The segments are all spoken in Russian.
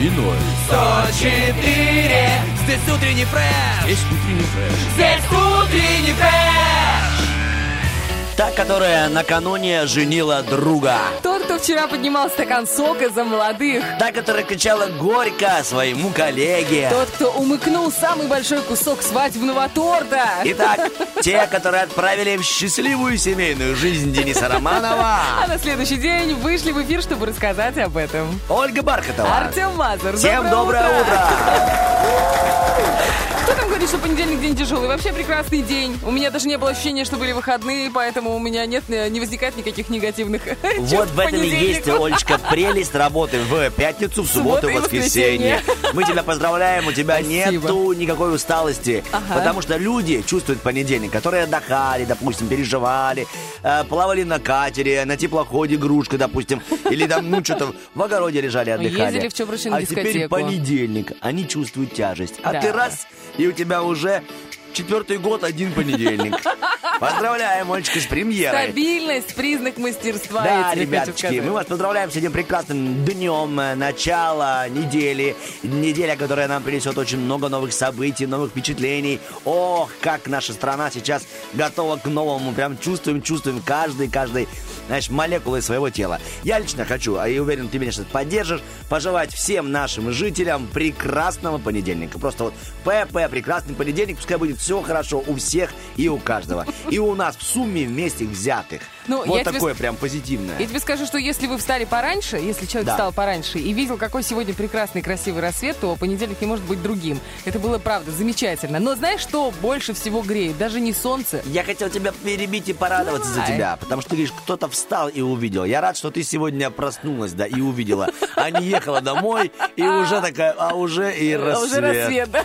И ноль. 104 Здесь утренний фреш Есть утренний фреш. Здесь утренний фреш Та, которая накануне женила друга. Тот, кто вчера поднимал стакан сока за молодых. Та, которая кричала горько своему коллеге. Тот, кто умыкнул самый большой кусок свадебного торта. Итак, те, которые отправили в счастливую семейную жизнь Дениса Романова. А на следующий день вышли в эфир, чтобы рассказать об этом. Ольга Бархатова. Артем Мазур. Всем доброе утро. Кто там говорит, что понедельник день тяжелый? Вообще прекрасный день. У меня даже не было ощущения, что были выходные, поэтому у меня нет, не возникает никаких негативных Вот в этом и есть. Олечка, прелесть работы в пятницу, в субботу и воскресенье. Мы тебя поздравляем, у тебя нету никакой усталости. Потому что люди чувствуют понедельник, которые отдыхали, допустим, переживали, э, плавали на катере, на теплоходе игрушка, допустим, или там, ну, что-то в огороде лежали, отдыхали. Ездили в на А теперь понедельник, они чувствуют тяжесть. А ты раз, и у тебя уже четвертый год один понедельник. Поздравляем, Олечка, с премьерой. Стабильность, признак мастерства. Да, ребяточки, мы вас поздравляем с этим прекрасным днем, э, начала недели. Неделя, которая нам принесет очень много новых событий, новых впечатлений. Ох, как наша страна сейчас готова к новому. Прям чувствуем, чувствуем каждый, каждый, знаешь, молекулы своего тела. Я лично хочу, а я уверен, ты меня сейчас поддержишь, пожелать всем нашим жителям прекрасного понедельника. Просто вот ПП, прекрасный понедельник, пускай будет все хорошо у всех и у каждого. И у нас в сумме вместе взятых. Ну, вот я тебе такое прям позитивное. Я тебе скажу, что если вы встали пораньше, если человек Да. встал пораньше и видел, какой сегодня прекрасный, красивый рассвет, то понедельник не может быть другим. Это было, правда, замечательно. Но знаешь, что больше всего греет? Даже не солнце. Я хотел тебя перебить и порадоваться за Давай. тебя, потому что ты говоришь, кто-то встал и увидел. Я рад, что ты сегодня проснулась, да, и увидела, а не ехала домой и уже такая, а уже и А рассвет. Уже рассвет, да?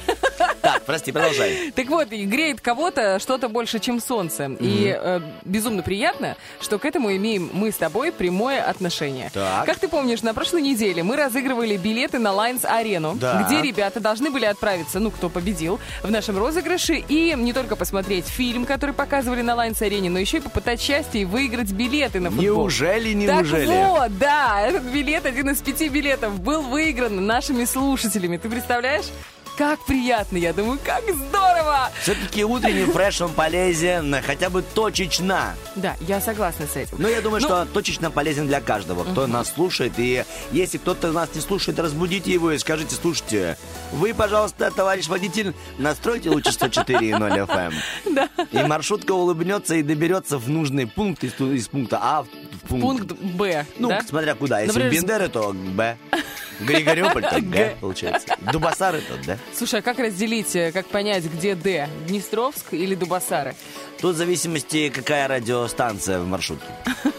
Так, прости, продолжай. Так вот, греет кого-то что-то больше, чем солнце. И э, безумно приятно, что к этому имеем мы с тобой прямое отношение. Так. Как ты помнишь, на прошлой неделе мы разыгрывали билеты на Lions Арену, Да. где ребята должны были отправиться, ну, кто победил, в нашем розыгрыше, и не только посмотреть фильм, который показывали на Lions Арене, но еще и попытать счастье и выиграть билеты на футбол. Неужели, неужели? Так вот, да, этот билет, один из пяти билетов, был выигран нашими слушателями. Ты представляешь? Как приятно, я думаю, как здорово! Все-таки утренний фреш, он полезен хотя бы точечно. Да, я согласна с этим. Но я думаю, Ну, что точечно полезен для каждого, кто нас слушает. И если кто-то нас не слушает, разбудите его и скажите, слушайте, вы, пожалуйста, товарищ водитель, настройте лучше 104.0 FM. Да. И маршрутка улыбнется и доберется в нужный пункт из, из пункта А в пункт... Пункт Б, Ну, да? смотря куда. Если Например, Бендеры, то Б. Григориополь, то Г, Г. получается. Дубасары, то Д. Слушай, а как разделить, э, как понять, где Д? Днестровск или Дубасары? Тут в зависимости, какая радиостанция в маршрутке.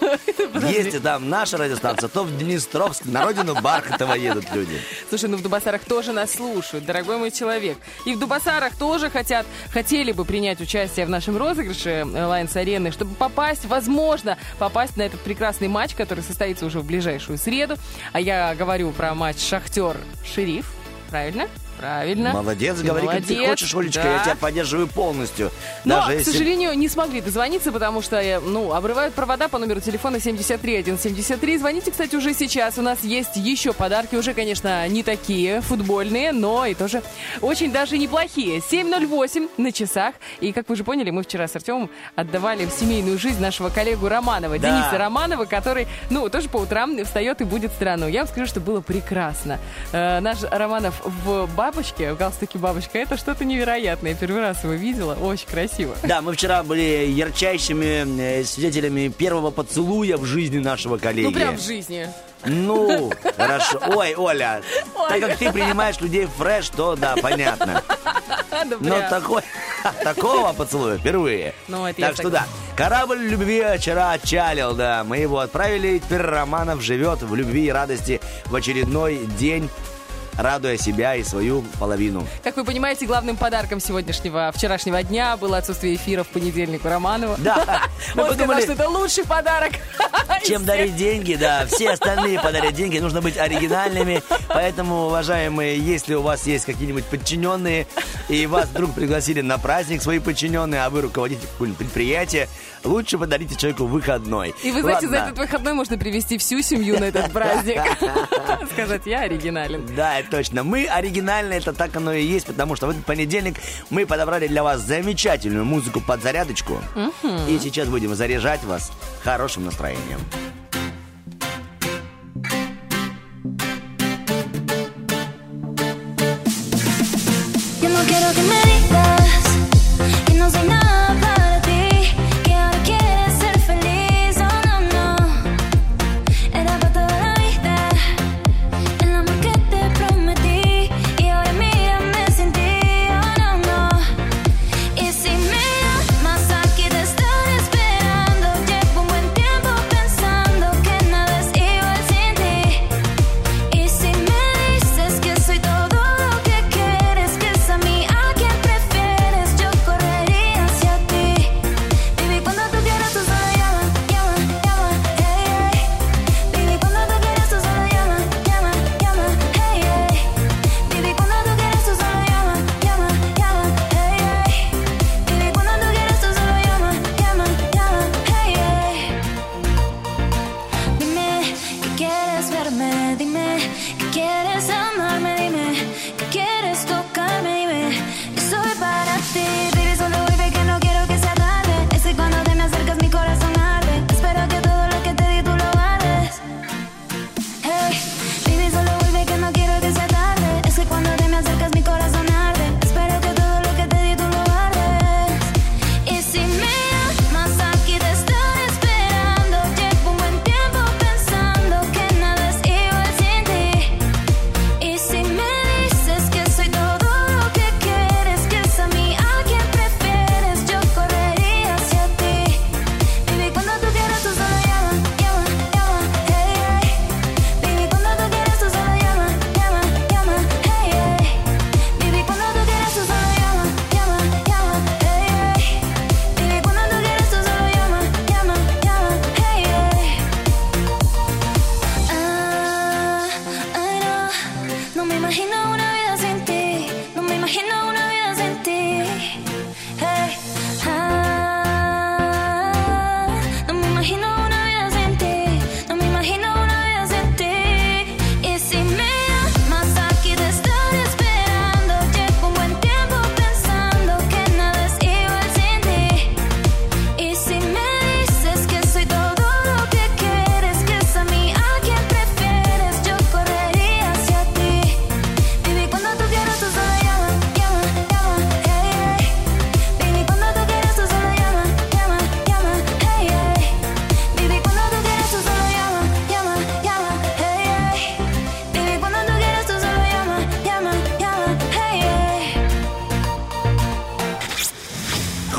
Если там наша радиостанция, то в Днестровск, на родину Бархатова едут люди. Слушай, ну в Дубасарах тоже нас слушают, дорогой мой человек. И в Дубасарах тоже хотят, хотели бы принять участие в нашем розыгрыше Лайнс Арены, чтобы попасть, возможно, попасть на этот прекрасный матч, который состоится уже в ближайшую среду. А я говорю про матч Шахтер-Шериф, правильно? Правильно. Молодец, говори, как ты хочешь, Олечка, да. я тебя поддерживаю полностью. Но, Даже к если... сожалению, не смогли дозвониться, потому что, э, ну, обрывают провода по номеру телефона 73173. Звоните, кстати, уже сейчас. У нас есть еще подарки. Уже, конечно, не такие футбольные, но и тоже очень даже неплохие. 7.08 на часах. И, как вы же поняли, мы вчера с Артемом отдавали в семейную жизнь нашего коллегу Романова, Да. Дениса Романова, который, ну, тоже по утрам встает и будет странно. Я вам скажу, что было прекрасно. Э, наш Романов в бабочке, в галстуке бабочка, это что-то невероятное. Я первый раз его видела, очень красиво. Да, мы вчера были ярчайшими э, свидетелями первого поцелуя в жизни нашего коллеги. Ну, прям в жизни. Ну, хорошо. Ой, Оля, так как ты принимаешь людей фреш, то да, понятно. Но такой, такого поцелуя впервые. Ну, это так что да, корабль любви вчера отчалил, да. Мы его отправили, и теперь Романов живет в любви и радости в очередной день радуя себя и свою половину. Как вы понимаете, главным подарком сегодняшнего, вчерашнего дня было отсутствие эфира в понедельник у Романова. Да. Мы Он подумали, сказал, что это лучший подарок. Чем дарить деньги, да. Все остальные подарят деньги. Нужно быть оригинальными. Поэтому, уважаемые, если у вас есть какие-нибудь подчиненные, и вас вдруг пригласили на праздник свои подчиненные, а вы руководите предприятия, лучше подарите человеку выходной. И вы знаете, Ладно. за этот выходной можно привести всю семью на этот праздник. Сказать, я оригинален. Да, точно. Мы оригинальны, это так оно и есть, потому что в этот понедельник мы подобрали для вас замечательную музыку под зарядочку. И сейчас будем заряжать вас хорошим настроением.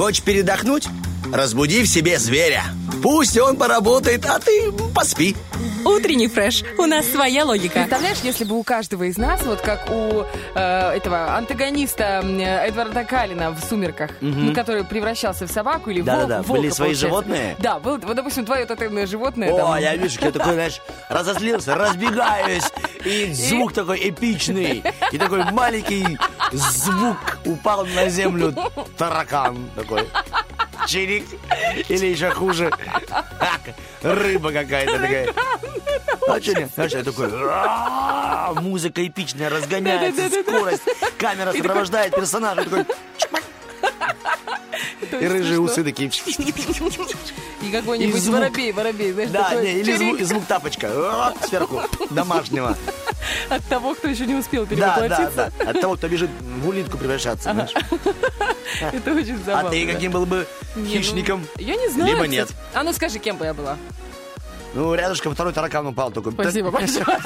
Хочешь передохнуть? Разбуди в себе зверя. Пусть он поработает, а ты поспи. Утренний фреш. У нас своя логика. Представляешь, если бы у каждого из нас, вот как у э, этого антагониста Эдварда Калина в «Сумерках», угу. ну, который превращался в собаку или да, волк, да, да. волка, Были свои получается. животные? Да, был, вот, допустим, твое тотемное животное. О, там... я вижу, что я такой, знаешь, разозлился, разбегаюсь, и звук такой эпичный, и такой маленький звук упал на землю, таракан такой. Чирик. Или еще хуже. Рыба какая-то такая. А что нет? Знаешь, я такой... Музыка эпичная, разгоняется, скорость. Камера сопровождает персонажа. Такой... И рыжие усы такие... И какой-нибудь воробей, воробей, Да, не, или звук тапочка сверху, домашнего. От того, кто еще не успел Да, да, перевоплотиться. да. От того, кто бежит в улитку превращаться, знаешь. Это очень забавно. А ты да. каким был бы ну, хищником? Я не знаю. Либо нет. А ну скажи, кем бы я была? Ну, рядышком второй таракан упал только. Спасибо большое.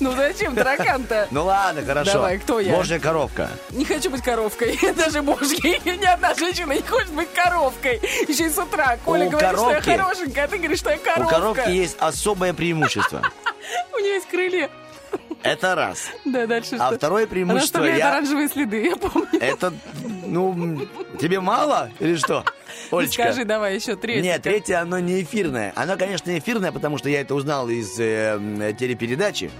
Ну зачем таракан-то? Ну ладно, хорошо. Давай, кто я? Божья коровка. Не хочу быть коровкой, даже божьей. Ни одна женщина не хочет быть коровкой. Еще и с утра. Коля У говорит, что я хорошенькая, а ты говоришь, что я У коровка. коровки есть особое преимущество. У нее есть крылья. Это раз. Да, дальше А что? второе Она преимущество оставляет я... оранжевые следы, я помню. Это, ну, тебе мало или что? Олечка? Скажи давай еще третье. Нет, третье, оно не эфирное. Оно, конечно, эфирное, потому что я это узнал из э, телепередачи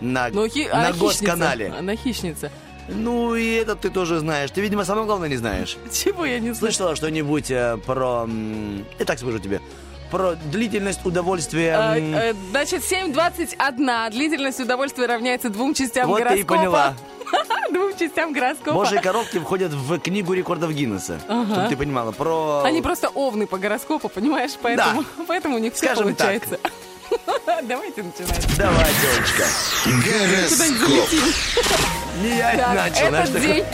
на, Ну, хи- на а госканале. Она хищница. Ну, и это ты тоже знаешь. Ты, видимо, самое главное не знаешь. Чего я не слышала? Слышала что-нибудь э, про... Я так скажу тебе. Про длительность удовольствия... М, э, Значит, 7.21. Длительность удовольствия равняется двум частям вот ты и гороскопа. поняла. Двум частям гороскопа. Божьи коровки входят в книгу рекордов Гиннесса. Чтобы ты понимала. Про... Они просто овны по гороскопу, понимаешь? Поэтому, поэтому у них все Скажем так. Давайте начинать. Давай, девочка. Гороскоп. Не я Так, начал. знаешь, этот такой- день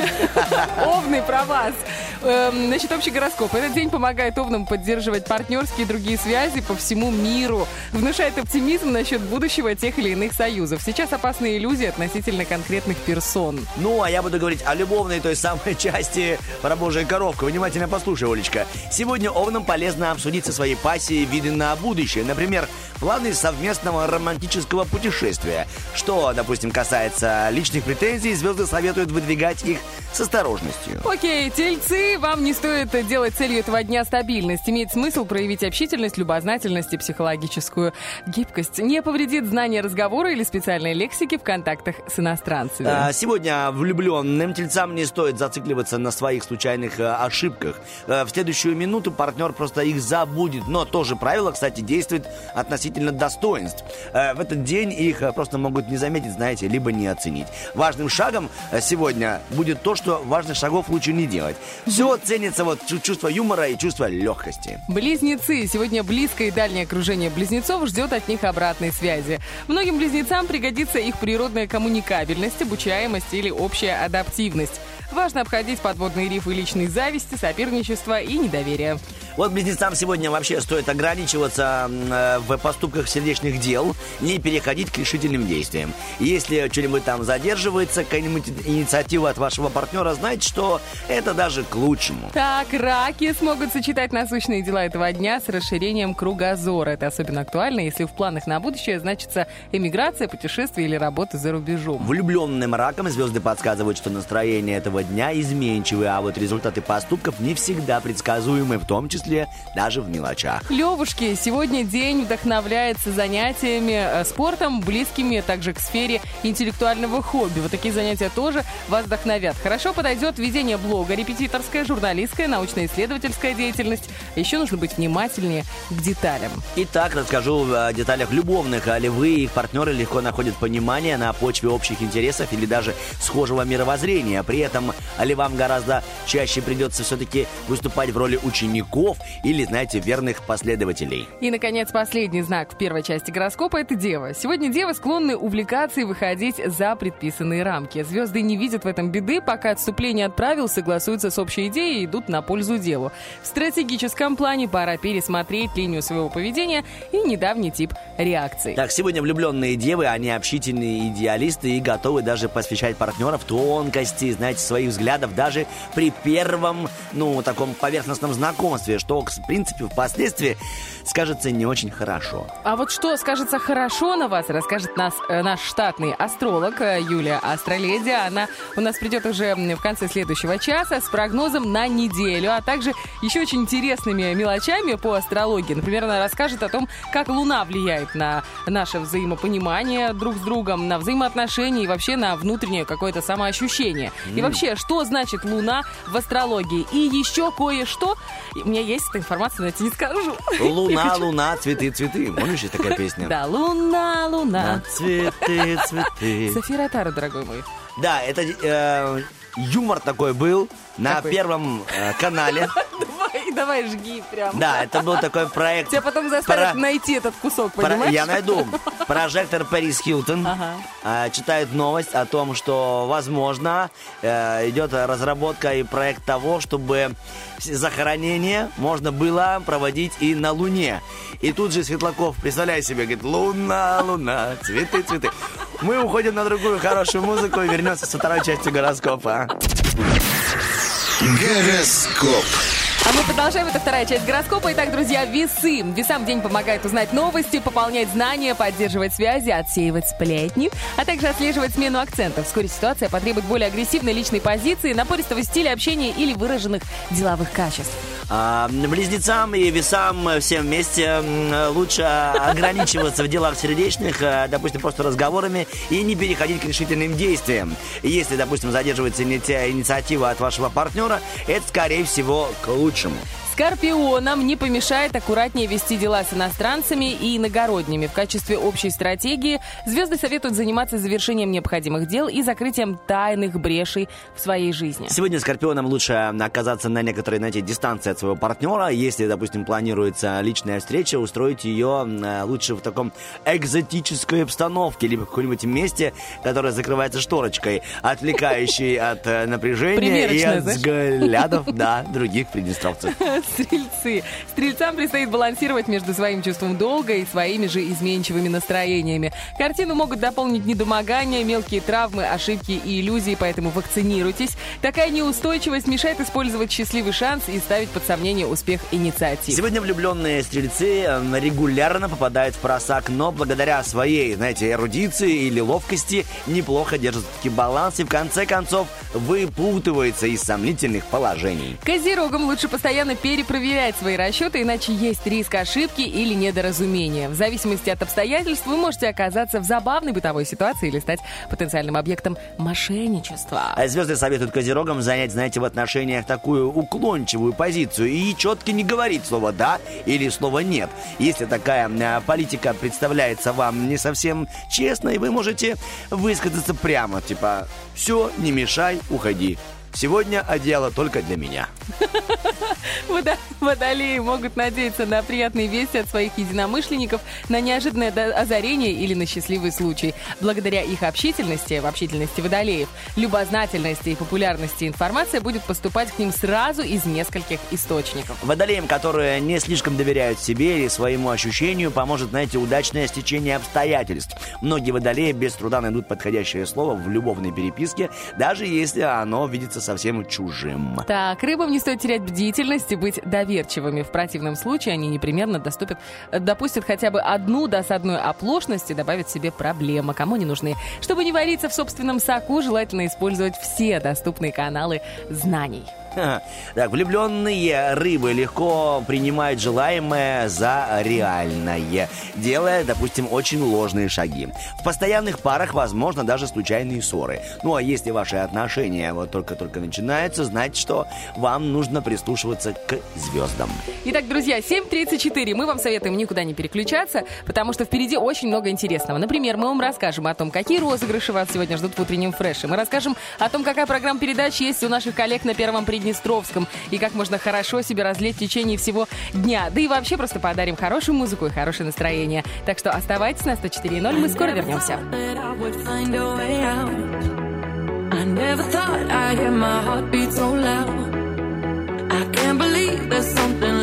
овны про вас. Эм, Значит, общий гороскоп. Этот день помогает овнам поддерживать партнерские и другие связи по всему миру. Внушает оптимизм насчет будущего тех или иных союзов. Сейчас опасные иллюзии относительно конкретных персон. Ну, а я буду говорить о любовной той самой части про Божью коровку. Внимательно послушай, Олечка. Сегодня овнам полезно обсудить со своей пассией виды на будущее. Например, планы совместного романтического путешествия. Что, допустим, касается личных претензий, звезды советуют выдвигать их с осторожностью. Окей, тельцы, вам не стоит делать целью этого дня стабильность. Имеет смысл проявить общительность, любознательность и психологическую гибкость. Не повредит знание разговора или специальной лексики в контактах с иностранцами. А, Сегодня влюбленным тельцам не стоит зацикливаться на своих случайных э, ошибках. Э, В следующую минуту партнер просто их забудет. Но тоже правило, кстати, действует относительно достоинств. Э, В этот день их э, просто могут не заметить, знаете, либо не оценить. Важным шагом э, сегодня будет то, что важных шагов лучше не делать. Все ценится вот чу- чувство юмора и чувство легкости. Близнецы. Сегодня близкое и дальнее окружение близнецов ждет от них обратной связи. Многим близнецам пригодится их природная коммуникабельность, обучаемость или общая адаптивность. Важно обходить подводные рифы личной зависти, соперничества и недоверия. Вот близнецам сегодня вообще стоит ограничиваться э, в поступках сердечных дел, не переходить к решительным действиям. Если что-нибудь там задерживается, какая-нибудь инициатива от вашего партнера, знайте, что это даже к лучшему. Так, раки смогут сочетать насущные дела этого дня с расширением кругозора. Это особенно актуально, если в планах на будущее значится эмиграция, путешествие или работа за рубежом. Влюбленным раком звезды подсказывают, что настроение этого дня изменчивые, а вот результаты поступков не всегда предсказуемы, в том числе даже в мелочах. Левушки, сегодня день вдохновляется занятиями э, спортом, близкими также к сфере интеллектуального хобби. Вот такие занятия тоже вас вдохновят. Хорошо подойдет ведение блога, репетиторская, журналистская, научно-исследовательская деятельность. Еще нужно быть внимательнее к деталям. Итак, расскажу о деталях любовных. А ли вы и их партнеры легко находят понимание на почве общих интересов или даже схожего мировоззрения. При этом ли вам гораздо чаще придется все-таки выступать в роли учеников или, знаете, верных последователей. И, наконец, последний знак в первой части гороскопа – это Дева. Сегодня Девы склонны увлекаться и выходить за предписанные рамки. Звезды не видят в этом беды, пока отступление от правил согласуются с общей идеей и идут на пользу делу. В стратегическом плане пора пересмотреть линию своего поведения и недавний тип реакции. Так, сегодня влюбленные девы, они общительные идеалисты и готовы даже посвящать партнеров тонкости, знаете, своих взглядов даже при первом, ну, таком поверхностном знакомстве, что, в принципе, впоследствии скажется не очень хорошо. А вот что скажется хорошо на вас, расскажет нас э, наш штатный астролог э, Юлия Астроледия. Она у нас придет уже в конце следующего часа с прогнозом на неделю, а также еще очень интересными мелочами по астрологии. Например, она расскажет о том, как Луна влияет на наше взаимопонимание друг с другом, на взаимоотношения и вообще на внутреннее какое-то самоощущение. И вообще, что значит Луна в астрологии? И еще кое-что. У меня есть эта информация, но я тебе не скажу. Луна, луна, цветы, цветы. Помнишь, есть такая песня? Да, луна, луна. На цветы, цветы. София Ротару, дорогой мой. Да, это э, юмор такой был на Какой? первом э, канале. Давай, давай жги прям. Да, это был такой проект. Тебя потом заставят Про- найти этот кусок, Про- понимаешь? Я найду. Прожектор Пэрис Хилтон Ага. а, читает новость о том, что, возможно, э, идет разработка и проект того, чтобы с- захоронение можно было проводить и на Луне. И тут же Светлаков, представляй себе, говорит, луна, луна, цветы, цветы. Мы уходим на другую хорошую музыку и вернемся со второй частью гороскопа. Гороскоп. А мы продолжаем. Это вторая часть гороскопа. Итак, друзья, весы. Весам день помогает узнать новости, пополнять знания, поддерживать связи, отсеивать сплетни, а также отслеживать смену акцентов. Вскоре ситуация потребует более агрессивной личной позиции, напористого стиля общения или выраженных деловых качеств. А, близнецам и весам всем вместе лучше ограничиваться в делах сердечных, э, допустим, просто разговорами и не переходить к решительным действиям. Если, допустим, задерживается иници- инициатива от вашего партнера, это, скорее всего, к лучшему. чему. Скорпионам не помешает аккуратнее вести дела с иностранцами и иногородними. В качестве общей стратегии звезды советуют заниматься завершением необходимых дел и закрытием тайных брешей в своей жизни. Сегодня скорпионам лучше оказаться на некоторой, знаете, дистанции от своего партнера. Если, допустим, планируется личная встреча, устроить ее лучше в таком экзотической обстановке, либо в каком-нибудь месте, которое закрывается шторочкой, отвлекающей от э, напряжения и от взглядов, да, других приднестровцев. Стрельцы. Стрельцам предстоит балансировать между своим чувством долга и своими же изменчивыми настроениями. Картину могут дополнить недомогания, мелкие травмы, ошибки и иллюзии, поэтому вакцинируйтесь. Такая неустойчивость мешает использовать счастливый шанс и ставить под сомнение успех инициатив. Сегодня влюбленные стрельцы э, регулярно попадают в просак, но благодаря своей, знаете, эрудиции или ловкости неплохо держат таки баланс и в конце концов выпутываются из сомнительных положений. Козерогам лучше постоянно перепроверять свои расчеты, иначе есть риск ошибки или недоразумения. В зависимости от обстоятельств вы можете оказаться в забавной бытовой ситуации или стать потенциальным объектом мошенничества. А звезды советуют козерогам занять, знаете, в отношениях такую уклончивую позицию и четко не говорить слово «да» или слово «нет». Если такая э, политика представляется вам не совсем честной, вы можете высказаться прямо, типа «все, не мешай, уходи». Сегодня одеяло только для меня. Водо- Водолеи могут надеяться на приятные вести от своих единомышленников, на неожиданное озарение или на счастливый случай. Благодаря их общительности, в общительности водолеев, любознательности и популярности информация будет поступать к ним сразу из нескольких источников. Водолеям, которые не слишком доверяют себе или своему ощущению, поможет, знаете, удачное стечение обстоятельств. Многие водолеи без труда найдут подходящее слово в любовной переписке, даже если оно видится совсем чужим. Так, рыбам не стоит терять бдительность и быть доверчивыми. В противном случае они непременно доступят, допустят хотя бы одну досадную оплошность и добавят себе проблемы, кому не нужны. Чтобы не вариться в собственном соку, желательно использовать все доступные каналы знаний. Так, влюбленные рыбы легко принимают желаемое за реальное, делая, допустим, очень ложные шаги. В постоянных парах, возможно, даже случайные ссоры. Ну, а если ваши отношения вот только-только начинаются, значит, что вам нужно прислушиваться к звездам. Итак, друзья, 7.34. Мы вам советуем никуда не переключаться, потому что впереди очень много интересного. Например, мы вам расскажем о том, какие розыгрыши вас сегодня ждут в утреннем фреше. Мы расскажем о том, какая программа передач есть у наших коллег на Первом Приднестровском и как можно хорошо себе разлить в течение всего дня. Да и вообще просто подарим хорошую музыку и хорошее настроение. Так что оставайтесь на 104.0, мы скоро вернемся. I never thought I'd hear my heartbeat so loud. I can't believe there's something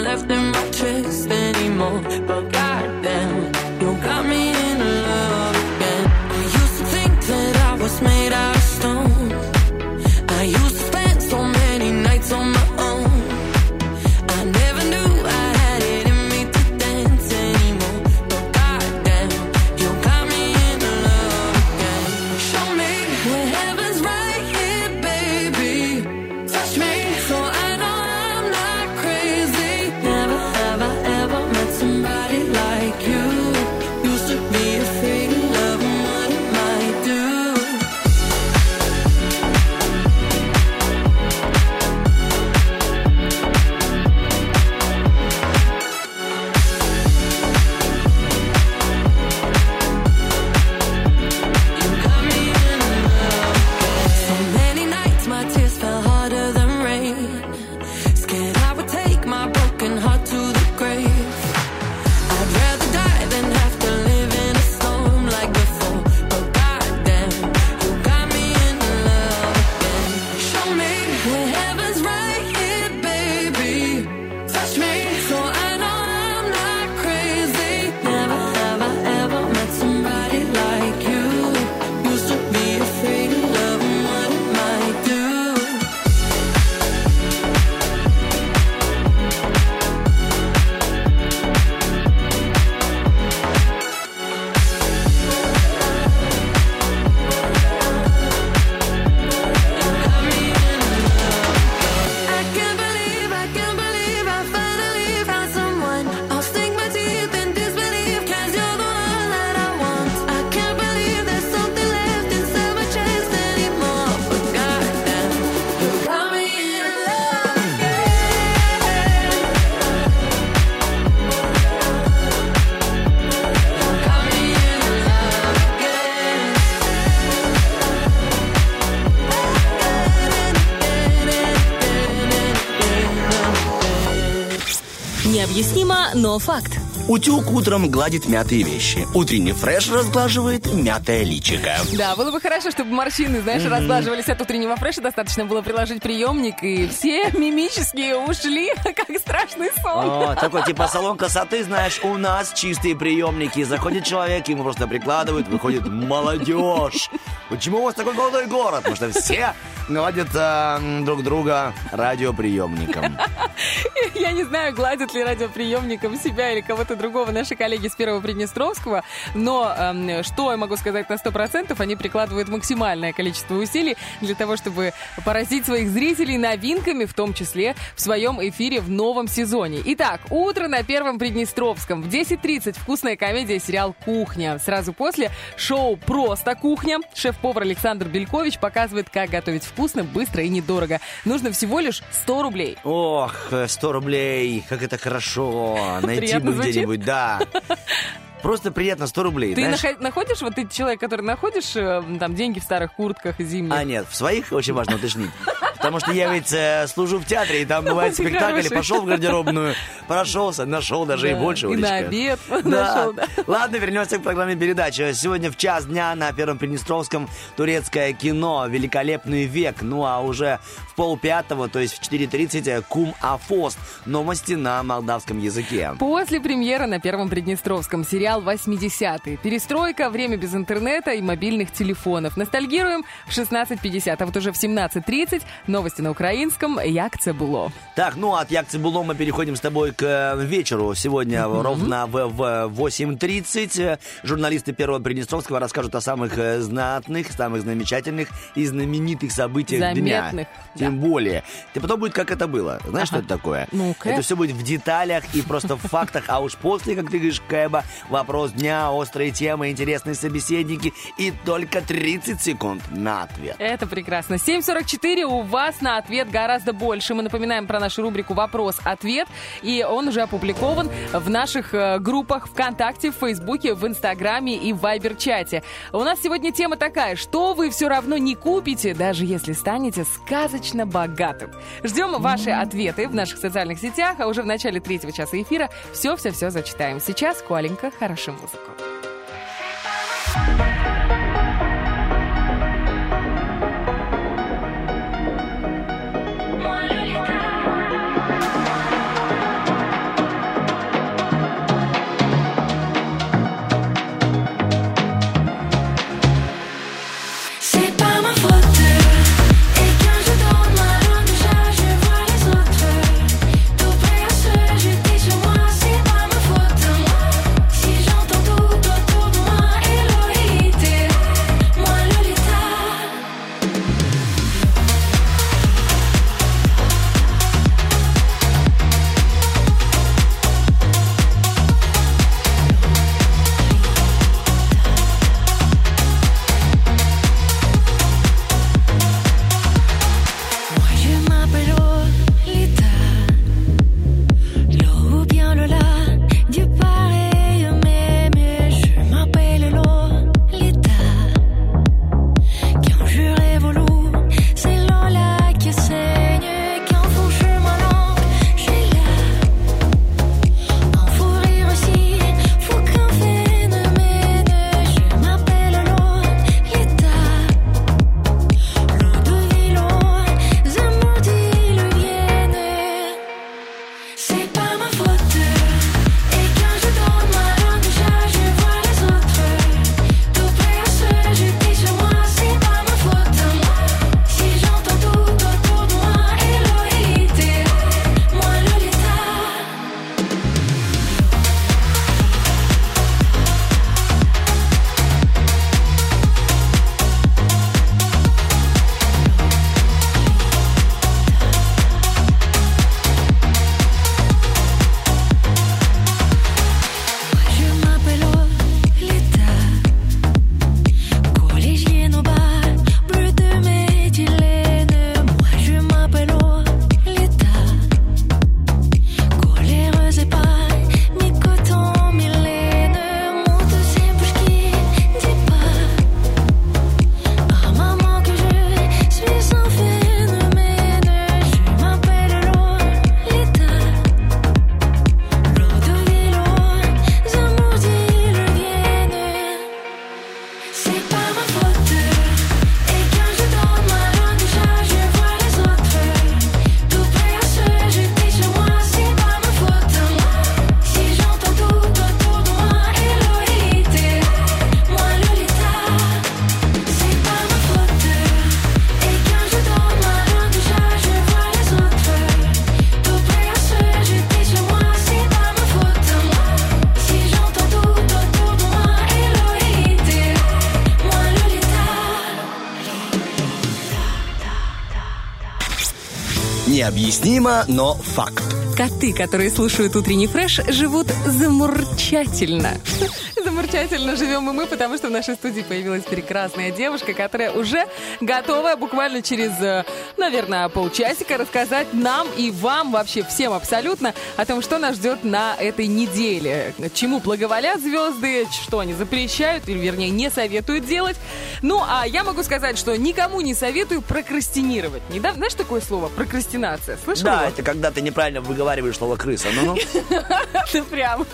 но факт. Утюг утром гладит мятые вещи. Утренний фреш разглаживает мятое личико. Да, было бы хорошо, чтобы морщины, знаешь, разглаживались от утреннего фреша. Достаточно было приложить приемник, и все мимические ушли, как страшный сон. О, такой типа салон красоты, знаешь, у нас чистые приемники. Заходит человек, ему просто прикладывают, выходит молодежь. Почему у вас такой голодный город? Потому что все гладят э, друг друга радиоприемником. Не знаю, гладят ли радиоприемником себя или кого-то другого наши коллеги с Первого Приднестровского, но э, что я могу сказать на 100%, они прикладывают максимальное количество усилий для того, чтобы поразить своих зрителей новинками, в том числе в своем эфире в новом сезоне. Итак, утро на Первом Приднестровском. В 10.30 вкусная комедия сериал «Кухня». Сразу после шоу «Просто кухня». Шеф-повар Александр Белькович показывает, как готовить вкусно, быстро и недорого. Нужно всего лишь 100 рублей. Ох, 100 рублей, как это хорошо. Найти бы где-нибудь, да. Просто приятно, 100 рублей. Ты знаешь. нахо- находишь, вот ты человек, который находишь э, там деньги в старых куртках зимних? А, нет, в своих очень важно уточнить. Потому что я ведь э, служу в театре, и там бывает Ты спектакль, хороший. пошел в гардеробную, прошелся, нашел даже и Да, больше. и на обед Да. нашел, да. Ладно, вернемся к программе передачи. Сегодня в час дня на Первом Приднестровском турецкое кино «Великолепный век». Ну а уже в полпятого, то есть в 4.30 «Кум Афост». Новости на молдавском языке. После премьеры на Первом Приднестровском сериал «80-е». Перестройка, время без интернета и мобильных телефонов. Ностальгируем в 16.50, а вот уже в 17.30 новости на украинском «Як це було». Так, ну от Якцы Було мы переходим с тобой к э, вечеру. Сегодня ровно в, в 8.30 э, журналисты Первого Приднестровского расскажут о самых э, знатных, самых замечательных и знаменитых событиях Заметных, дня. да. Тем более. И потом будет, как это было. Знаешь, что это такое? Ну-ка. Это все будет в деталях и просто в фактах, а уж после, как ты говоришь, Кэба, вопрос дня, острые темы, интересные собеседники и только 30 секунд на ответ. Это прекрасно. 7.44 у вас на ответ гораздо больше. Мы напоминаем про нашу рубрику «Вопрос-ответ». И он уже опубликован в наших э, группах ВКонтакте, в Фейсбуке, в Инстаграме и в Вайбер-чате. У нас сегодня тема такая, что вы все равно не купите, даже если станете сказочно богатым. Ждем ваши ответы в наших социальных сетях, а уже в начале третьего часа эфира все-все-все зачитаем. Сейчас Куаленька, хорошую музыку. Необъяснимо, но факт. Коты, которые слушают утренний фреш, живут замурчательно. Замурчательно живем и мы, потому что в нашей студии появилась прекрасная девушка, которая уже готова буквально через, э, наверное, полчасика рассказать нам и вам, вообще всем абсолютно, о том, что нас ждет на этой неделе. Чему благоволят звезды, что они запрещают, или, вернее, не советуют делать. Ну, а я могу сказать, что никому не советую прокрастинировать. Не, да, знаешь такое слово? Прокрастинация. Слышал Да, его? это когда ты неправильно выговариваешь слово крыса. Ну-ну. Ты прям.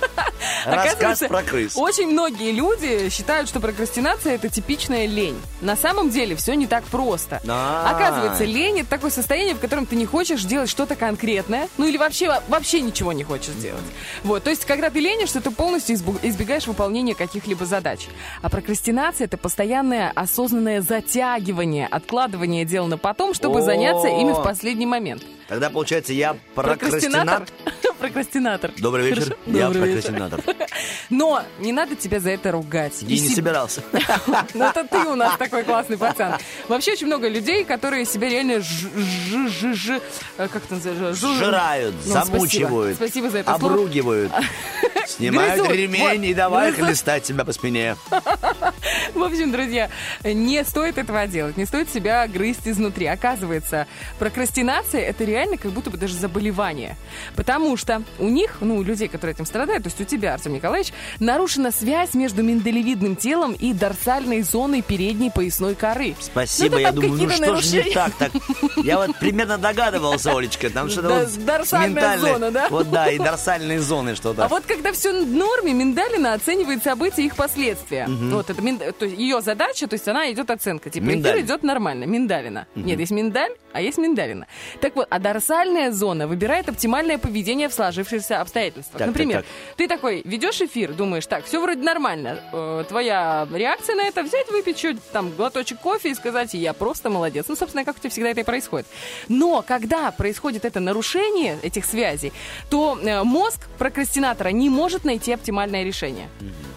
Рассказ про крыс. Очень многие люди считают, что прокрастинация это типичная лень. На самом деле все не так просто. Оказывается, лень это такое состояние, в котором ты не хочешь делать что-то конкретное, ну или вообще вообще ничего не хочешь делать. Вот, то есть, когда ты ленишься, ты полностью избегаешь выполнения каких-либо задач. А прокрастинация это постоянное осознанное затягивание, откладывание дел на потом, чтобы О. заняться ими в последний момент. Тогда, получается, я Прокрастинатор. прокрастинат. Прокрастинатор. Добрый вечер, Хорошо? я Добрый вечер. прокрастинатор. Но не надо тебя за это ругать. И не себе- собирался. Ну, это ты у нас такой классный пацан. Вообще очень много людей, которые себя реально ж- э, как это называется? Жрают, Ну, замучивают, Спасибо за это обругивают. Снимают ремень и давай хлестать себя по спине. В общем, друзья, не стоит этого делать, не стоит себя грызть изнутри. Оказывается, прокрастинация это реально как будто бы даже заболевание. Потому что у них, ну, у людей, которые этим страдают, то есть у тебя, Артем Николаевич, нарушена связь между миндалевидным телом и дорсальной зоной передней поясной коры. Спасибо, Ну, я думаю, ну что ж не нарушения. так так. Я вот примерно догадывался, Олечка, там что-то Да, вот дорсальная зона, да? Вот да, и дорсальные зоны что-то. А вот когда все в норме, миндалина оценивает события и их последствия. Вот это то есть ее задача, то есть она идет оценка. Типа Миндаль. эфир идет нормально, миндалина. Нет, есть миндаль, а есть миндалина. Так вот, а дорсальная зона выбирает оптимальное поведение в сложившихся обстоятельствах. Так, так, Например, так. ты такой ведешь эфир, думаешь, так, все вроде нормально. Э, твоя реакция на это взять, выпить чуть там глоточек кофе и сказать, я просто молодец. Ну, собственно, как у тебя всегда это и происходит. Но когда происходит это нарушение этих связей, то э, мозг прокрастинатора не может найти оптимальное решение.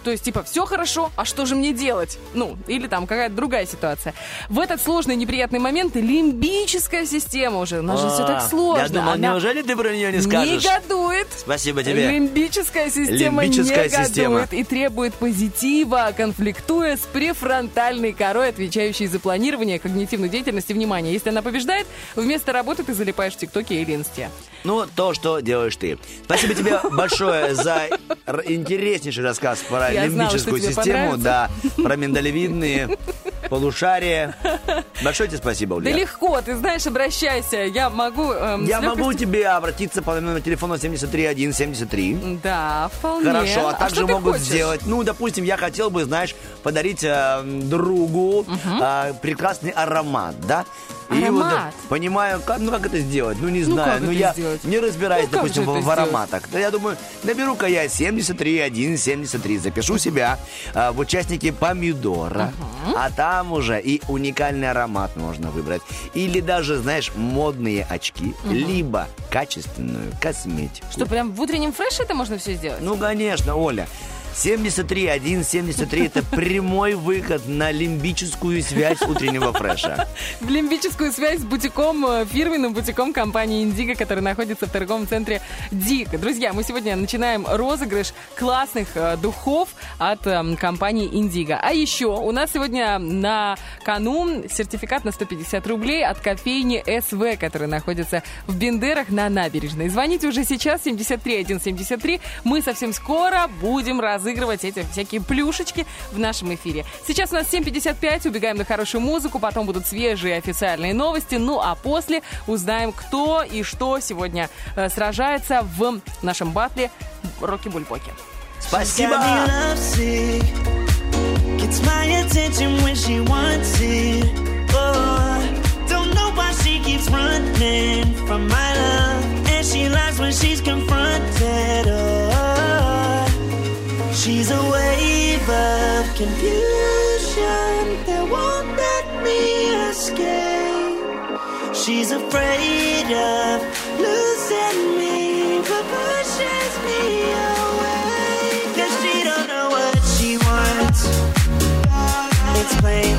То есть, типа, все хорошо, а что же мне делать? Ну, или там какая-то другая ситуация. В этот сложный неприятный момент лимбическая система уже, у нас же все так сложно. Я думал, она неужели ты про нее не скажешь? Негодует. Спасибо тебе. Лимбическая система Лимбическая негодует система. и требует позитива, конфликтуя с префронтальной корой, отвечающей за планирование когнитивной деятельности внимания. Если она побеждает, вместо работы ты залипаешь в ТикТоке или Инсте. Ну, то, что делаешь ты. Спасибо тебе большое за интереснейший рассказ про Я лимбическую систему, да, про миндалевидные полушария. Большое тебе спасибо, Да Улья. легко, ты знаешь, обращайся. Я могу... эм, Я с могу легкостью- тебе обратиться по номеру телефона 73173. Да, вполне. Хорошо, а что также ты могут хочешь? сделать, ну, допустим, я хотел бы, знаешь, подарить э, другу э, прекрасный аромат, да? И вот, Аромат? понимаю, как, ну как это сделать, ну не Ну, знаю, ну это я сделать? не разбираюсь, Ну, допустим, в, в ароматах. Да я думаю, наберу-ка я 73173, запишу себя э, в участники помидора, а там уже и уникальный аромат можно выбрать. Или даже, знаешь, модные очки, либо качественную косметику. Что, прям в утреннем фреше это можно все сделать? Ну, конечно, Оля. 73, 1, 73 это прямой выход на лимбическую связь утреннего фреша. в лимбическую связь с бутиком, э, фирменным бутиком компании Индиго, который находится в торговом центре Дик. Друзья, мы сегодня начинаем розыгрыш классных э, духов от эм, компании Индиго. А еще у нас сегодня на кону сертификат на 150 рублей от кофейни СВ, которая находится в Бендерах на набережной. Звоните уже сейчас 73 173. Мы совсем скоро будем разыгрывать эти всякие плюшечки в нашем эфире. Сейчас у нас 7.55, убегаем на хорошую музыку, потом будут свежие официальные новости, ну а после узнаем, кто и что сегодня э, сражается в нашем батле Рокки Бульбоки. Спасибо! Gets my attention when she wants it. Oh, don't know why she keeps running from my love. And she lies when she's confronted. Oh, she's a wave of confusion that won't let me escape. She's afraid of losing me, but pushes me away. Cause she don't know what she wants. It's plain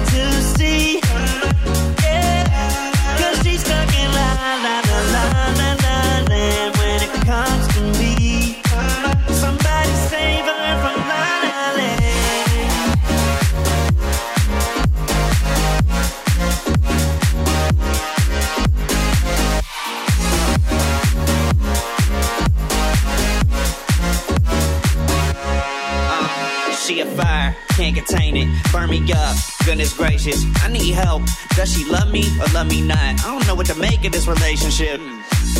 a fire, can't contain it. Burn me up, goodness gracious. I need help. Does she love me or love me not? I don't know what to make of this relationship.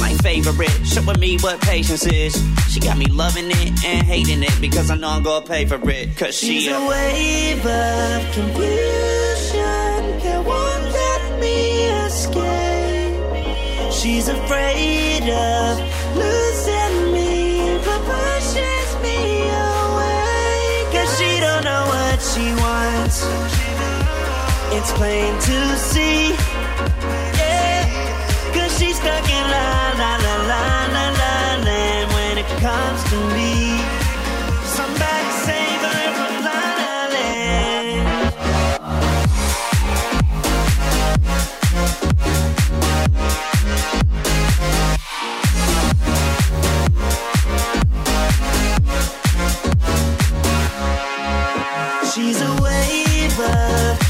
My favorite, showing me what patience is. She got me loving it and hating it because I know I'm gonna pay for it. Cause she She's a wave of confusion that won't let me escape. She's afraid of she wants. It's plain to see. Yeah. Cause she's stuck in la la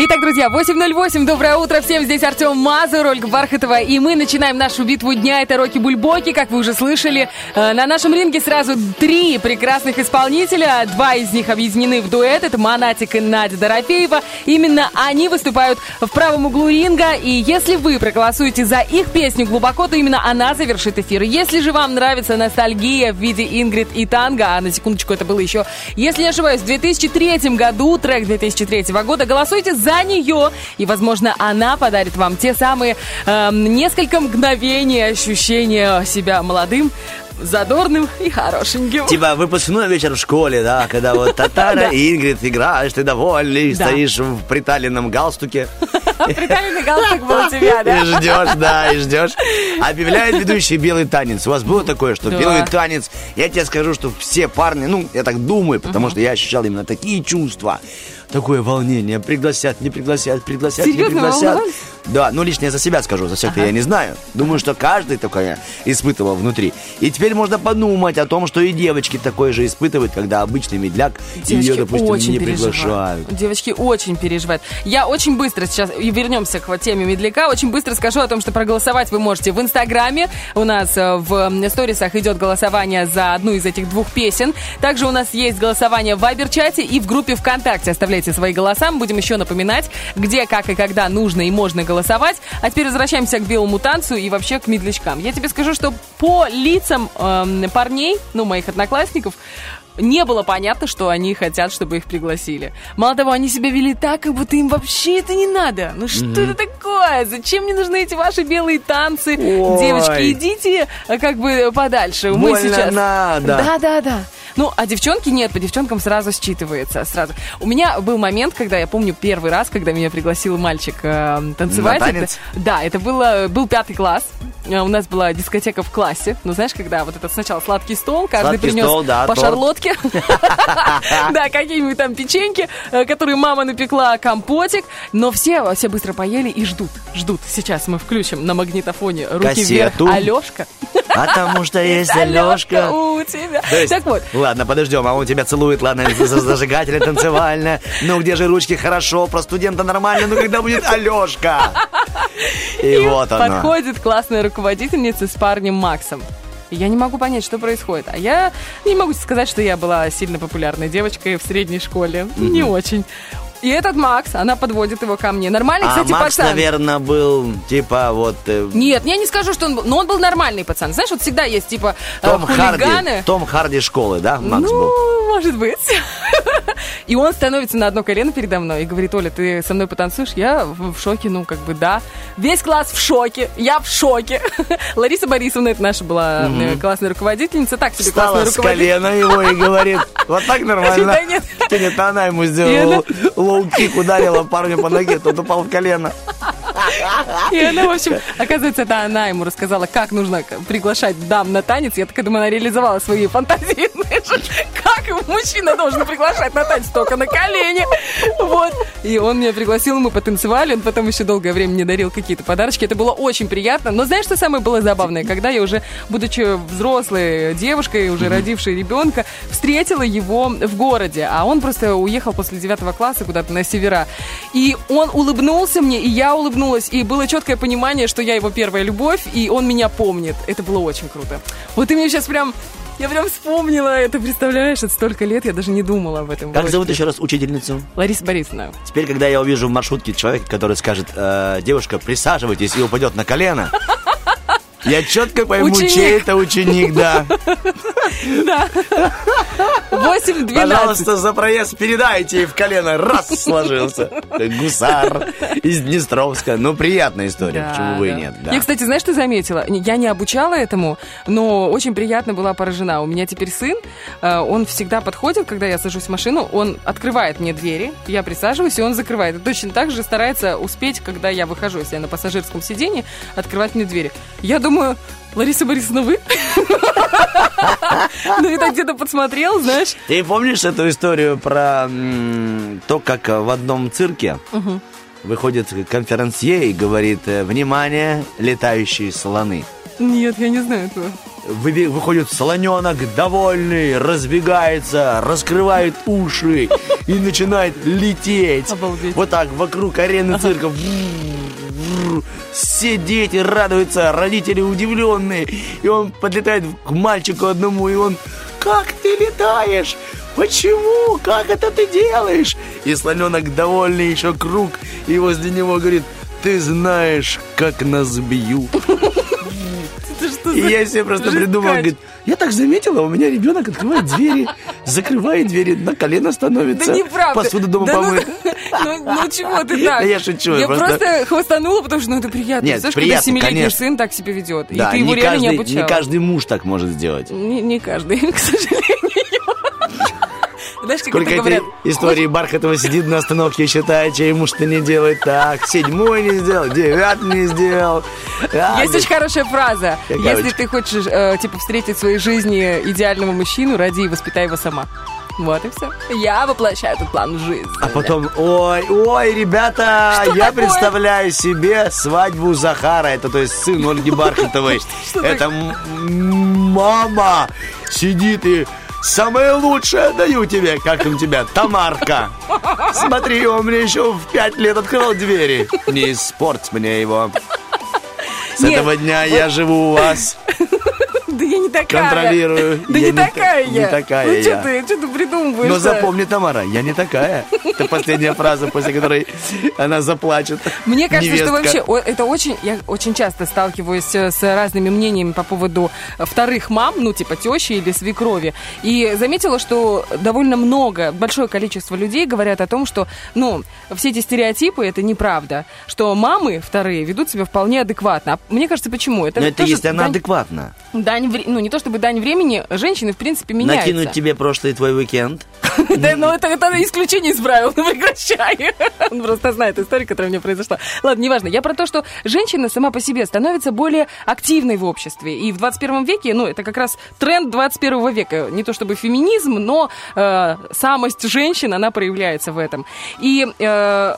Итак, друзья, 8.08, доброе утро всем, здесь Артем Мазур, Ольга Бархатова, и мы начинаем нашу битву дня, это Рокки Бульбоки, как вы уже слышали. Э, На нашем ринге сразу три прекрасных исполнителя, два из них объединены в дуэт, это Монатик и Надя Дорофеева. Именно они выступают в правом углу ринга, и если вы проголосуете за их песню глубоко, то именно она завершит эфир. Если же вам нравится ностальгия в виде Ингрид и Танго, а на секундочку это было еще, если не ошибаюсь, в 2003 году, трек 2003 года, голосуйте за нее, и, возможно, она подарит вам те самые эм, несколько мгновений ощущения себя молодым, задорным и хорошеньким. Типа выпускной вечер в школе, да, когда вот Татара и Ингрид играешь, ты довольный, стоишь в приталенном галстуке Прикольный галстук был у тебя, и да? ждешь, да, и ждешь. Объявляет ведущий белый танец. У вас было такое, что белый танец, я тебе скажу, что все парни, ну, я так думаю, потому что я ощущал именно такие чувства. Такое волнение. Пригласят, не пригласят, пригласят, не Серьезно, пригласят. волновались? Да, ну лично я за себя скажу, за всех-то я не знаю. Думаю, что каждый такое испытывал внутри. И теперь можно подумать о том, что и девочки такое же испытывают, когда обычный медляк ее, допустим, очень не переживают. приглашают. Девочки очень переживают. Я очень быстро сейчас, и вернемся к теме медляка, очень быстро скажу о том, что проголосовать вы можете в Инстаграме. У нас э, в сторисах идет голосование за одну из этих двух песен. Также у нас есть голосование в Вайбер-чате и в группе ВКонтакте. Оставляйте свои голоса. Мы будем еще напоминать, где, как и когда нужно и можно голосовать. А теперь возвращаемся к белому танцу и вообще к медлячкам. Я тебе скажу, что по лицам эм, парней, ну, моих одноклассников, не было понятно, что они хотят, чтобы их пригласили. Мало того, они себя вели так, как будто им вообще это не надо. Ну что это такое? Зачем мне нужны эти ваши белые танцы? Ой. Девочки, идите э, как бы подальше. Мы Больно сейчас... надо. Да, да, да. Ну, а девчонки нет, по девчонкам сразу считывается. Сразу. У меня был момент, когда я помню первый раз, когда меня пригласил мальчик э, танцевать. На танец? Это- да, это было, был пятый класс. Э, У нас была дискотека в классе. Ну, знаешь, когда вот это сначала сладкий стол, каждый Сладкий принес стол, да, по торт. шарлотке. Да, какие-нибудь там печеньки, э, которые мама напекла, компотик. Но все, все быстро поели и ждут, ждут. Сейчас мы включим на магнитофоне руки вверх. Алешка. Потому что есть Алешка. у тебя. Так вот, Ладно, подождем, а он тебя целует, ладно, за- зажигателя танцевальная. Ну где же ручки хорошо, про студента нормально, ну когда будет Алешка? И вот оно. подходит классная руководительница с парнем Максом. И Я не могу понять, что происходит. А я не могу сказать, что я была сильно популярной девочкой в средней школе. Не очень. И этот Макс, она подводит его ко мне. Нормальный, А кстати, Макс, пацан. наверное, был типа вот э, Нет, я не скажу, что он был. Но он был нормальный пацан. Знаешь, вот всегда есть типа э, Том Харди. хулиганы. Том Харди школы, да, Макс ну, был? может быть. И он становится на одно колено передо мной и говорит, Оля, ты со мной потанцуешь? Я в шоке, ну, как бы, да. Весь класс в шоке, я в шоке. Лариса Борисовна, это наша была э, классная руководительница, так себе Встала классная с руководительница. колена его и говорит, вот так нормально. Нет. Нет, она ему сделала лоу-кик, ударила парню по ноге, тот упал в колено. И она, в общем, оказывается, это она ему рассказала, как нужно приглашать дам на танец. Я так думаю, она реализовала свои фантазии. Как мужчина должен приглашать на танец только на колени? Вот. И он меня пригласил, мы потанцевали, он потом еще долгое время мне дарил какие-то подарочки. Это было очень приятно. Но знаешь, что самое было забавное? Когда я уже, будучи взрослой девушкой, уже родившей ребенка, встретила его в городе. А он просто уехал после девятого класса куда-то на севера. И он улыбнулся мне, и я улыбнулась. И было четкое понимание, что я его первая любовь, и он меня помнит. Это было очень круто. Вот ты мне сейчас прям я прям вспомнила это, представляешь, это столько лет, я даже не думала об этом. Как Вот. зовут еще раз учительницу? Лариса Борисовна. Теперь, когда я увижу в маршрутке человека, который скажет, «Э, девушка, присаживайтесь и упадет на колено, я четко пойму, Ученик. чей это ученик, да. 8-12. Пожалуйста, за проезд передайте, и в колено раз сложился. Гусар из Днестровска. Ну, приятная история, Да, почему бы и да. нет. да. Я, кстати, знаешь, что заметила? Я не обучала этому, но очень приятно была поражена. У меня теперь сын, э, он всегда подходит, когда я сажусь в машину, он открывает мне двери, я присаживаюсь, и он закрывает. И точно так же старается успеть, когда я выхожу, если я на пассажирском сиденье, открывать мне двери. Я думаю, Лариса Борисовна, вы? Ну так где-то подсмотрел, знаешь. Ты помнишь эту историю про то, как в одном цирке выходит конферансье и говорит, э, внимание, летающие слоны. Нет, я не знаю этого. Выходит слоненок довольный, разбегается, раскрывает уши и начинает лететь. Обалдеть. Вот так вокруг арены цирка. Все дети радуются, родители удивленные. И он подлетает к мальчику одному, и он «Как ты летаешь? Почему? Как это ты делаешь?» И слоненок довольный еще круг, и возле него говорит «Ты знаешь, как нас бьют». И я себе просто придумал, говорит, я так заметила, у меня ребенок открывает двери, закрывает двери, на колено становится, Да неправда. посуду дома Да ну- помоет. Ну, ну чего ты так? Да я шучу, Я просто- просто хвостанула, потому что ну это приятно. Нет, Знаешь, приятно, когда семилетний конечно. сын так себя ведет, Да, и ты его не реально не каждый, обучал. не каждый муж так может сделать. Не, не каждый, к сожалению. Знаешь, как Сколько это говорят? истории Бархатова сидит на остановке и считает, чей муж что не делает так, седьмой не сделал, девятый не сделал. А, Есть очень хорошая фраза. Какая Если ты хочешь, э, типа, встретить в своей жизни идеального мужчину, ради и воспитай его сама. Вот и все. Я воплощаю этот план в жизнь. А потом, ой, ой, ребята, Что я такое? представляю себе свадьбу Захара, это то есть сын Ольги Бархатовой. Это мама сидит и самое лучшее даю тебе, как там тебя, Тамарка. Смотри, он мне еще в пять лет открывал двери. Не испорть мне его. С Нет, этого дня я живу у вас, Да я не такая. контролирую. Да не та- такая я. Не такая Ну я. что ты, что ты придумываешь? Но запомни, Тамара, я не такая. Это последняя фраза, после которой она заплачет. Мне кажется, что вообще это очень, я очень часто сталкиваюсь э, с разными мнениями по поводу вторых мам, ну типа тещи или свекрови. И заметила, что довольно много, большое количество людей говорят о том, что, ну, все эти стереотипы это неправда, что мамы вторые ведут себя вполне адекватно. А мне кажется, почему? Это, Но это тоже если она адекватна. дань вре- ну не то чтобы дань времени, женщины в принципе меняются. Накинуть тебе прошлый твой уикенд. Да, ну это, это исключение из правил, ну прекращай. Он просто знает историю, которая мне произошла. Ладно, неважно. Я про то, что женщина сама по себе становится более активной в обществе. И в 21 веке, ну это как раз тренд 21 века. Не то чтобы феминизм, но э, самость женщин, она проявляется в этом. И... э,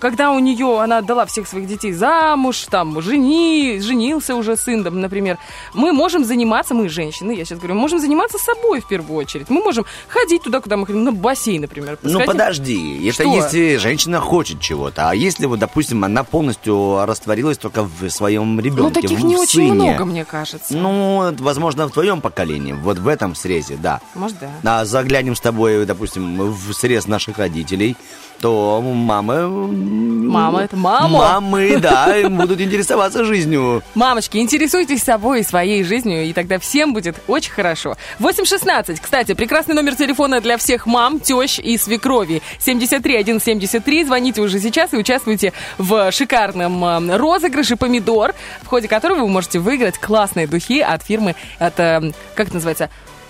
когда у нее, она отдала всех своих детей замуж, там, жени, женился уже сын, там, например, мы можем заниматься, мы женщины, я сейчас говорю, мы можем заниматься собой в первую очередь. Мы можем ходить туда, куда мы хотим, на бассейн, например. Ну подожди, это Что? если женщина хочет чего-то, а если вот, допустим, она полностью растворилась только в своем ребенке, Ну, таких в не очень сыне. много, мне кажется. Ну, возможно, в твоем поколении, вот в этом срезе, да. Может, да. А заглянем с тобой, допустим, в срез наших родителей, то мамы... Мама, это мама. Мамы, да, будут интересоваться жизнью. Мамочки, интересуйтесь собой и своей жизнью, и тогда всем будет очень хорошо. 816, кстати, прекрасный номер телефона для всех мам, тещ и свекрови. 73173, звоните уже сейчас и участвуйте в шикарном э, розыгрыше «Помидор», в ходе которого вы можете выиграть классные духи от фирмы, от, как это называется,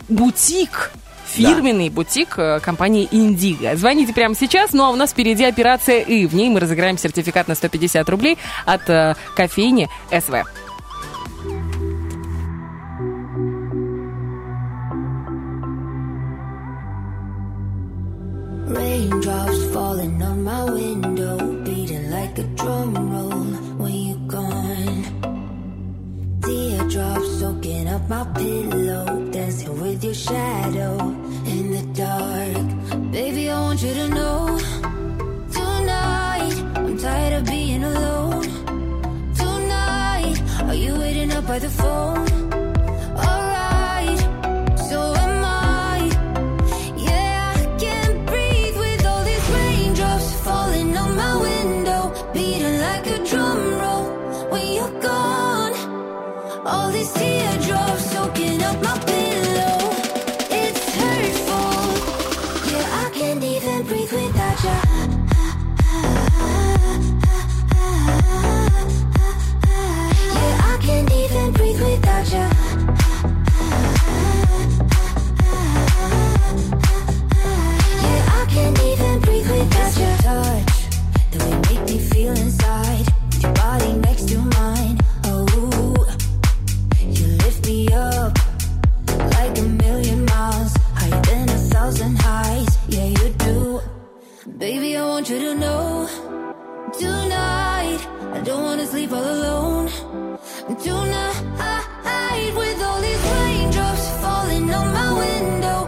«Бутик». Фирменный да. бутик э, компании «Индиго». Звоните прямо сейчас, ну а у нас впереди операция «И». В ней мы разыграем сертификат на 150 рублей от э, кофейни «СВ». Raindrops falling on my window, beating like a drum roll when you're gone. The Teardrops soaking up my pillow, dancing with your shadow in the dark. Baby, I want you to know tonight I'm tired of being alone. Tonight, are you waiting up by the phone? Baby. I want you to know tonight. I don't wanna sleep all alone. Tonight, with all these raindrops falling on my window,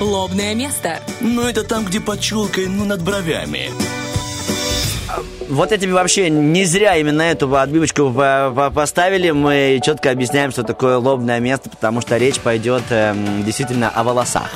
Лобное место. Ну, это там, где под челкой, ну, над бровями. Вот я тебе вообще не зря именно эту отбивочку по- по- поставили. Мы четко объясняем, что такое лобное место, потому что речь пойдет эм, действительно о волосах.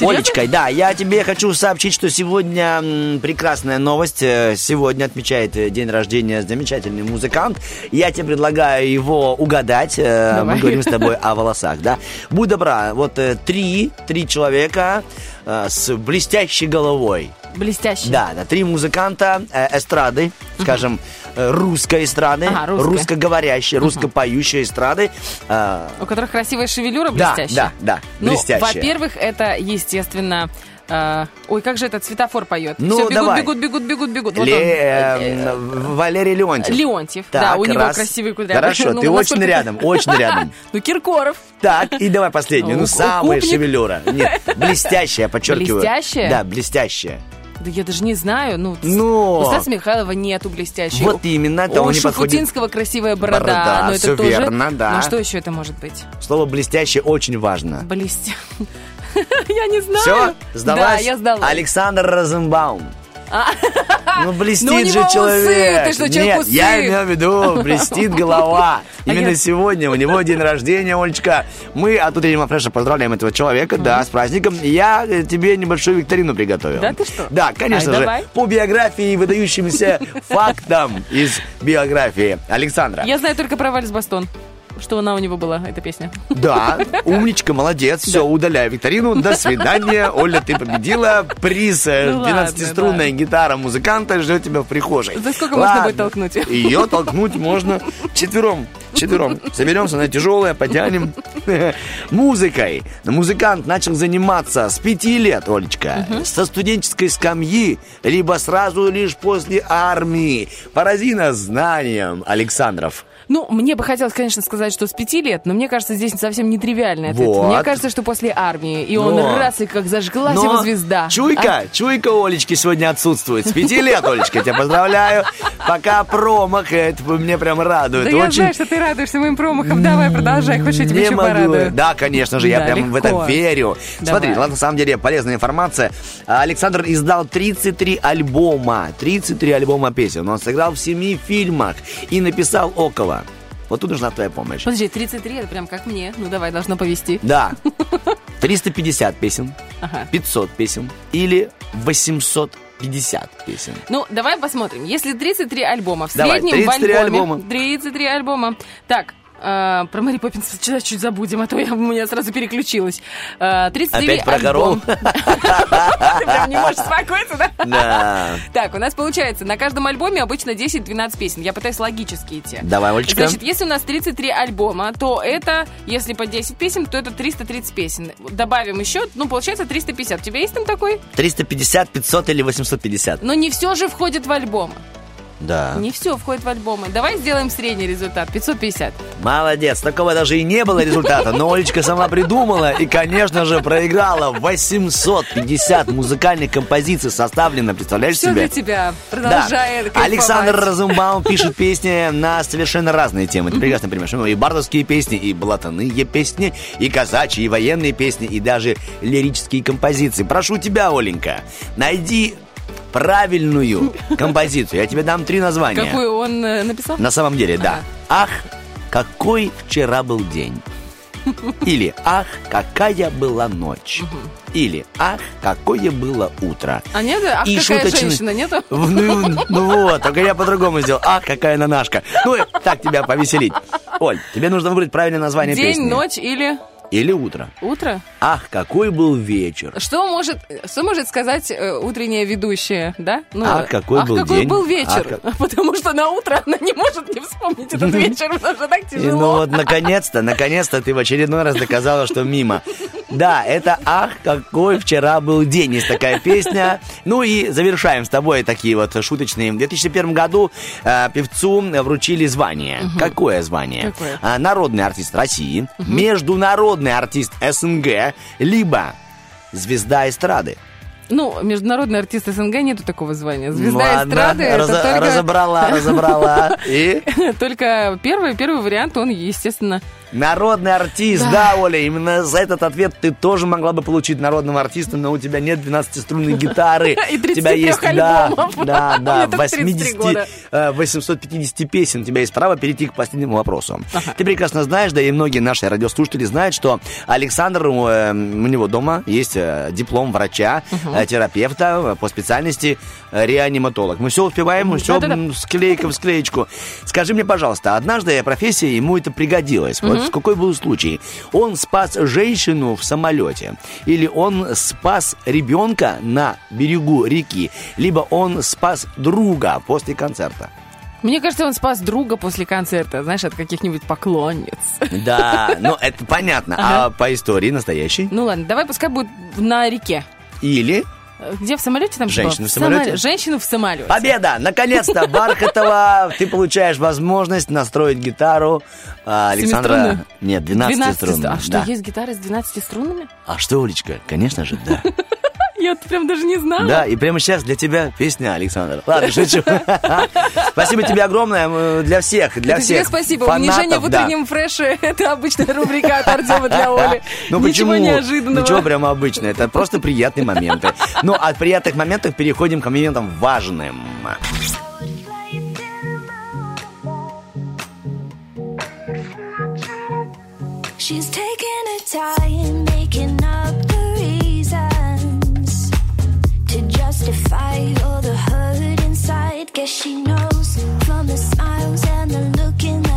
Олечка, да, я тебе хочу сообщить, что сегодня прекрасная новость. Э, Сегодня отмечает э, день рождения замечательный музыкант. Я тебе предлагаю его угадать. Э, Мы Давай. говорим с тобой о волосах, да? Будь добра, вот три, три человека с блестящей головой. Блестящий. Да, да, три музыканта э, эстрады, скажем, э, русской эстрады, Ага, русская. русскоговорящей, русскопоющей эстрады. э, У которых красивая шевелюра да, блестящая. да, да, Ну, блестящая. во-первых, это, естественно... э, ой, как же этот светофор поет? Ну, Всё, бегут, давай. бегут, бегут, бегут, бегут. Вот Ле- он. э, Валерий Леонтьев. Леонтьев, Так, да, у него раз. красивые кудрявые. Хорошо, Ну, ты очень насколько- рядом, очень рядом. Ну, Киркоров. Так, и давай последнюю. Ну, самая шевелюра. Нет, блестящая, подчеркиваю. Блестящая? Да, блестящая. Да я даже не знаю. Ну, Ну. у Стаса Михайлова нету блестящей. Вот именно, это он не подходит. Красивая борода. Борода, но это всё тоже... верно, да. Ну, что еще это может быть? Слово блестящее очень важно. Блестя... Я не знаю. Все, сдалась? Да, я сдалась. Александр Розенбаум. Ну, блестит Ну, же усы, человек. ты что, человек Нет, усы? я имею в виду, блестит голова. Именно А сегодня у него день рождения, Олечка. Мы от утреннего фреша поздравляем этого человека, да, с праздником. Я э, тебе небольшую викторину приготовил. Да ты что? Да, конечно же, по биографии и выдающимся фактам из биографии Александра. Я знаю только про Вальс Бастон. Что она у него была, эта песня. Да, умничка, молодец. Все, удаляю викторину. До свидания. Оля, ты победила. Приз э, Ну 12-струнная гитара музыканта ждет тебя в прихожей. За сколько можно будет толкнуть? Ее толкнуть можно четвером. Четвером. Соберемся на тяжелое, потянем. Музыкой. Музыкант начал заниматься с пяти лет, Олечка. Со студенческой скамьи, либо сразу лишь после армии. Поразина знанием, Александров. Ну, мне бы хотелось, конечно, сказать, что с пяти лет, но мне кажется, здесь совсем нетривиальный ответ. Вот. Мне кажется, что после армии, и он Но. раз и как зажглась Но его звезда. Чуйка, А? чуйка Олечки сегодня отсутствует. С пяти лет, Олечка, я тебя поздравляю. Пока промах, это мне прям радует. Да я Очень знаю, что ты радуешься моим промахам. Давай, продолжай, хочешь, я тебя еще могу. порадую. Да, конечно же, я Да, прям в легко. это верю. Давай. Смотри, ладно, на самом деле полезная информация. Александр издал 33 альбома. 33 альбома песен. Он сыграл в семи фильмах и написал около Вот тут нужна твоя помощь. Подожди, 33 это прям как мне. Ну давай, должно повести. Да. 350 песен, Ага. 500 песен или 850 песен. Ну, давай посмотрим. Если 33 альбома, в Давай, среднем 33 в альбоме... альбома. 33 альбома. Так, э, про Мэри Поппинс чуть, чуть забудем, а то я, у меня сразу переключилась. Э, 33 Опять про альбом. коров? Ты прям не можешь успокоиться, да? Да. Так, у нас получается, на каждом альбоме обычно 10-12 песен. Я пытаюсь логически идти. Давай, Олечка. Значит, если у нас 33 альбома, то это, если по 10 песен, то это 330 песен. Добавим еще, ну, получается 350. У тебя есть там такой? 350, 500 или 850? Но не все же входит в альбомы. Да. Не все входит в альбомы. Давай сделаем средний результат. 550. Молодец, такого даже и не было результата, но Олечка сама придумала и, конечно же, проиграла 850 музыкальных композиций составлено, представляешь Все себе? для тебя. Да. Продолжает кайфовать. Александр Розенбаум пишет песни на совершенно разные темы. Ты прекрасно понимаешь, ну, и бардовские песни, и блатаные песни, и казачьи, и военные песни, и даже лирические композиции. Прошу тебя, Оленька, найди правильную композицию. Я тебе дам три названия. Какую он э, написал? На самом деле, да. Ах, какой вчера был день. Или ах, какая была ночь. Или ах, какое было утро. А нет? Ах, И какая шуточный- женщина, нету? Ну, ну вот, только я по-другому сделал. Ах, какая нанашка. Ну, так тебя повеселить. Оль, тебе нужно выбрать правильное название День, песни. ночь или Или утро. утро? Ах, какой был вечер. Что может, что может сказать э, утренняя ведущая, да? Ну, Ах, какой ах, был какой день. был вечер. Ах, Потому что на утро она не может не вспомнить этот вечер, потому что так И, ну тяжело. вот, наконец-то, наконец-то ты в очередной раз доказала, что мимо. Да, это «Ах, какой вчера был день» есть такая песня. Ну и завершаем с тобой такие вот шуточные. В 2001 году э, певцу вручили звание. Какое звание? Какое? А, Народный артист России, международный артист СНГ, либо звезда эстрады. Ну, международный артист СНГ нету такого звания. Звезда Ладно, эстрады это разо- только... разобрала, разобрала. И Только первый, первый вариант, он, естественно... Народный артист, да. Оля, именно за этот ответ ты тоже могла бы получить народного артиста, но у тебя нет 12-струнной гитары. И У тебя 33 есть, да, альбомов. да, да, Мне только 33 80, года. э, 850 песен. У тебя есть право перейти к последнему вопросу. Ты прекрасно знаешь, да и многие наши радиослушатели знают, что Александр, э, у него дома есть э, диплом врача, э, терапевта по специальности реаниматолог. Мы все успеваем, мы все склейка в склеечку. Скажи мне, пожалуйста, однажды профессия ему это пригодилось. Вот какой был случай? Он спас женщину в самолете, или он спас ребенка на берегу реки, либо он спас друга после концерта. Мне кажется, он спас друга после концерта, знаешь, от каких-нибудь поклонниц. Да, ну это понятно. А по истории настоящей? Ну ладно, давай пускай будет на реке. Или Где в самолете там? Женщина в самолете? самоле- Женщину в самолете. Победа! Наконец-то, Бархатова, ты получаешь возможность настроить гитару а, Александра... Нет, 12 12 струн. струн. А что, есть гитары с 12 струнами? А что, Олечка? Конечно же, да. Я прям даже не знала. Да, и прямо сейчас для тебя песня, Александр. Ладно, шучу. Спасибо тебе огромное для всех, для всех тебе спасибо. Унижение в утреннем фреше – это обычная рубрика от Артема для Оли. Ну Ничего почему? неожиданного. Ничего прямо обычно. Это просто приятные моменты. Ну, от приятных моментов переходим к моментам важным. She's taking her time, making up to justify all the hurt inside. Guess she knows from the smiles and the look in their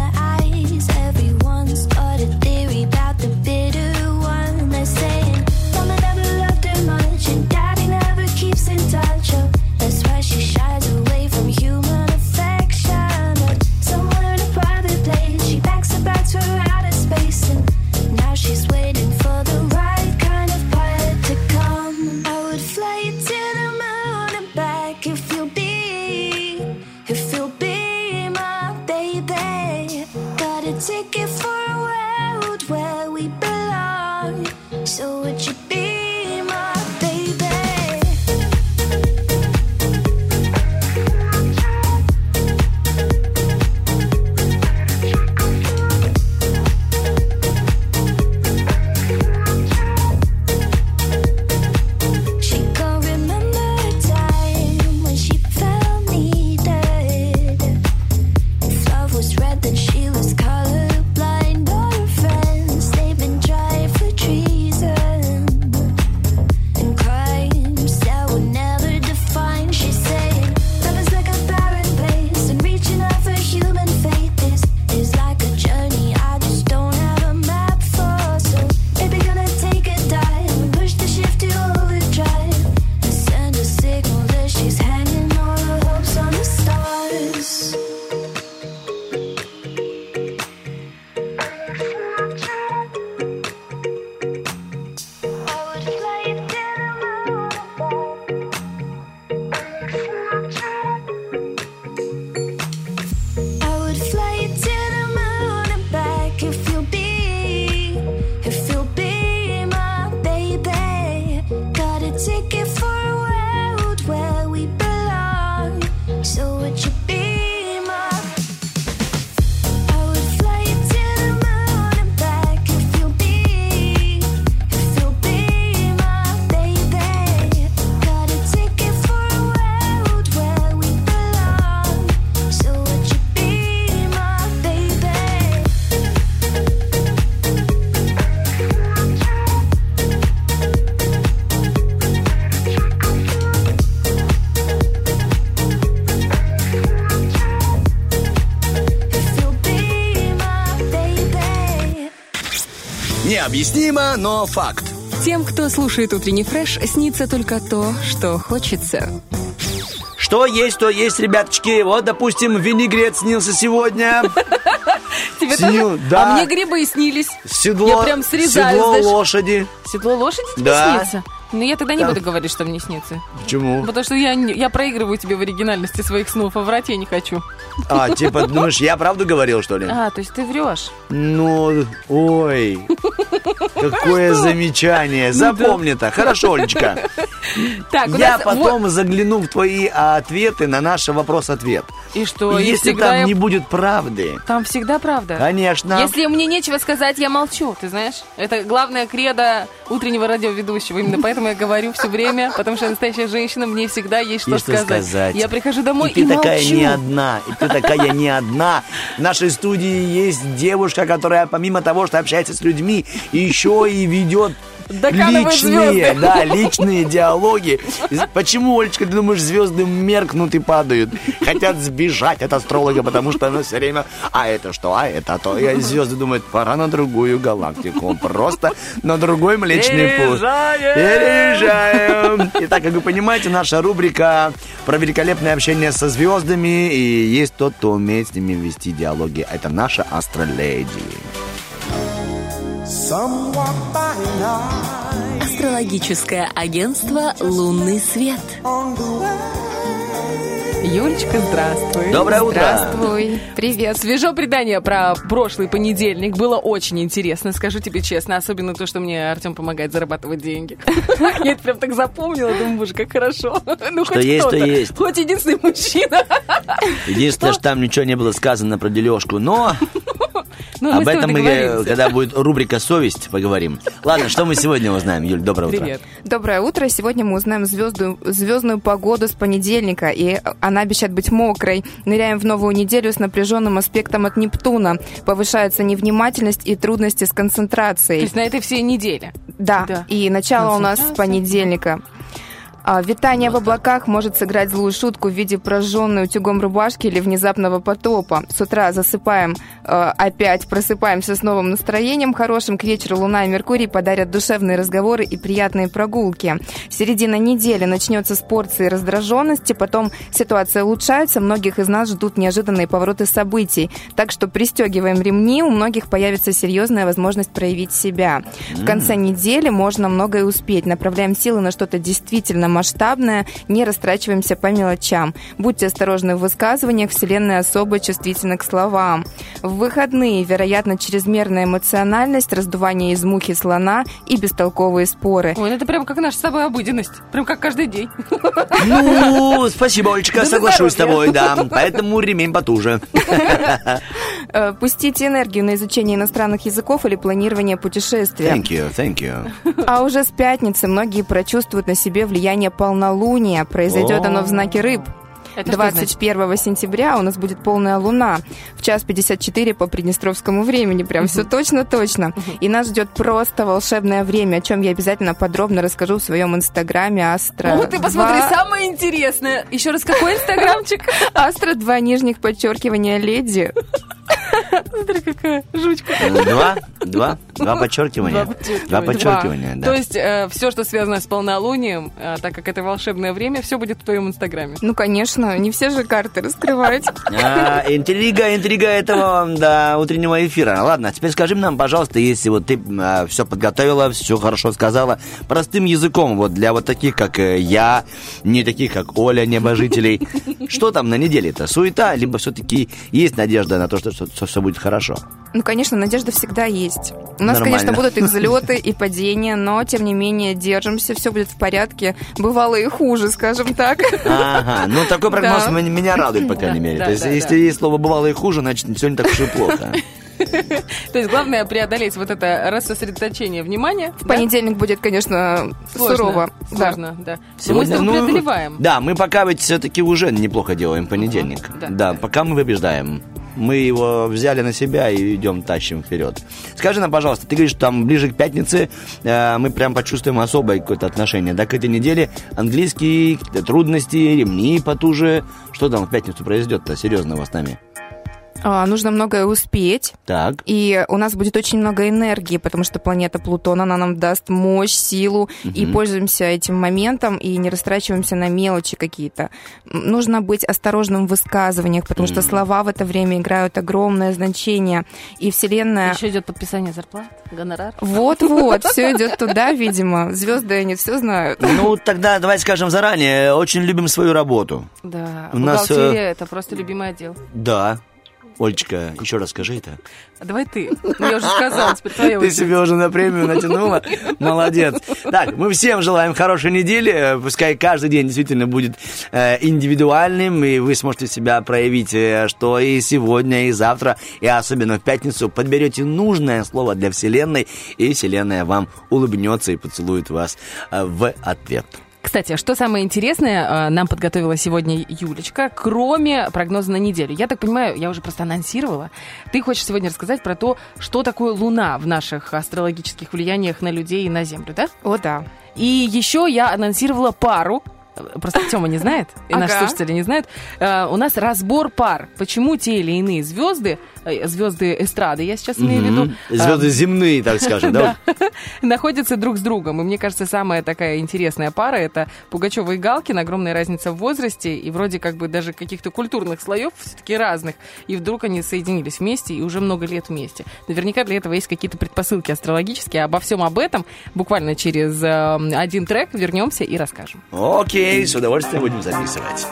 Необъяснимо, но факт. Тем, кто слушает утренний фреш, снится только то, что хочется. Что есть, то есть, ребяточки. Вот, допустим, винегрет снился сегодня. Тебе Снил, тоже? да. А мне грибы снились. Седло, Я прям срезаю, седло знаешь. лошади. Седло лошади тебе Да. снится? Ну, я тогда не Да. буду говорить, что мне снится. Почему? Потому что я, я проигрываю тебе в оригинальности своих снов, а врать я не хочу. А, типа, думаешь, я правду говорил, что ли? А, то есть ты врешь. Ну, ой, какое замечание. Запомни-то. Хорошо, Олечка. Я потом загляну в твои ответы на наш вопрос-ответ. И что? И если там я- не будет правды, Там всегда правда. конечно. Если мне нечего сказать, я молчу, ты знаешь? Это главная кредо утреннего радиоведущего. Именно поэтому я говорю все время, потому что настоящая женщина, мне всегда есть что, Есть что сказать. Я прихожу домой и ты и, такая молчу. не одна, и ты такая не одна. В нашей студии есть девушка, которая помимо того, что общается с людьми, еще и ведет Доканывает личные, звезды. да, личные диалоги. Почему, Олечка, ты думаешь, звезды меркнут и падают? Хотят сбежать от астролога, потому что она все время, а это что, а это то. И звезды думают, пора на другую галактику. Просто на другой Млечный Путь. Переезжаем. Итак, как вы понимаете, наша рубрика про великолепное общение со звездами. И есть тот, кто умеет с ними вести диалоги. Это наша астроледи. Астрологическое агентство «Лунный свет». Юлечка, здравствуй. Доброе утро. Здравствуй. Привет. Свежо предание про прошлый понедельник. Было очень интересно, скажу тебе честно. Особенно то, что мне Артем помогает зарабатывать деньги. Я это прям так запомнила. Думаю, боже, как хорошо. Ну, хоть есть, то кто-то. есть. Хоть единственный мужчина. Единственное, что там ничего не было сказано про дележку, но Ну, об этом мы, э, когда будет рубрика «Совесть», поговорим. Ладно, что мы сегодня узнаем, Юль? Доброе утро. Привет. Доброе утро. Сегодня мы узнаем звезду, звездную погоду с понедельника, и она обещает быть мокрой. Ныряем в новую неделю с напряженным аспектом от Нептуна. Повышается невнимательность и трудности с То концентрацией. есть на этой всей неделе. Да, Да. и начало у нас с понедельника. А, Витание в облаках может сыграть злую шутку в виде прожженной утюгом рубашки или внезапного потопа. С утра засыпаем, э, опять просыпаемся с новым настроением хорошим. К вечеру Луна и Меркурий подарят душевные разговоры и приятные прогулки. Середина недели начнется с порции раздраженности, потом ситуация улучшается, многих из нас ждут неожиданные повороты событий. Так что пристегиваем ремни, у многих появится серьезная возможность проявить себя. В конце недели можно многое успеть. Направляем силы на что-то действительно масштабное, не растрачиваемся по мелочам. Будьте осторожны в высказываниях, Вселенная особо чувствительна к словам. В выходные, вероятно, чрезмерная эмоциональность, раздувание из мухи слона и бестолковые споры. Ой, ну это прям как наша с тобой обыденность. Прям как каждый день. Ну, спасибо, Олечка, Да соглашусь с тобой, да. Поэтому ремень потуже. Э, Пустите энергию на изучение иностранных языков или планирование путешествия. Thank you, thank you. А уже с пятницы многие прочувствуют на себе влияние полнолуния. Произойдет О. оно в знаке рыб. Это что значит? 21 сентября у нас будет полная луна в час 54 по приднестровскому времени. Прям все точно-точно. И нас ждет просто волшебное время, о чем я обязательно подробно расскажу в своем инстаграме Астра. О, ты посмотри, 2. самое интересное. Еще раз, какой инстаграмчик? Астра 2 нижних подчеркивания леди. Смотри, какая жучка. Два, два, два подчеркивания. Два подчеркивания. Да. То есть все, что связано с полнолунием, э, так как это волшебное время, все будет в твоем инстаграме. Ну, конечно, не все же карты раскрывать. А, интрига, интрига этого, да, утреннего эфира. Ладно, теперь скажи нам, пожалуйста, если вот ты все подготовила, все хорошо сказала, простым языком, вот для вот таких, как э, я, не таких, как Оля, небожителей, что там на неделе-то? Суета, либо все-таки есть надежда на то, что все будет хорошо? Ну, конечно, надежда всегда есть. У нас, Нормально. конечно, будут и взлеты, и падения, но, тем не менее, держимся, все будет в порядке. Бывало и хуже, скажем так. Ага, ну такой прогноз Да. меня радует, по крайней мере. да, То есть, да, если да. есть слово «бывало и хуже», значит, все не так уж и плохо. То есть главное преодолеть вот это рассосредоточение внимания. В понедельник будет, конечно, сурово. Да. Сложно, да. Мы с тобой ну, преодолеваем. Да, мы пока ведь все-таки уже неплохо делаем понедельник. да, да, да. пока мы побеждаем. Мы его взяли на себя и идем, тащим вперед. Скажи нам, пожалуйста, ты говоришь, что там ближе к пятнице э, мы прям почувствуем особое какое-то отношение, да, к этой неделе. Английские какие-то трудности, ремни потуже. Что там в пятницу произойдет-то серьезного с нами? А, нужно многое успеть. Так. И у нас будет очень много энергии, потому что планета Плутон, она нам даст мощь, силу, и пользуемся этим моментом, и не растрачиваемся на мелочи какие-то. Нужно быть осторожным в высказываниях, потому что слова в это время играют огромное значение. И Вселенная... Еще идет подписание зарплат, гонорар. Вот-вот, все идет туда, видимо. Звезды, они все знают. Ну, тогда давайте скажем заранее, очень любим свою работу. Да, У нас, бухгалтерия это просто любимый отдел. Да. Олечка, еще раз скажи это. А давай ты. Ну, я уже сказала, теперь твоя Ты себе уже на премию натянула. Молодец. Так, мы всем желаем хорошей недели. Пускай каждый день действительно будет э, индивидуальным, и вы сможете себя проявить, э, что и сегодня, и завтра, и особенно в пятницу подберете нужное слово для Вселенной, и Вселенная вам улыбнется и поцелует вас э, в ответ. Кстати, что самое интересное, э, нам подготовила сегодня Юлечка, кроме прогноза на неделю. Я так понимаю, я уже просто анонсировала. Ты хочешь сегодня рассказать про то, что такое Луна в наших астрологических влияниях на людей и на Землю, да? О, да. И еще я анонсировала пару. Просто Тёма не знает, и наши слушатели не знают. Э, У нас разбор пар. Почему те или иные звезды, звезды эстрады, я сейчас имею в виду, э, Звезды земные, так скажем, да? находятся друг с другом. И мне кажется, самая такая интересная пара это Пугачева и Галкин. Огромная разница в возрасте и вроде как бы даже каких-то культурных слоев все-таки разных. И вдруг они соединились вместе и уже много лет вместе. Наверняка для этого есть какие-то предпосылки астрологические. Обо всем об этом буквально через э, один трек вернемся и расскажем. Окей, с удовольствием будем записывать.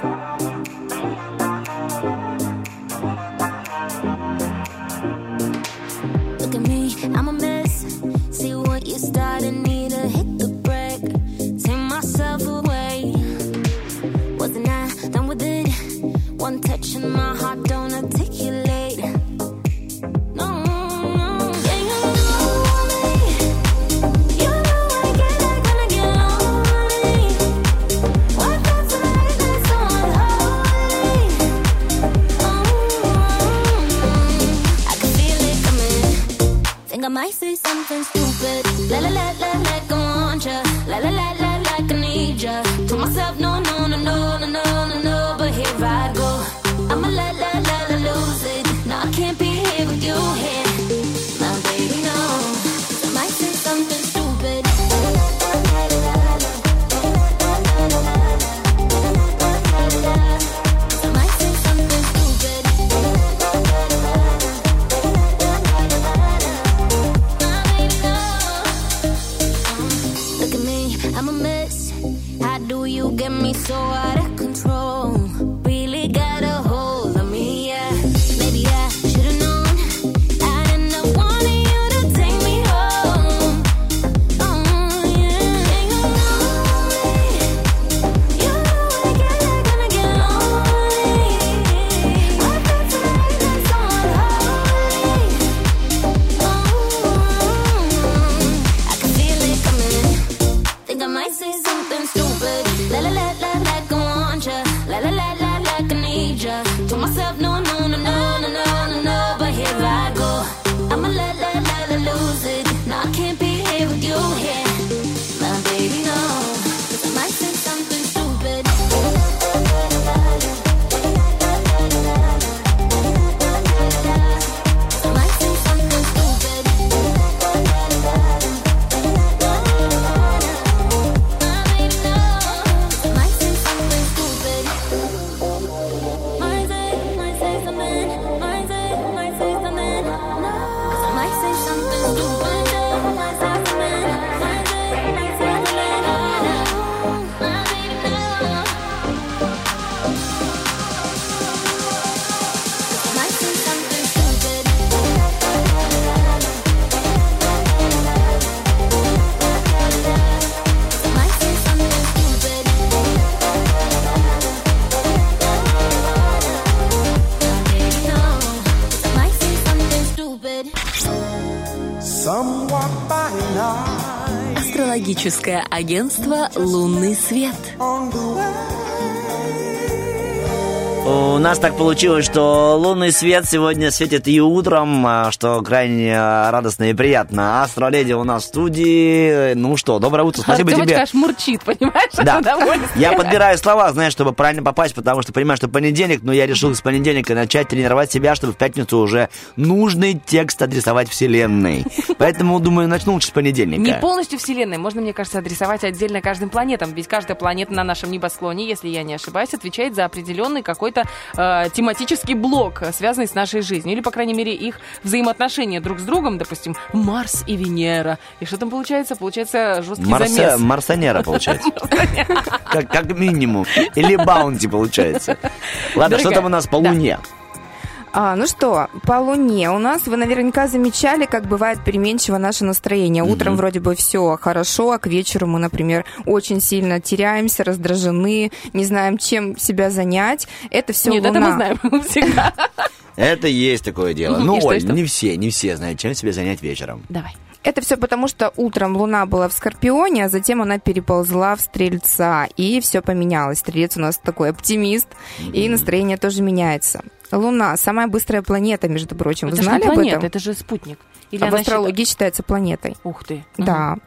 One touch and my heart don't articulate. Might say something stupid. La la la la like I want ya. La la la la like I need ya. To myself, no no no no pessoa. Night Астрологическое агентство «Лунный свет». У нас так получилось, что лунный свет сегодня светит и утром, а, что крайне а, радостно и приятно. Астроледи у нас в студии. Ну что, доброе утро, спасибо Артемочка тебе. аж мурчит, понимаешь? Да. Я подбираю слова, знаешь, чтобы правильно попасть, потому что понимаю, что понедельник, но я решил с понедельника начать тренировать себя, чтобы в пятницу уже нужный текст адресовать Вселенной. Поэтому, думаю, начну лучше с понедельника. Не полностью Вселенной. Можно, мне кажется, адресовать отдельно каждым планетам. Ведь каждая планета на нашем небосклоне, если я не ошибаюсь, отвечает за определенный какой-то э, тематический блок, э, связанный с нашей жизнью. Или, по крайней мере, их взаимоотношения друг с другом. Допустим, Марс и Венера. И что там получается? Получается жесткий Марсе- замес. Марсонера, получается. Как, минимум. Или баунти, получается. Ладно, что там у нас по. Луне? А, ну что, по Луне у нас, вы наверняка замечали, как бывает переменчиво наше настроение. Утром вроде бы все хорошо, а к вечеру мы, например, очень сильно теряемся, раздражены, не знаем, чем себя занять. Это все Нет, Луна. это мы знаем всегда. Это есть такое дело. Ну, Оль, не все, не все знают, чем себе занять вечером. Давай. Это все потому, что утром Луна была в Скорпионе, а затем она переползла в Стрельца, и все поменялось. Стрелец у нас такой оптимист, и настроение тоже меняется. Луна самая быстрая планета, между прочим. Вы это же знали не об планета, этом? это же спутник. Или А в астрологии считается планетой. считает- Ух ты. Да.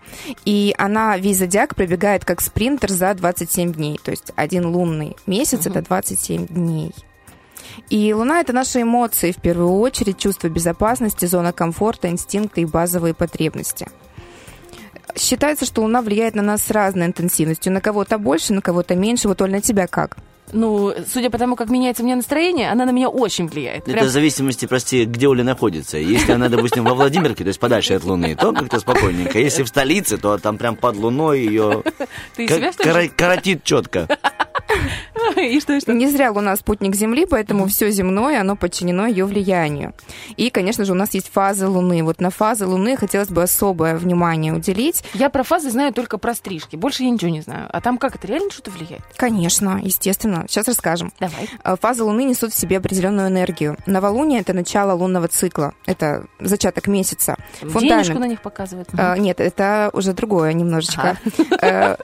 И она, весь зодиак пробегает как спринтер за 27 дней. То есть один лунный месяц это 27 дней. И Луна — это наши эмоции, в первую очередь, чувство безопасности, зона комфорта, инстинкты и базовые потребности. Считается, что Луна влияет на нас с разной интенсивностью. На кого-то больше, на кого-то меньше. Вот, Оль, на тебя как? Ну, судя по тому, как меняется у меня настроение, она на меня очень влияет. Это Прям в зависимости, прости, где Оля находится. Если она, допустим, во Владимирке, то есть подальше от Луны, то как-то спокойненько. Если в столице, то там прям под Луной ее Ты себя, что ли? коротит четко. И что, и что? Не зря Луна спутник Земли, поэтому все земное, оно подчинено ее влиянию. И, конечно же, у нас есть фазы Луны. Вот на фазы Луны хотелось бы особое внимание уделить. Я про фазы знаю только про стрижки. Больше я ничего не знаю. А там как это реально что-то влияет? Конечно, естественно. Сейчас расскажем. Давай. Э, Фазы Луны несут в себе определенную энергию. Новолуние – это начало лунного цикла. Это зачаток месяца. Денежку на них показывают. Э, Нет, это уже другое немножечко. Э,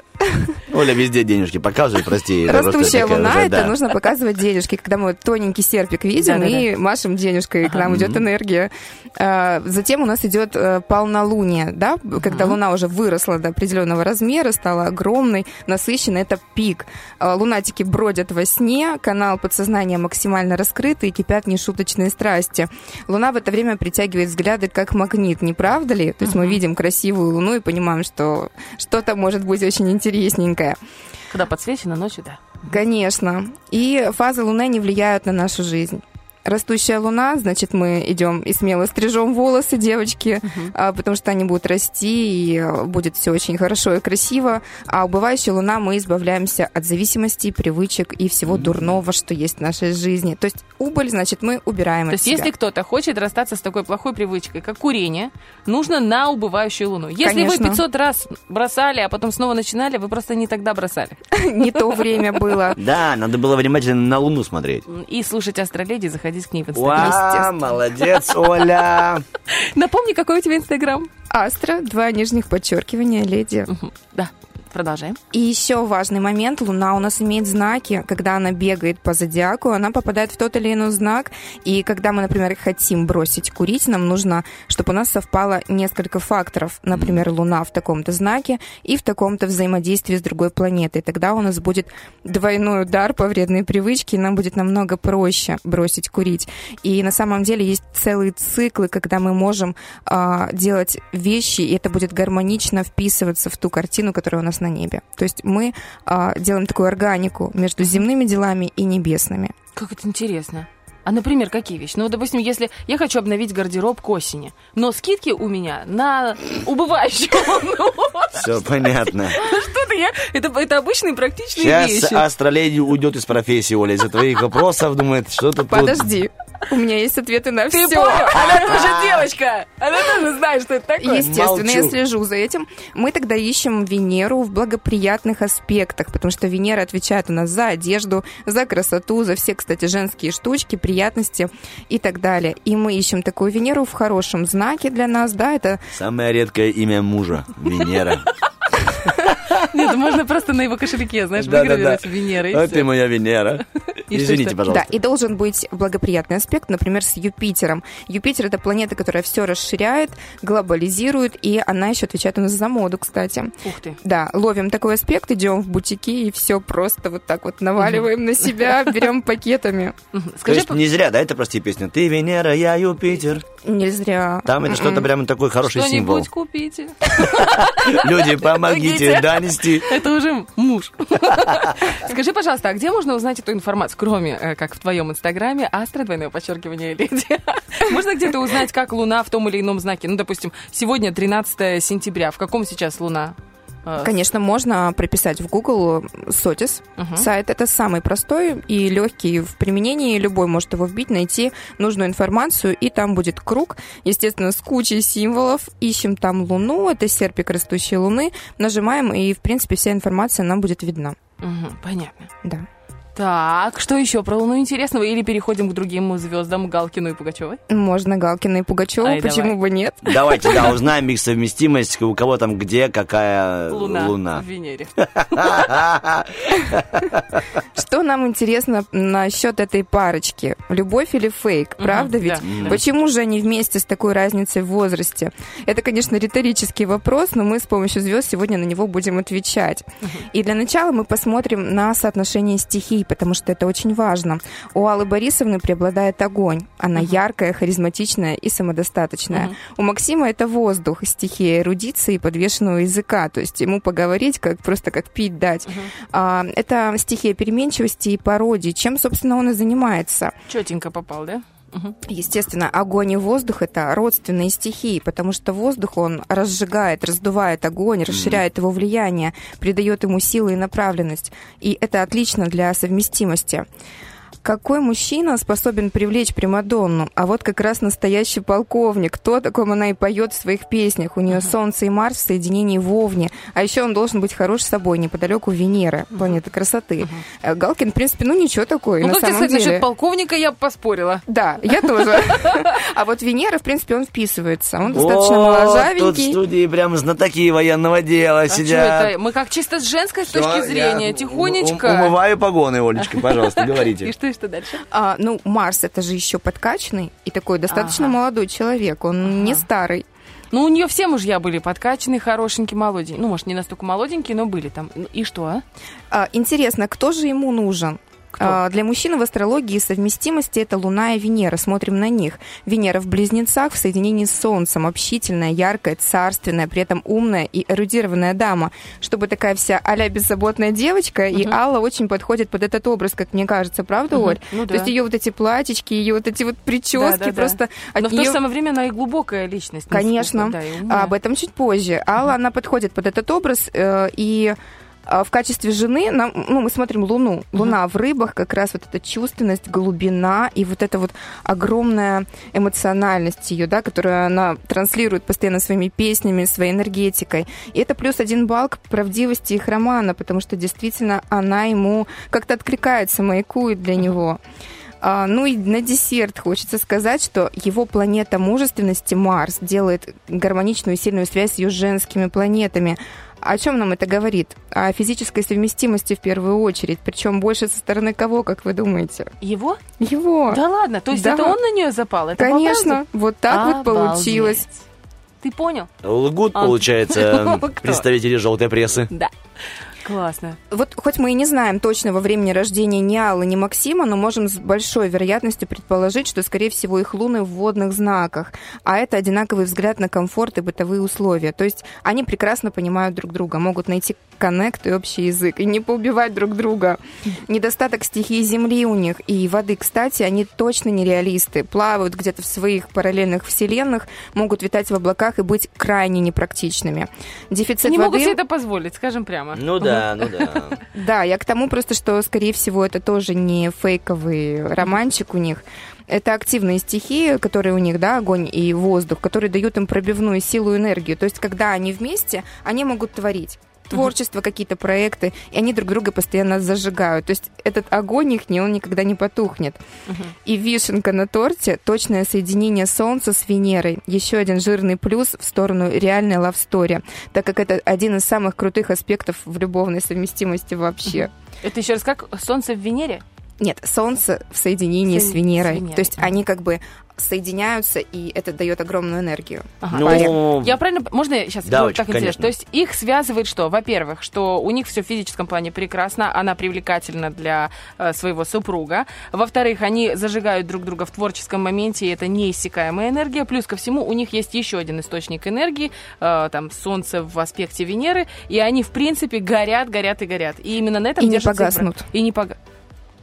Оля везде денежки показывает, прости. Растущая луна уже, это да. нужно показывать денежки, когда мы тоненький серпик видим Да-да-да. и машем денежкой, к нам идет энергия. А, Затем у нас идет э, полнолуние, да, когда луна уже выросла до определенного размера, стала огромной, насыщенной, это пик. А, Лунатики бродят во сне, канал подсознания максимально раскрыт и кипят нешуточные страсти. Луна в это время притягивает взгляды как магнит, не правда ли? То есть мы видим красивую луну и понимаем, что что-то может быть очень интересненькое. Когда подсвечено ночью, да. Конечно. И фазы Луны не влияют на нашу жизнь. Растущая луна, значит, мы идем и смело стрижем волосы девочки, а, потому что они будут расти, и а, будет все очень хорошо и красиво. А убывающая луна мы избавляемся от зависимостей, привычек и всего дурного, что есть в нашей жизни. То есть убыль, значит, мы убираем То от есть, себя. если кто-то хочет расстаться с такой плохой привычкой, как курение, нужно на убывающую луну. Если Конечно. вы 500 раз бросали, а потом снова начинали, вы просто не тогда бросали. Не то время было. Да, надо было внимательно на Луну смотреть. И слушать Астроледи, заходить к ней в Инстаграм. Молодец, Оля. Напомни, какой у тебя Инстаграм? Астра, два нижних подчеркивания, леди. Да, продолжаем. И еще важный момент. Луна у нас имеет знаки. Когда она бегает по зодиаку, она попадает в тот или иной знак. И когда мы, например, хотим бросить курить, нам нужно, чтобы у нас совпало несколько факторов. Например, Луна в таком-то знаке и в таком-то взаимодействии с другой планетой. Тогда у нас будет двойной удар по вредной привычке, и нам будет намного проще бросить курить. И на самом деле есть целые циклы, когда мы можем а, делать вещи, и это будет гармонично вписываться в ту картину, которая у нас на небе. То есть мы а, делаем такую органику между земными делами и небесными. Как это интересно. А, например, какие вещи? Ну, допустим, если я хочу обновить гардероб к осени, но скидки у меня на убывающую луну. Все понятно. Что-то я... Это, это обычные практичные Сейчас вещи. астроледи уйдет из профессии, Оля, из-за твоих вопросов, думает, что-то. Подожди, у меня есть ответы на Ты все. понял? Она тоже девочка. Она тоже знает, что это такое. Естественно, я слежу за этим. Мы тогда ищем Венеру в благоприятных аспектах, потому что Венера отвечает у нас за одежду, за красоту, за все, кстати, женские штучки, приятности и так далее. И мы ищем такую Венеру в хорошем знаке для нас, да, это Самое редкое имя мужа – Венера. Нет, можно просто на его кошельке, знаешь, выгравировать Венера и А ты моя Венера. Извините, пожалуйста. Да, и должен быть благоприятный аспект, например, с Юпитером. Юпитер это планета, которая все расширяет, глобализирует, и она еще отвечает у нас за моду, кстати. Ух ты. Да, ловим такой аспект, идем в бутики и все просто вот так вот наваливаем на себя, берем пакетами. То Скажи, есть не зря, да, это прости песня. Ты Венера, я Юпитер. Не зря. Там это что-то прямо такой хороший символ. что-нибудь купите. Люди, помогите Помогите. Донести. Это уже муж. Скажи, пожалуйста, а где можно узнать эту информацию, кроме э, как в твоем инстаграме, астро, двойное подчеркивание, леди? Можно где-то узнать, как Луна в том или ином знаке? Ну, допустим, сегодня 13 сентября. В каком сейчас Луна? Э, Конечно, можно прописать в Google Сотис. Мгм. Сайт это самый простой и легкий в применении. Любой может его вбить, найти нужную информацию, и там будет круг, естественно, с кучей символов. Ищем там Луну, это серпик растущей Луны, нажимаем, и, в принципе, вся информация нам будет видна. мгм, Понятно. Да. Так, что еще про Луну интересного? Или переходим к другим звездам Галкину и Пугачевой? Можно Галкина и Пугачева, Ай, почему давай. бы нет? Давайте, да, узнаем их совместимость, у кого там где, какая Луна, луна. в Венере. Что нам интересно насчет этой парочки? Любовь или фейк? Правда ведь? Почему же они вместе с такой разницей в возрасте? Это, конечно, риторический вопрос, но мы с помощью звезд сегодня на него будем отвечать. И для начала мы посмотрим на соотношение стихий, потому что это очень важно. У Аллы Борисовны преобладает огонь. Она яркая, харизматичная и самодостаточная. У Максима это воздух, стихия эрудиции и подвешенного языка. То есть ему поговорить, как просто как пить дать. А, это стихия переменчивости и пародии, чем, собственно, он и занимается. Четенько попал, да? Мгм. Естественно, огонь и воздух это родственные стихии, потому что воздух он разжигает, раздувает огонь, расширяет его влияние, придает ему силы и направленность. И это отлично для совместимости. Какой мужчина способен привлечь Примадонну? А вот как раз настоящий полковник. То, о таком она и поет в своих песнях. У нее Солнце и Марс в соединении в Овне. А еще он должен быть хорош собой, неподалеку Венеры, планеты красоты. Э, Галкин, в принципе, ну ничего такой, Ну, на как самом сказать, деле. насчет полковника я бы поспорила. Да, я тоже. А вот Венера, в принципе, он вписывается. Он достаточно Вот, Тут в моложавенький. студии прям знатоки военного дела А сидят. Мы как чисто с женской точки зрения, тихонечко. Умываю погоны, Олечка, пожалуйста, И говорите. что, и что дальше? А, ну, Марс это же еще подкачанный и такой достаточно Ага. молодой человек. Он не старый. Ну, у нее все мужья были подкачанные, хорошенькие, молоденькие. Ну, может, не настолько молоденькие, но были там. И что, а? А, интересно, кто же ему нужен? Кто? А, Для мужчины в астрологии совместимости это Луна и Венера. Смотрим на них. Венера в близнецах в соединении с Солнцем. Общительная, яркая, царственная, при этом умная и эрудированная дама. Чтобы такая вся а-ля беззаботная девочка. И Алла очень подходит под этот образ, как мне кажется. Правда, Мгм. Оль? Ну То да. есть ее вот эти платьички, ее вот эти вот прически Да-да-да. просто... от Но в то же самое время она и глубокая личность. Конечно. Да, и умная. Об этом чуть позже. Алла, она подходит под этот образ, э, и в качестве жены нам, ну, мы смотрим Луну. Луна в рыбах, как раз вот эта чувственность, глубина и вот эта вот огромная эмоциональность ее, да, которую она транслирует постоянно своими песнями, своей энергетикой. И это плюс один балл к правдивости их романа, потому что действительно она ему как-то откликается, маякует для него. А, ну и на десерт хочется сказать, что его планета мужественности Марс делает гармоничную и сильную связь с ее женскими планетами. О чем нам это говорит? О физической совместимости в первую очередь. Причем больше со стороны кого, как вы думаете? Его? Его. Да ладно, то есть Да. это он на нее запал? Это по Конечно, вот так вот Обалдеть. получилось. Ты понял? Лгут, А. получается, представители желтой прессы. Да. Классно. Вот хоть мы и не знаем точного времени рождения ни Аллы, ни Максима, но можем с большой вероятностью предположить, что, скорее всего, их луны в водных знаках. А это одинаковый взгляд на комфорт и бытовые условия. То есть они прекрасно понимают друг друга, могут найти коннект и общий язык, и не поубивать друг друга. Недостаток стихии Земли у них и воды, кстати, они точно нереалисты. Плавают где-то в своих параллельных вселенных, могут витать в облаках и быть крайне непрактичными. Дефицит не воды... могут себе это позволить, скажем прямо. Ну да, ну да. Да, я к тому просто, что, скорее всего, это тоже не фейковый романчик у них. Это активные стихии, которые у них, да, огонь и воздух, которые дают им пробивную силу и энергию. То есть, когда они вместе, они могут творить творчество, какие-то проекты, и они друг друга постоянно зажигают. То есть этот огонь их, он никогда не потухнет. И вишенка на торте – точное соединение Солнца с Венерой. Еще один жирный плюс в сторону реальной лавстори, так как это один из самых крутых аспектов в любовной совместимости вообще. Это еще раз как? Солнце в Венере? Нет, Солнце в соединении Соедин- с Венерой. с Венерой, То есть они как бы соединяются, и это дает огромную энергию. Ага. Ну, Понятно. Я правильно... Можно я сейчас? Да, Вот очень, так интересно. конечно. То есть их связывает что? Во-первых, что у них все в физическом плане прекрасно, она привлекательна для э, своего супруга. Во-вторых, они зажигают друг друга в творческом моменте, и это неиссякаемая энергия. Плюс ко всему, у них есть еще один источник энергии, э, там, Солнце в аспекте Венеры, и они, в принципе, горят, горят и горят. И именно на этом И не погаснут. И не погаснут.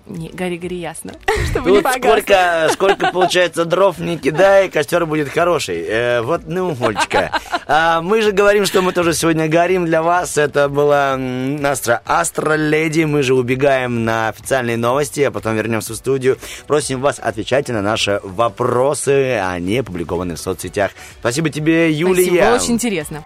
Не, гори, гори, ясно. Чтобы не Тут погасло. сколько, сколько получается дров не кидай, костер будет хороший. Э, вот, ну, Олечка. А, мы же говорим, что мы тоже сегодня горим для вас. Это была Астра Астра Леди. Мы же убегаем на официальные новости, а потом вернемся в студию. Просим вас отвечать на наши вопросы, они опубликованы в соцсетях. Спасибо тебе, Юлия. Спасибо, очень интересно.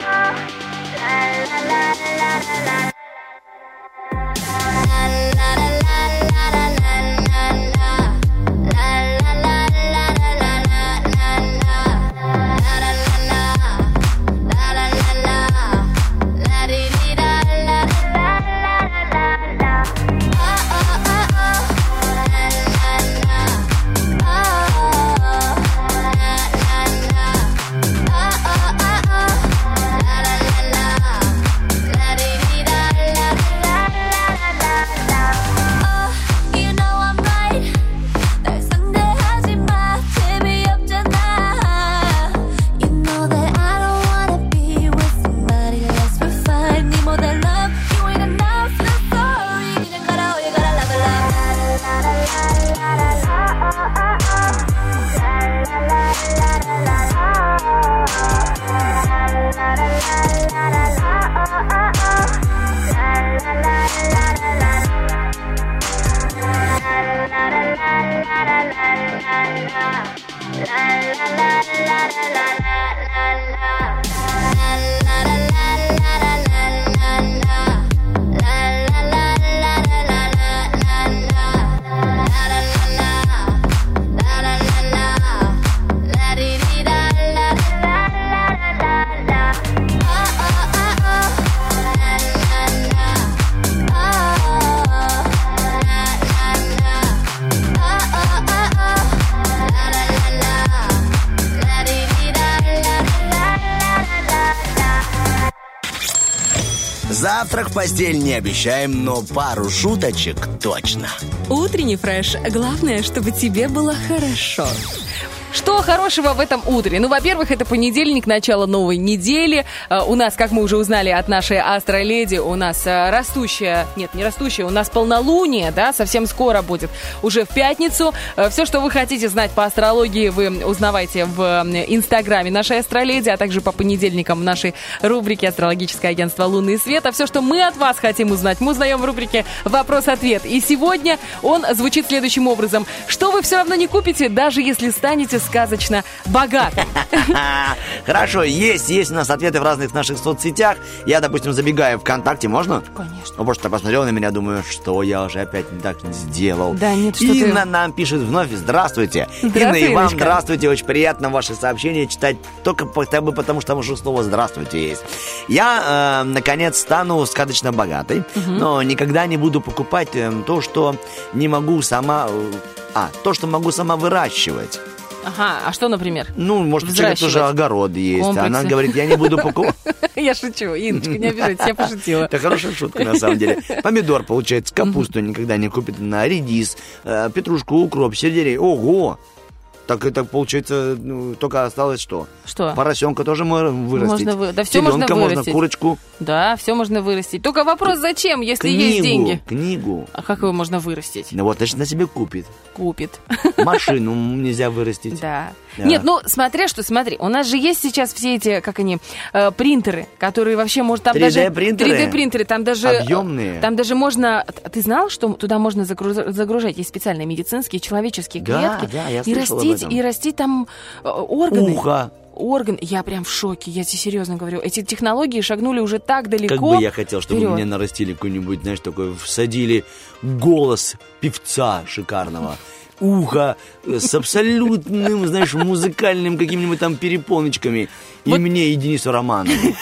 la la la la la la. Постель не обещаем, но пару шуточек точно. Утренний фреш. Главное, чтобы тебе было хорошо. Что хорошего в этом утре? Ну, во-первых, это понедельник, начало новой недели. Э, У нас, как мы уже узнали от нашей астроледи, у нас э, растущая, нет, не растущая, у нас полнолуние, да, совсем скоро будет, уже в пятницу. Все, что вы хотите знать по астрологии, вы узнавайте в инстаграме нашей астроледи, а также по понедельникам в нашей рубрике «Астрологическое агентство Лунный свет». А все, что мы от вас хотим узнать, мы узнаем в рубрике «Вопрос-ответ». И сегодня он звучит следующим образом. Что вы все равно не купите, даже если станете сказочно богатым? Хорошо, есть, есть у нас ответы в разных наших соцсетях. Я, допустим, забегаю ВКонтакте, можно? Конечно. Ну, ты посмотрел на меня, думаю, что я уже опять не так сделал. Да нет, что ты- Инна нам пишет вновь, здравствуйте. Здравствуй, Инна и вам здравствуйте, очень приятно ваши сообщения читать, только бы потому, что там уже слово здравствуйте есть. Я, э, наконец, стану сказочно богатой, но никогда не буду покупать э, то, что не могу сама... э, А, то, что могу сама выращивать. Ага, а что, например? Ну, может, у человека тоже огород есть. Комплексы. Она говорит, я не буду покупать. Я шучу, Инночка, не обижайтесь, я пошутила. Это хорошая шутка, на самом деле. Помидор, получается, капусту никогда не купит на редис, э, петрушку, укроп, сельдерей. Ого! Так это получается, ну, только осталось что? Что? Поросенка тоже можно вырастить. Можно вы- да всё можно Теленка можно, вырастить. курочку. Да, все можно вырастить. Только вопрос, зачем, если книгу, есть деньги? Книгу. А как его можно вырастить? Ну вот, значит, на себе купит. Купит. Машину нельзя вырастить. Да. Да. Нет, ну смотря что, смотри, у нас же есть сейчас все эти, как они, э, принтеры, которые вообще может там 3D даже принтеры? 3D принтеры, там даже э, Объемные. там даже можно. Ты знал, что туда можно загруз- загружать есть специальные медицинские человеческие клетки да, я и растить этом. и растить там э, органы. Ухо. Орган, я прям в шоке, я тебе серьезно говорю. Эти технологии шагнули уже так далеко. Как бы я хотел, чтобы вперед. мне нарастили какой-нибудь, знаешь, такой, всадили голос певца шикарного. Ухо э, с абсолютным, знаешь, музыкальным какими-нибудь там перепоночками. И мне, и Денису Романову.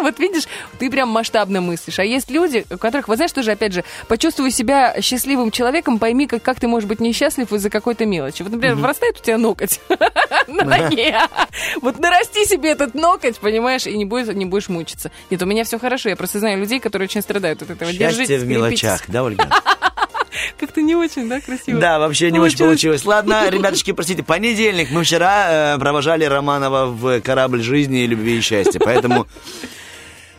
Вот видишь, ты прям масштабно мыслишь. А есть люди, у которых, вот знаешь, тоже, опять же, почувствуй себя счастливым человеком, пойми, как, как ты можешь быть несчастлив из-за какой-то мелочи. Вот, например, вырастает у тебя ноготь на ноге. Вот нарасти себе этот ноготь, понимаешь, и не будешь, не будешь мучиться. Нет, у меня все хорошо. Я просто знаю людей, которые очень страдают от этого. Счастье в мелочах, да, Ольга? Как-то не очень, да, красиво? Да, вообще не очень получилось. Ладно, ребяточки, простите, понедельник. Мы вчера э, провожали Романова в корабль жизни, любви и счастья. Поэтому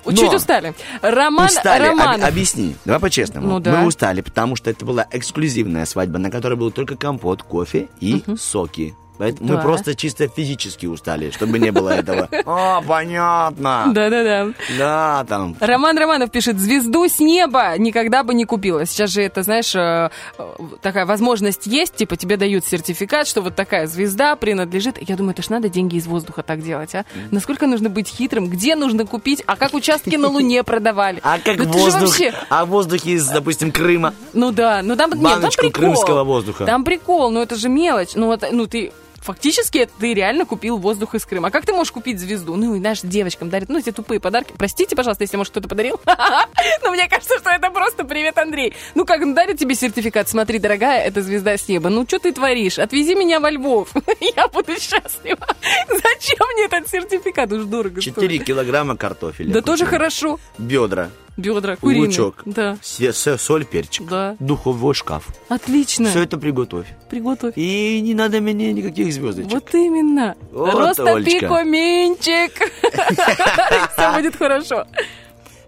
Чуть Но- устали. Роман устали. Об- Романов. объясни, давай по-честному. Ну да. Мы устали, потому что это была эксклюзивная свадьба, на которой был только компот, кофе и соки. Поэтому Да. мы просто чисто физически устали, чтобы не было этого. О, понятно. Да-да-да. Да, там. Роман Романов пишет, звезду с неба никогда бы не купила. Сейчас же это, знаешь, э, э, такая возможность есть, типа тебе дают сертификат, что вот такая звезда принадлежит. Я думаю, это ж надо деньги из воздуха так делать, а? Насколько нужно быть хитрым? Где нужно купить? А как участки на Луне продавали? А как Ну воздух, а воздух из, допустим, Крыма. Ну да, ну там, нет, там Баночку крымского воздуха. Там прикол, ну это же мелочь. Ну, вот, ну ты фактически ты реально купил воздух из Крыма. А как ты можешь купить звезду? Ну, и знаешь, девочкам дарят, ну, эти тупые подарки. Простите, пожалуйста, если, может, кто-то подарил. Но мне кажется, что это просто привет, Андрей. Ну, как он дарит тебе сертификат? Смотри, дорогая, это звезда с неба. Ну, что ты творишь? Отвези меня во Львов. Я буду счастлива. Зачем мне этот сертификат? Уж дорого стоит. 4 килограмма картофеля. Да тоже хорошо. Бедра, Бедра, куриные. лучок, Да. соль, перчик, Да. духовой шкаф. Отлично. Все это приготовь. Приготовь. И не надо мне никаких звездочек. Вот именно. Вот, Просто Олечка. пикуменчик. Все будет хорошо.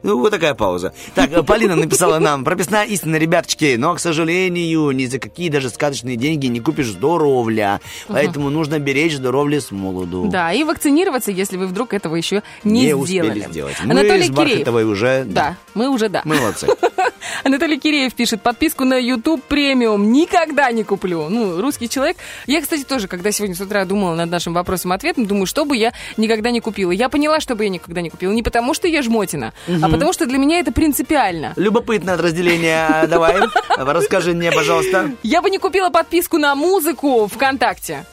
Ну, вот такая пауза. Так, э, Полина написала нам, прописная истина, ребяточки, но, к сожалению, ни за какие даже сказочные деньги не купишь здоровля. Поэтому нужно беречь здоровье с молоду. Да, и вакцинироваться, если вы вдруг этого еще не, Не успели сделали. сделать. Мы Анатолий с Киреев. Бархатовой уже... Да, мы уже да. Мы молодцы. Анатолий Киреев пишет, подписку на YouTube премиум никогда не куплю. Ну, русский человек. Я, кстати, тоже, когда сегодня с утра думала над нашим вопросом-ответом, думаю, что бы я никогда не купила. Я поняла, что бы я никогда не купила. Не потому, что я жмотина, а потому, что для меня это принципиально. Любопытное разделение. Давай, расскажи мне, пожалуйста. Я бы не купила подписку на музыку ВКонтакте.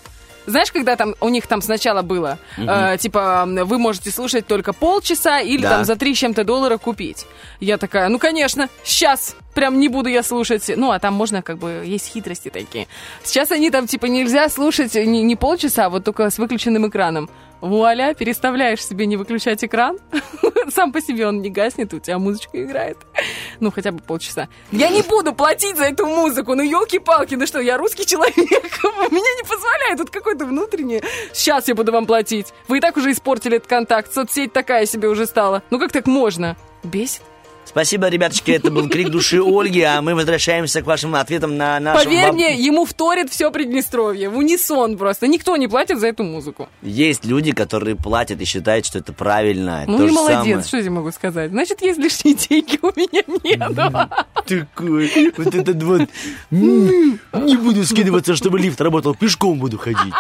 Знаешь, когда там у них там сначала было, э, типа, вы можете слушать только полчаса или Да. там за три с чем-то доллара купить. Я такая, ну, конечно, сейчас прям не буду я слушать. Ну, а там можно, как бы, есть хитрости такие. Сейчас они там, типа, нельзя слушать не, не полчаса, а вот только с выключенным экраном. Вуаля, переставляешь себе не выключать экран. Сам по себе он не гаснет, у тебя музычка играет. Ну, хотя бы полчаса. Я не буду платить за эту музыку. Ну, елки-палки, ну что, я русский человек. Меня не позволяет тут какой-то внутренний. Сейчас я буду вам платить. Вы и так уже испортили этот контакт. Соцсеть такая себе уже стала. Ну, как так можно? Бесит. Спасибо, ребяточки, это был крик души Ольги, а мы возвращаемся к вашим ответам на наш Поверь мне, ему вторит все Приднестровье. В унисон просто. Никто не платит за эту музыку. Есть люди, которые платят и считают, что это правильно. Ну и молодец, самое. что я могу сказать? Значит, есть лишние деньги, у меня нет. Такой, вот этот вот, не буду скидываться, чтобы лифт работал, пешком буду ходить.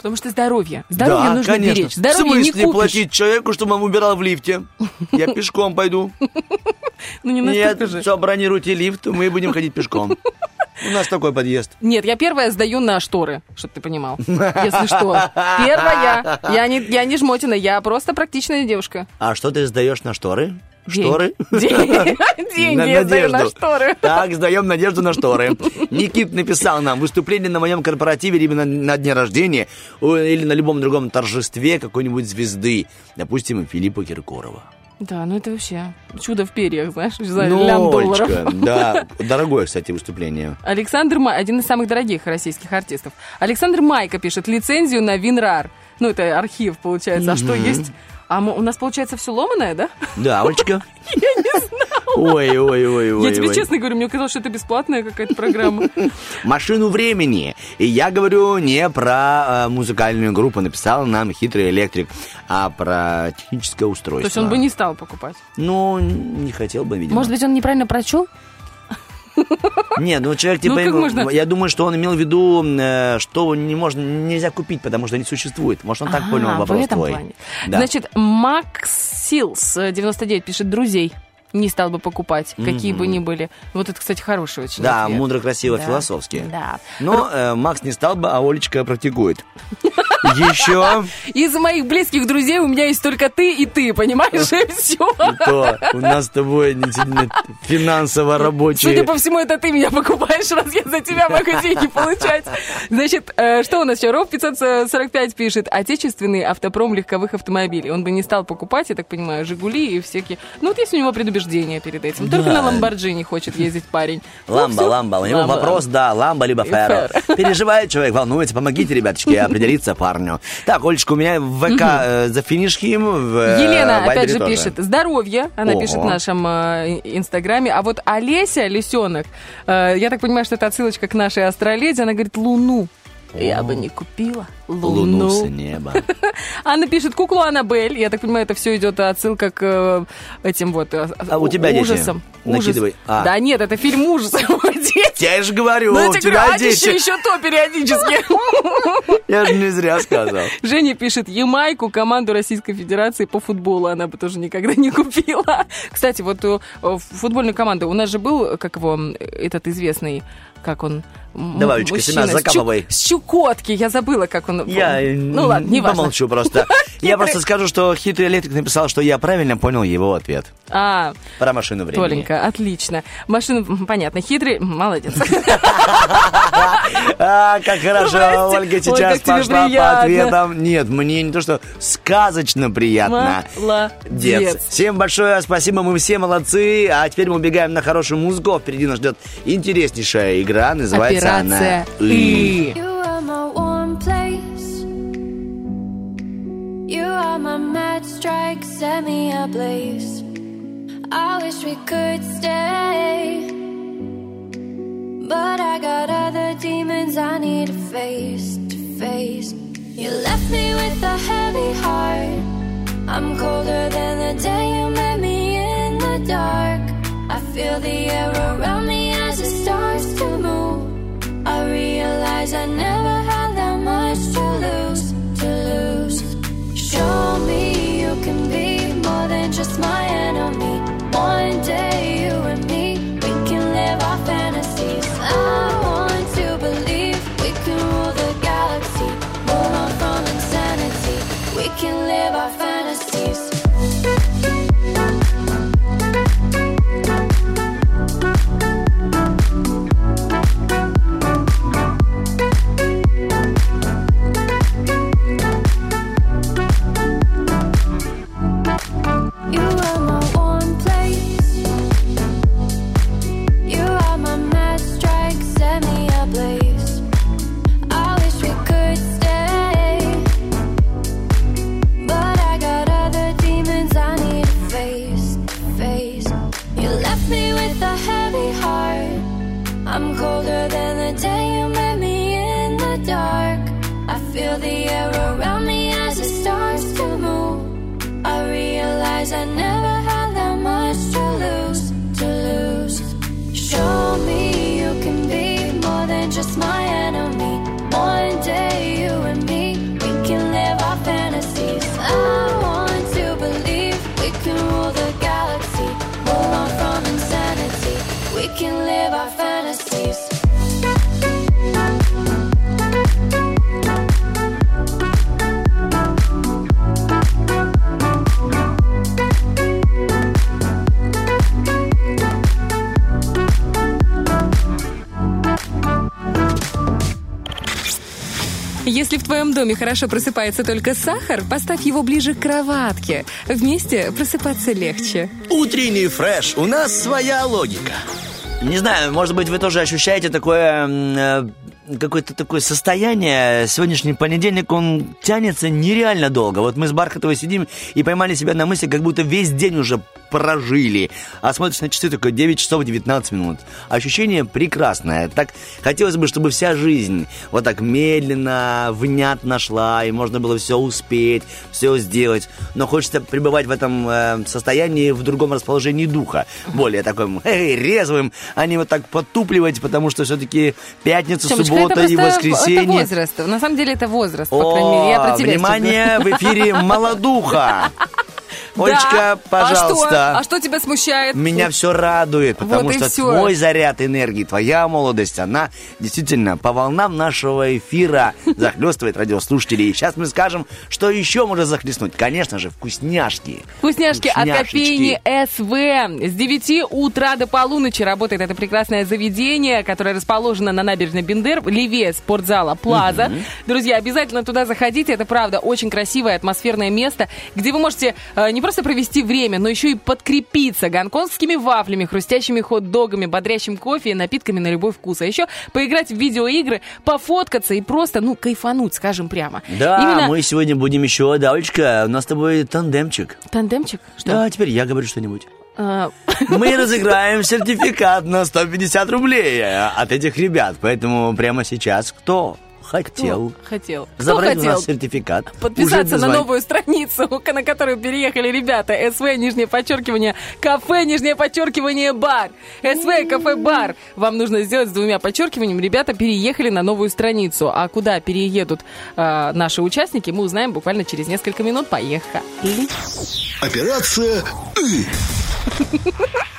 Потому что здоровье. Здоровье да, нужно конечно. беречь. Здоровье В не смысле купишь. платить человеку, чтобы он убирал в лифте? Я пешком пойду. Ну не Нет, же. все, бронируйте лифт, мы будем ходить пешком. У нас такой подъезд. Нет, я первая сдаю на шторы, чтобы ты понимал. Если что. Первая. Я не, я не жмотина, я просто практичная девушка. А что ты сдаешь на шторы? Деньги. Шторы? Деньги. Деньги На я сдаю на надежду. шторы. Так, сдаем надежду на шторы. Никит написал нам, выступление на моем корпоративе либо на, на дне рождения или на любом другом торжестве какой-нибудь звезды. Допустим, Филиппа Киркорова. Да, ну это вообще чудо в перьях, знаешь, за лям долларов. Да, дорогое, кстати, выступление. Александр Май, один из самых дорогих российских артистов. Александр Майка пишет лицензию на Винрар. Ну, это архив, получается. А что есть? А м- у нас, получается, все ломаное, да? Да, Олечка. Я не знала. Ой, ой, ой, ой. Я тебе ой. честно говорю, мне казалось, что это бесплатная какая-то программа. Машину времени. И я говорю не про э, музыкальную группу, написал нам хитрый электрик, а про техническое То устройство. есть он бы не стал покупать. Ну, не хотел бы, видимо. Может быть, он неправильно прочел? Нет, ну человек типа, Ну, как можно? я думаю, что он имел в виду, э, что не можно, нельзя купить, потому что не существует. Может, он так А, понял в вопрос этом твой. плане. Значит, Макс Силс, э, 99, пишет, друзей не стал бы покупать, какие бы ни были. Вот это, кстати, хороший очень Да, ответ. мудро, красиво, Да. философски. Да. Но э, Макс не стал бы, а Олечка практикует. Еще Из моих близких друзей у меня есть только ты и ты, понимаешь, и все. то у нас с тобой финансово Судя рабочие. по всему, это ты меня покупаешь, раз я за тебя могу деньги получать. Значит, э, что у нас еще? Ров 545 пишет. Отечественный автопром легковых автомобилей. Он бы не стал покупать, я так понимаю, Жигули и всякие... Ну, вот есть у него предубеждение перед этим. Только Да. на Ламборджини хочет ездить парень. Ламба, ламба. У него вопрос, да, ламба либо фэро. Переживает человек, волнуется. Помогите, ребяточки, определиться парню. Так, Олечка, у меня в ВК э, за финишким. В, э, Елена, опять же, пишет здоровье. Она пишет в нашем э, инстаграме. А вот Олеся Лисенок, я так понимаю, что это отсылочка к нашей астроледи, она говорит Луну. Я бы не купила Луну. Луну с неба. Анна пишет куклу Аннабель. Я так понимаю, это все идет отсылка к э, этим вот э, А у тебя дети? ужасам. Накидывай. А. Да нет, это фильм ужасов. Дети. Я же говорю, Ну, я у тебя дети. еще то периодически. Я же не зря сказал. Женя пишет, Ямайку, команду Российской Федерации по футболу она бы тоже никогда не купила. Кстати, вот э, футбольная команда, у нас же был, как его, этот известный, как он... Давай, Олечка, мужчина Семен, с Чу- закапывай. С Чукотки, я забыла, как он... Я Ну ладно, не важно. помолчу просто. Я просто скажу, что хитрый электрик написал, что я правильно понял его ответ. А, Про машину времени. Толенька, отлично. Машину, понятно, хитрый, молодец. А, как хорошо. Ольга сейчас пошла по ответам. Нет, мне не то, что сказочно приятно. Молодец. Дец. Всем большое спасибо, мы все молодцы. А теперь мы убегаем на хорошую музыку. Впереди нас ждет интереснейшая игра. Называется Операция она «И». И. You are my one place. You are my mad strike, set me ablaze. I wish we could stay. But I got other demons I need to face, to face. You left me with a heavy heart. I'm colder than the day you met me in the dark. I feel the air around me as it starts to move. I realize I never had that much to lose, to lose. Show me you can be more than just my enemy. One day you and me, we can live our fantasies. I want to believe we can rule the galaxy, move on from insanity. We can live our fantasies. Если в твоем доме хорошо просыпается только сахар, поставь его ближе к кроватке. Вместе просыпаться легче. Утренний фреш. У нас своя логика. Не знаю, может быть, вы тоже ощущаете такое э, какое-то такое состояние. Сегодняшний понедельник, он тянется нереально долго. Вот мы с Бархатовой сидим и поймали себя на мысли, как будто весь день уже прожили. А смотришь на часы только 9 часов 19 минут. Ощущение прекрасное. Так хотелось бы, чтобы вся жизнь вот так медленно, внятно шла, и можно было все успеть, все сделать. Но хочется пребывать в этом э, состоянии в другом расположении духа. Более таком эй, резвым, а не вот так потупливать, потому что все-таки пятница, Тёмочка, суббота и воскресенье. Это возраст. На самом деле это возраст, по крайней мере. Я О, про тебя внимание, в эфире молодуха. Да. Олечка, А пожалуйста. что? А что тебя смущает? Меня все радует, потому Вот что твой заряд энергии, твоя молодость, она действительно по волнам нашего эфира захлестывает радиослушателей. И сейчас мы скажем, что еще может захлестнуть. Конечно же, вкусняшки. Вкусняшки от кофейни СВ. С 9 утра до полуночи работает это прекрасное заведение, которое расположено на набережной Бендер, левее спортзала Плаза. Друзья, обязательно туда заходите. Это правда очень красивое атмосферное место, где вы можете э, не просто провести время, но еще и подкрепиться гонконгскими вафлями, хрустящими хот-догами, бодрящим кофе и напитками на любой вкус. А еще поиграть в видеоигры, пофоткаться и просто, ну, кайфануть, скажем прямо. Да, Именно мы сегодня будем еще, да, Олечка, у нас с тобой тандемчик. тандемчик. Что? Да, теперь я говорю что-нибудь. А, Мы разыграем сертификат на 150 рублей от этих ребят. Поэтому прямо сейчас кто хотел Хотел. Кто забрать у хотел? нас сертификат? Подписаться на новую страницу, на которую переехали ребята. СВ, нижнее подчеркивание, кафе, нижнее подчеркивание, бар. СВ, кафе, бар. Вам нужно сделать с двумя подчеркиваниями. Ребята переехали на новую страницу. А куда переедут а, наши участники, мы узнаем буквально через несколько минут. Поехали. Операция «Ы».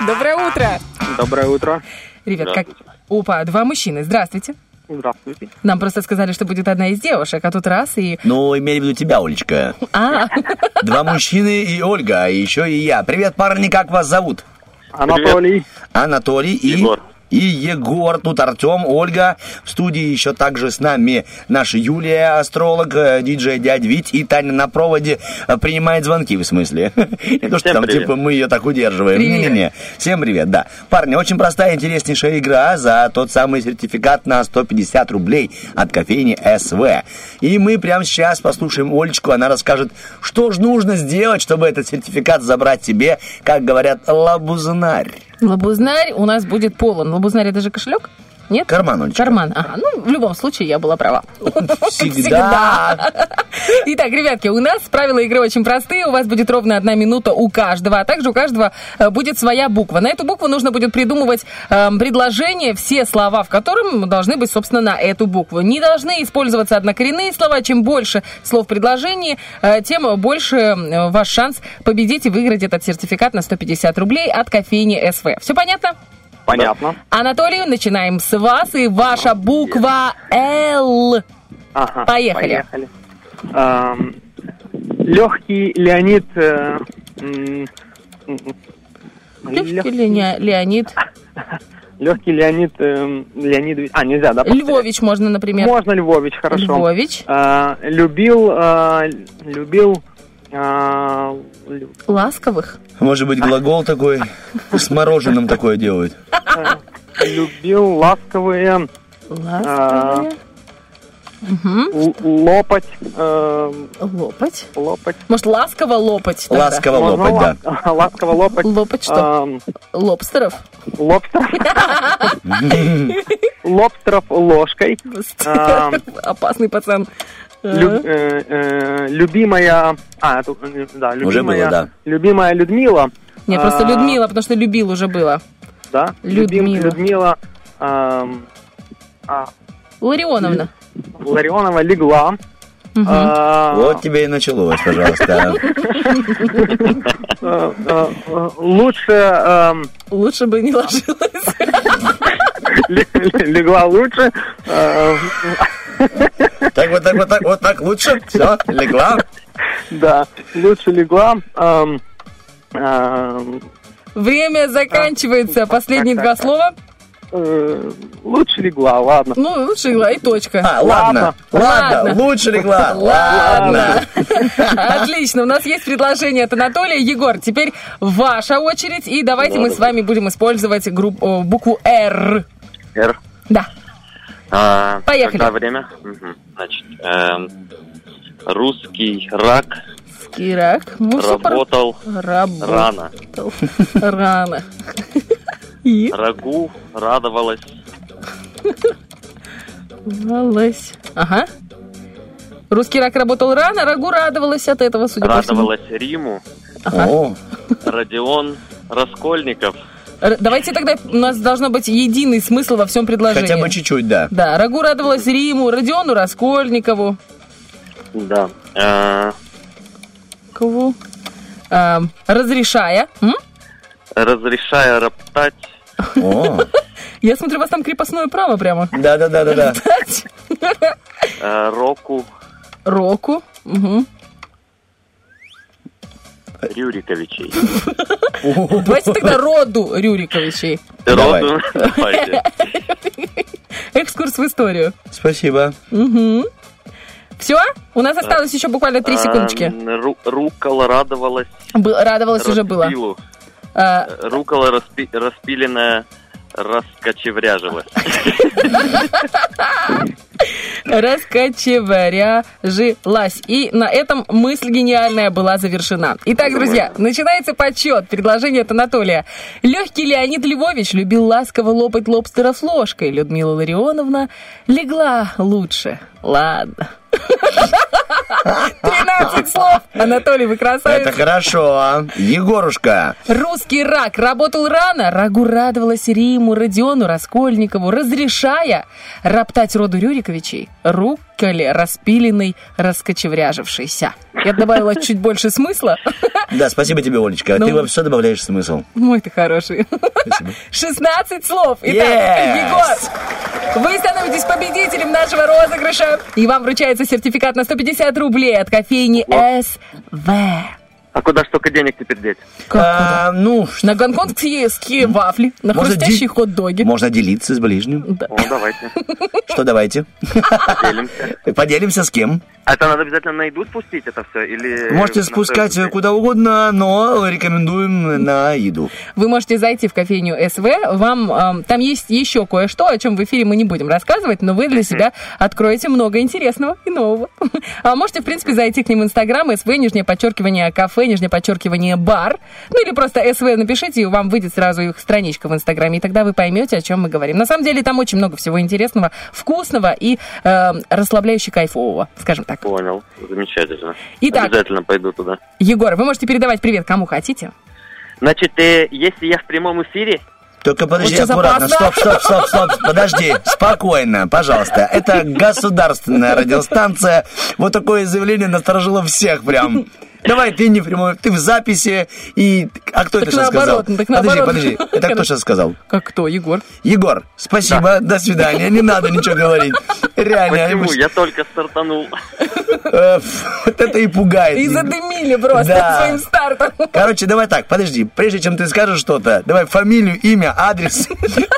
Доброе утро. Доброе утро. Ребят, как... Опа, два мужчины. Здравствуйте. Здравствуйте. Нам просто сказали, что будет одна из девушек, а тут раз и... Ну, имели в виду тебя, Олечка. А, Два мужчины и Ольга, а еще и я. Привет, парни, как вас зовут? Анатолий. Анатолий и... Егор. И Егор, тут Артем, Ольга. В студии еще также с нами наша Юлия, астролог, э, диджей дядь Вить и Таня на проводе э, принимает звонки, в смысле. Не то, что там, привет. типа, мы ее так удерживаем. Привет. Не-не-не. Всем привет, да. Парни, очень простая, интереснейшая игра за тот самый сертификат на 150 рублей от кофейни СВ. И мы прямо сейчас послушаем Олечку, она расскажет, что же нужно сделать, чтобы этот сертификат забрать себе, как говорят, лабузнарь. Лабузнарь у нас будет полон. Лабузнарь это же кошелек? Нет? Карман, Олечка. Карман. Ага, ну, в любом случае, я была права. Всегда. Итак, ребятки, у нас правила игры очень простые. У вас будет ровно одна минута у каждого, а также у каждого э, будет своя буква. На эту букву нужно будет придумывать э, предложение, все слова в котором должны быть, собственно, на эту букву. Не должны использоваться однокоренные слова. Чем больше слов в предложении, э, тем больше э, ваш шанс победить и выиграть этот сертификат на 150 рублей от кофейни СВ. Все понятно? Понятно. Анатолий, начинаем с вас, и ваша буква Л. Ага, Поехали. Поехали. Эм, легкий Леонид... э, м, м, Легкий Леоня- Леонид. Легкий Леонид эм, Леонидович... А, нельзя, да? повторять? Львович можно, например. Можно Львович, хорошо. Львович. Э, любил... э, любил... э, лю- Ласковых. Может быть, глагол такой с мороженым такое делают. любил ласковые... Ласковые. л- лопать... э, Лопать. лопать. Может, ласково лопать тогда? Ласково Можно лопать, да. ла- ласково лопать. Лопать что? эм, Лобстеров? лобстер. Лобстеров ложкой. Эм, Опасный пацан. Лю- э, э, любимая... А, тут, э, да, любимая... Уже было, да. Любимая Людмила. Нет, просто А, Людмила, потому что любил уже было. Да. Людмила. Любим- Людмила... эм, а, Ларионовна. Ларионова легла. А, Вот тебе и началось, пожалуйста. э, э, э, Лучше... эм, Лучше бы не ложилась. ле- легла лучше. Э, Так вот так вот так вот так лучше. Все, легла. Да, лучше легла. Время заканчивается. Последние два слова. Э, лучше легла, ладно. Ну, лучше игла и точка. А, ладно, ладно, лучше легла. Ладно. Отлично, у нас есть предложение от Анатолия. Егор, теперь ваша очередь, и давайте мы с вами будем использовать о, букву «Р». Р. Да. А, Поехали. Когда время? Мгм. Значит, эм, русский рак Ирак. Ну, супер. работал Работал. рано. Рано. И? Рагу радовалась Радовалась. Ага. Русский рак работал рано, Рагу радовалась от этого, судя по всему. радовалась Риму. Ага. Родион Раскольников. Давайте тогда, у нас должно быть единый смысл во всем предложении. Хотя бы чуть-чуть, да. Да, Рагу радовалась Риму, Родиону Раскольникову. Да. Э, Кого? А, разрешая. М? разрешая роптать О, Я смотрю, у вас там крепостное право прямо. да-да-да-да-да. Э, Року Року. Мгм. Рюриковичей. Давайте тогда роду Рюриковичей. Роду. Экскурс в историю. Спасибо. Угу. Все? У нас осталось еще буквально три секундочки. Эм, ру- Рукола радовалась радовалась уже было. А, Рукола распи- распиленная раскочевряжилась. раскочеваряжилась. И на этом мысль гениальная была завершена. Итак, друзья, начинается подсчет. Предложение от Анатолия. Легкий Леонид Львович любил ласково лопать лобстеров ложкой. Людмила Ларионовна легла лучше. Ладно. 13 слов. Анатолий, вы красавец. Это хорошо. Егорушка. Русский рак работал рано, Рагу радовалась Риму, Родиону, Раскольникову, разрешая роптать роду Рюриковичей, рукколе распиленный, раскочевряжившийся. Я добавила чуть больше смысла. Да, спасибо тебе, Олечка. Ну. Ты во все добавляешь смысл. Мой ты хороший. Спасибо. 16 слов. Итак, Yes! Егор, вы становитесь победителем нашего розыгрыша. И вам вручается сертификат на 150 рублей от кофейни СВ. А куда столько денег теперь деть? А, ну, На гонконгские вафли, на Можно хрустящие ди- хот-доги. можно делиться с ближним. О, давайте. Что давайте? Делимся. Поделимся с кем? Это надо обязательно на еду спустить это все? Или... Можете спускать это? куда угодно, но рекомендуем на еду. Вы можете зайти в кофейню СВ. Вам эм, там есть еще кое-что, о чем в эфире мы не будем рассказывать, но вы для себя откроете много интересного и нового. А можете, в принципе, зайти к ним в Инстаграм СВ, нижнее подчеркивание кафе, нижнее подчеркивание бар. Ну или просто СВ напишите, и вам выйдет сразу их страничка в Инстаграме, и тогда вы поймете, о чем мы говорим. На самом деле там очень много всего интересного, вкусного и э, расслабляюще кайфового, скажем так. Понял. Замечательно. Итак. Обязательно пойду туда. Егор, вы можете передавать привет кому хотите. Значит, э, если я в прямом эфире, Только подожди, сейчас аккуратно. Стоп, стоп, стоп, стоп. Подожди. Спокойно, пожалуйста. Это государственная радиостанция. Вот такое заявление насторожило всех прям. Давай, ты не прямой, ты в записи. И... А кто Так это сейчас сказал? так подожди, наоборот. подожди. Это кто сейчас сказал? Как кто, Егор? Егор, спасибо, до свидания. Не надо ничего говорить. Реально. Почему? Я только стартанул. Э, Вот это и пугает. И задымили просто Да. своим стартом. Короче, давай так, подожди, прежде чем ты скажешь что-то, давай фамилию, имя, адрес,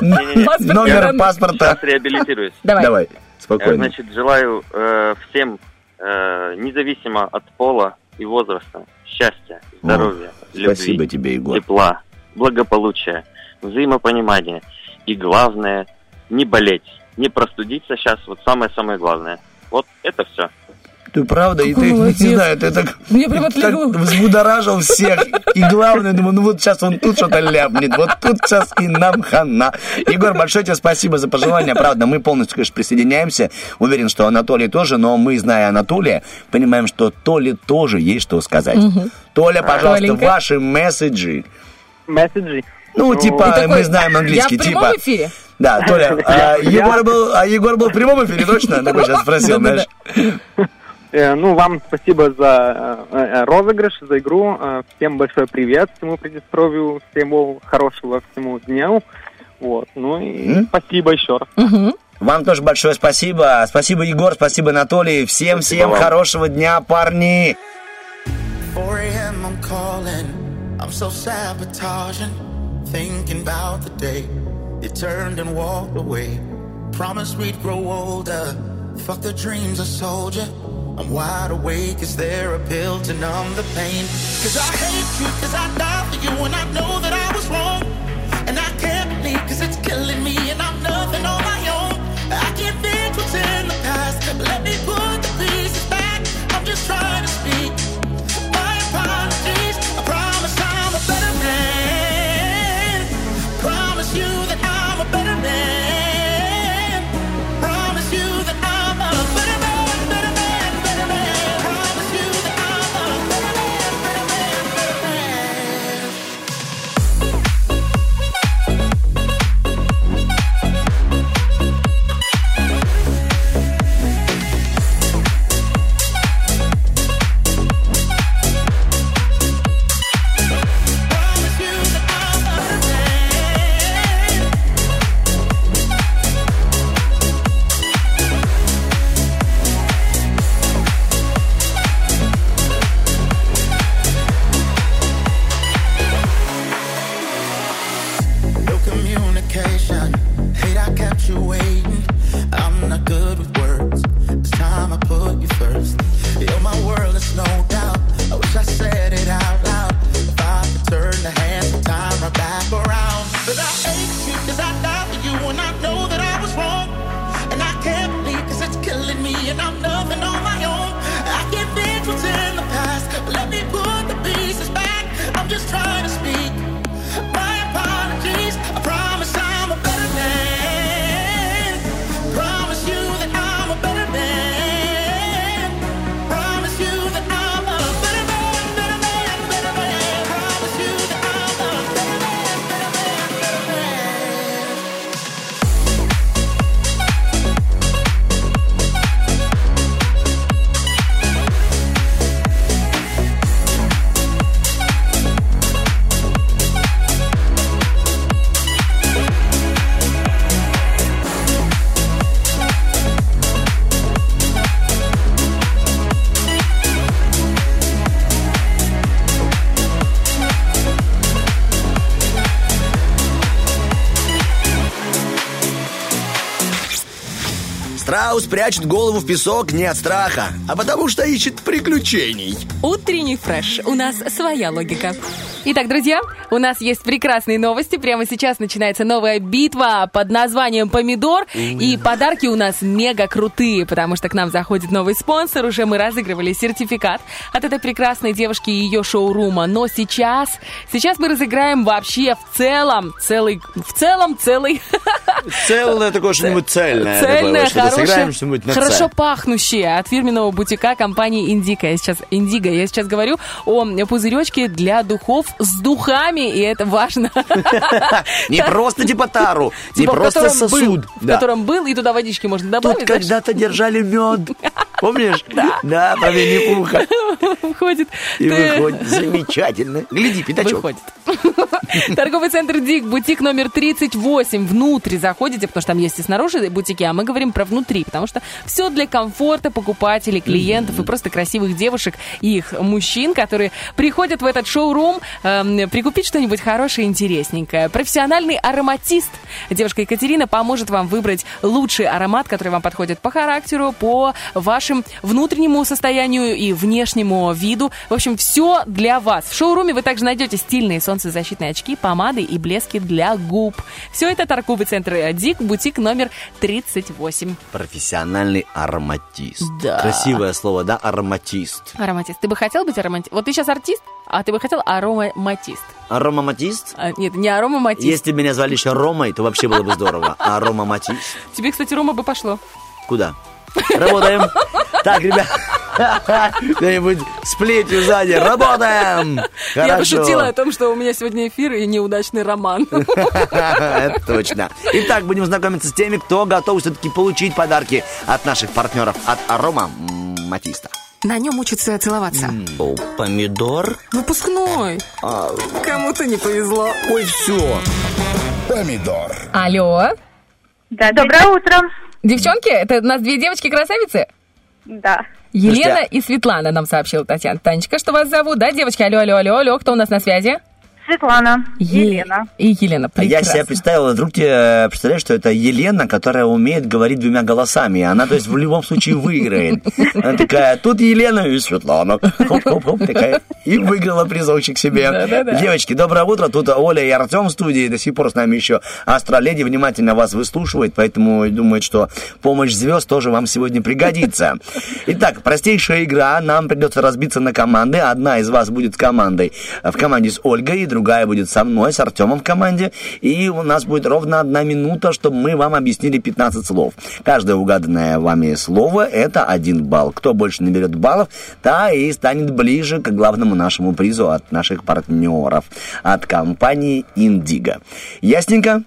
номер паспорта. Сейчас реабилитируюсь. Давай. Давай, Э, спокойно. Значит, желаю э, всем, э, независимо от пола и возраста, счастья, здоровья, любви, Спасибо тебе, Егор. тепла, благополучия, взаимопонимания. И главное, не болеть, не простудиться сейчас. Вот самое-самое главное. Вот это все. Ты правда, и Какой ты, молодец. не знаю, ты так, Мне прям так взбудоражил всех. И главное, думаю, ну вот сейчас он тут что-то ляпнет, вот тут сейчас и нам хана. Егор, большое тебе спасибо за пожелания. Правда, мы полностью, конечно, присоединяемся. Уверен, что Анатолий тоже, но мы, зная Анатолия, понимаем, что Толе тоже есть что сказать. Толя, пожалуйста, Толенька. ваши месседжи. месседжи. Ну, типа, Ты такой, мы знаем английский, Я в прямом типа... эфире? Да, Толя, а Егор был, а Егор был в прямом эфире, точно? Такой сейчас спросил, знаешь. Э, ну, вам спасибо за э, э, розыгрыш, за игру. Всем большой привет, всему Приднестровью, всему хорошего всему дню. Вот, ну и М? спасибо еще раз. Мгм. Вам тоже большое спасибо. Спасибо, Егор, спасибо, Анатолий. Всем, всем вам. хорошего дня, парни. 4 a.m. I'm calling. I'm so sabotaging. Thinking about the day You turned and walked away. Promised we'd grow older. Fuck the dreams I sold you. I'm wide awake. Is there a pill to numb the pain? Cause I hate you, cause I die for you, and I know that I was wrong. And I can't believe, cause it's killing me, and I'm nothing on my own. I can't fix what's in the past. Let me put Страус прячет голову в песок не от страха, а потому что ищет приключений. Утренний фреш. У нас своя логика. Итак, друзья, у нас есть прекрасные новости. Прямо сейчас начинается новая битва под названием «Помидор». И подарки у нас мега крутые, потому что к нам заходит новый спонсор. Уже мы разыгрывали сертификат от этой прекрасной девушки и ее шоурума. Но сейчас, сейчас мы разыграем вообще в целом, целый, в целом целый, Целое такое что-нибудь цельное. цельное, что-то хорошее, сыграем на хорошо цель. пахнущее от фирменного бутика компании Индика. Я сейчас Индиго. Я сейчас говорю о пузыречке для духов с духами, и это важно. Не просто типа тару, не Типа, просто сосуд. В котором был, и туда водички можно добавить. Тут когда-то держали мед. Помнишь? Да. Да, про Винни-Пуха. Выходит. И ты- выходит. Замечательно. Гляди, пятачок. Выходит. Торговый центр ДИК, бутик номер 38. Внутрь заходите, потому что там есть и снаружи бутики, а мы говорим про внутри, потому что все для комфорта покупателей, клиентов и просто красивых девушек и их мужчин, которые приходят в этот шоурум эм, прикупить что-нибудь хорошее и интересненькое. Профессиональный ароматист. Девушка Екатерина поможет вам выбрать лучший аромат, который вам подходит по характеру, по вашим внутреннему состоянию и внешнему виду. В общем, все для вас. В шоуруме вы также найдете стильные солнцезащитные очки, помады и блески для губ. Все это торговый центр ДИК, бутик номер 38. Профессиональный ароматист. Да. Красивое слово, да? Ароматист. Ароматист. Ты бы хотел быть ароматистом? Вот ты сейчас артист, а ты бы хотел ароматист. Аромаматист? А, нет, не аромаматист. Если бы меня звали еще Ромой, то вообще было бы здорово. Аромаматист? Тебе, кстати, Рома бы пошло. Куда? Работаем. Так, ребят, кто-нибудь с плетью сзади. Работаем! Я Хорошо. пошутила о том, что у меня сегодня эфир и неудачный роман. Это точно. Итак, будем знакомиться с теми, кто готов все-таки получить подарки от наших партнеров от Арома Матиста. На нем учатся целоваться. О, помидор? Выпускной. Кому-то не повезло. Ой, все. Помидор. Алло. Да, доброе утро. Девчонки, это у нас две девочки-красавицы? Да. Елена Слушайте, и Светлана нам сообщила Татьяна. Танечка, что вас зовут? Да, девочки? Алло, алло, алло, алло, кто у нас на связи? Светлана. Е- Елена. И Елена, А я прекрасно. себе представил, вдруг тебе представляешь, что это Елена, которая умеет говорить двумя голосами. Она, то есть, в любом случае выиграет. Она такая, тут Елена и Светлана. Хоп-хоп-хоп, такая. И выиграла призовчик себе. Да-да-да. Девочки, доброе утро. Тут Оля и Артем в студии. До сих пор с нами еще Астроледи внимательно вас выслушивает, поэтому думает, что помощь звезд тоже вам сегодня пригодится. Итак, простейшая игра. Нам придется разбиться на команды. Одна из вас будет командой, в команде с Ольгой, и другая будет со мной, с Артемом в команде. И у нас будет ровно одна минута, чтобы мы вам объяснили 15 слов. Каждое угаданное вами слово – это один балл. Кто больше наберет баллов, та и станет ближе к главному нашему призу от наших партнеров, от компании Индиго. Ясненько?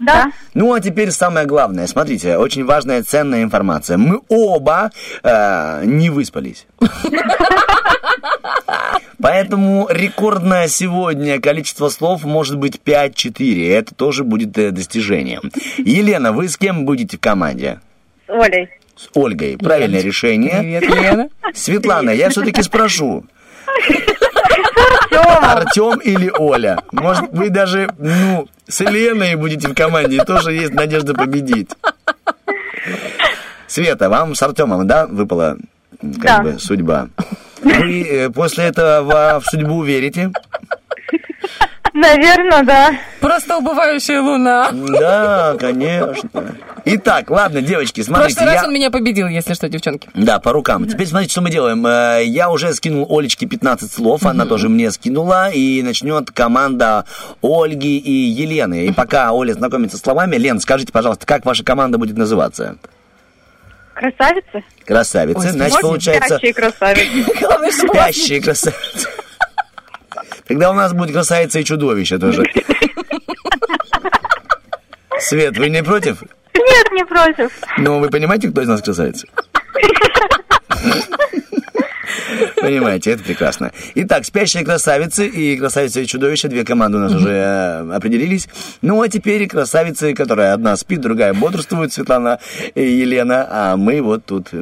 Да. Ну, а теперь самое главное. Смотрите, очень важная, ценная информация. Мы оба э, не выспались. Поэтому рекордное сегодня количество слов может быть 5-4. Это тоже будет э, достижением. Елена, вы с кем будете в команде? С Олей. С Ольгой. Правильное решение. Привет, Лена. Светлана, я все-таки спрошу. Артем или Оля? Может, вы даже, ну, с Еленой будете в команде, и тоже есть надежда победить. Света, вам с Артемом, да, выпала как Да. бы судьба? Вы э, после этого в судьбу верите? Наверное, да. Просто убывающая луна. Да, конечно. Итак, ладно, девочки, В смотрите. прошлый раз я- он меня победил, если что, девчонки. Да, по рукам. Теперь смотрите, что мы делаем. Э, Я уже скинул Олечке 15 слов, она тоже мне скинула, и начнет команда Ольги и Елены. И пока Оля знакомится с словами, Лен, скажите, пожалуйста, как ваша команда будет называться? Красавицы? Красавицы. Ой, Значит, получается... спящие красавицы. Спящие красавицы. Тогда у нас будет красавица и чудовище тоже. Свет, вы не против? Нет, не против. Ну, вы понимаете, кто из нас красавица? Понимаете, это прекрасно. Итак, спящие красавицы и красавица и чудовище, две команды у нас уже э, определились. Ну, а теперь красавицы, которая одна спит, другая бодрствует, Светлана и Елена, а мы вот тут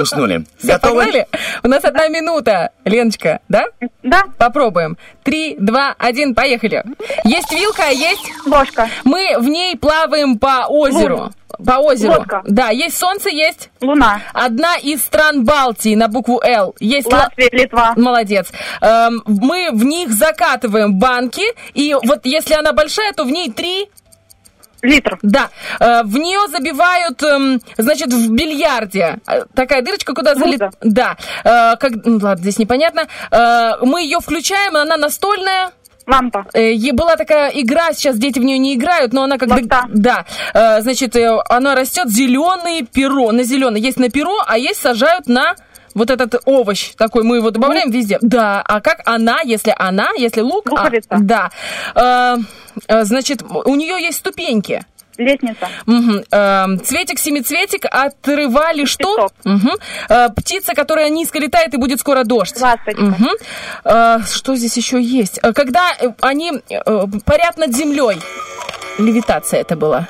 уснули. Всё, Готовы? погнали? У нас одна минута. Леночка, да? Да. Попробуем. Три, два, один, поехали. Есть вилка, а есть... Ложка. Мы в ней плаваем по озеру. Лодка. По озеру. Лодка. Да, есть солнце, есть... Луна. Одна из стран Балтии на букву «Л». Есть ла- Латвия, Литва. Молодец. Эм, мы в них закатываем банки, и вот если она большая, то в ней три... Литр. Да. Э, в нее забивают, эм, значит, в бильярде. Э, Такая дырочка, куда залит... Да. Э, как... ну, Ладно, здесь непонятно. Э, мы ее включаем, она настольная. Лампа. Э, была такая игра, сейчас дети в нее не играют, но она как бы... Да. Э, значит, э, она растет зеленый перо. На зеленый. Есть на перо, а есть сажают на вот этот овощ такой, мы его добавляем везде. Да, а как она, если она, если лук... а, Луковица. да. Э, э, значит, у нее есть ступеньки. Лестница. Мгм. Эм, цветик, семицветик отрывали что? Мгм. Э, птица, которая низко летает и будет скоро дождь. Мгм. Э, что здесь еще есть? Э, Когда э, они э, парят над землей. Левитация это была.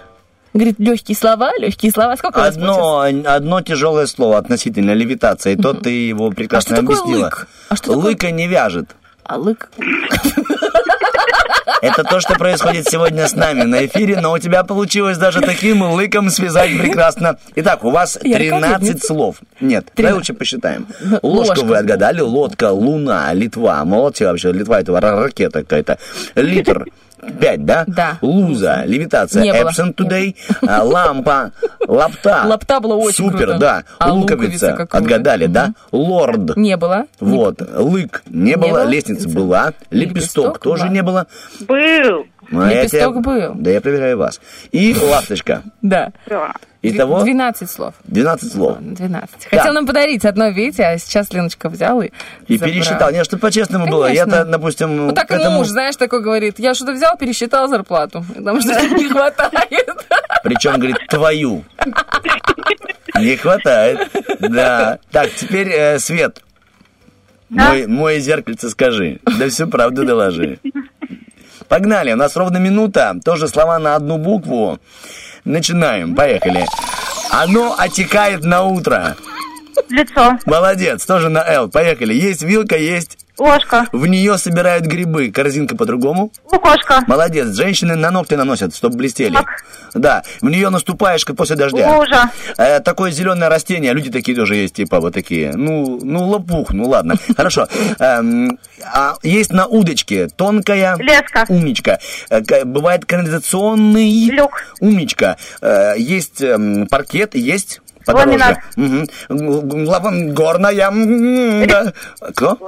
Говорит, легкие слова, легкие слова. Сколько у вас получилось? Одно, одно тяжелое слово относительно левитации, и то ты его прекрасно А что такое объяснила. лык? А что такое- Лыка не вяжет. А лык? Это то, что происходит сегодня с нами на эфире, но у тебя получилось даже таким лыком связать прекрасно. Итак, у вас Я 13 рукодельница. слов. Нет, давай лучше посчитаем. Ложку Ложка. вы отгадали, лодка, луна, Литва. Молодцы вообще, Литва это ра- ракета какая-то. Литр. Пять, да? Да. Луза, левитация, Не было. absent today, а, лампа, лапта. Лапта была очень Супер, круто. да. А луковица луковица, отгадали, да? Лорд. Не было. Вот, лык не, Не было, было? лестница была, лепесток, тоже была. не было. Был. Ну, а я Лепесток тебя- был. Да я проверяю вас. И ласточка. Да. Итого 12 слов. 12 слов. 12. Да. Хотел нам подарить одно, видите, а сейчас Леночка взял и И забрал. пересчитал. Нет, чтобы по-честному было. Я-то, допустим, Ну так этому... муж, знаешь, такой говорит, я что-то взял, пересчитал зарплату, потому что не хватает. Причем, говорит, твою. Не хватает. Да. Так, теперь э, Свет. Мой, мой зеркальце скажи. Да всю правду доложи. Погнали, у нас ровно минута. Тоже слова на одну букву. Начинаем, поехали. Оно отекает на утро. Лицо. Молодец, тоже на Л. Поехали. Есть вилка, есть Ложка. В нее собирают грибы. Корзинка по-другому. Лукошка. Молодец. Женщины на ногти наносят, чтобы блестели. Да. В нее наступаешь, как после дождя. Лужа. Э, такое зеленое растение. Люди такие тоже есть, типа вот такие. Ну, ну лопух, ну ладно. Хорошо. Эм, а есть на удочке тонкая... Леска. Умничка. Э, Бывает канализационный... Люк. Умничка. Э, Есть эм, паркет, есть... Г- глава- Горная. да. Кто?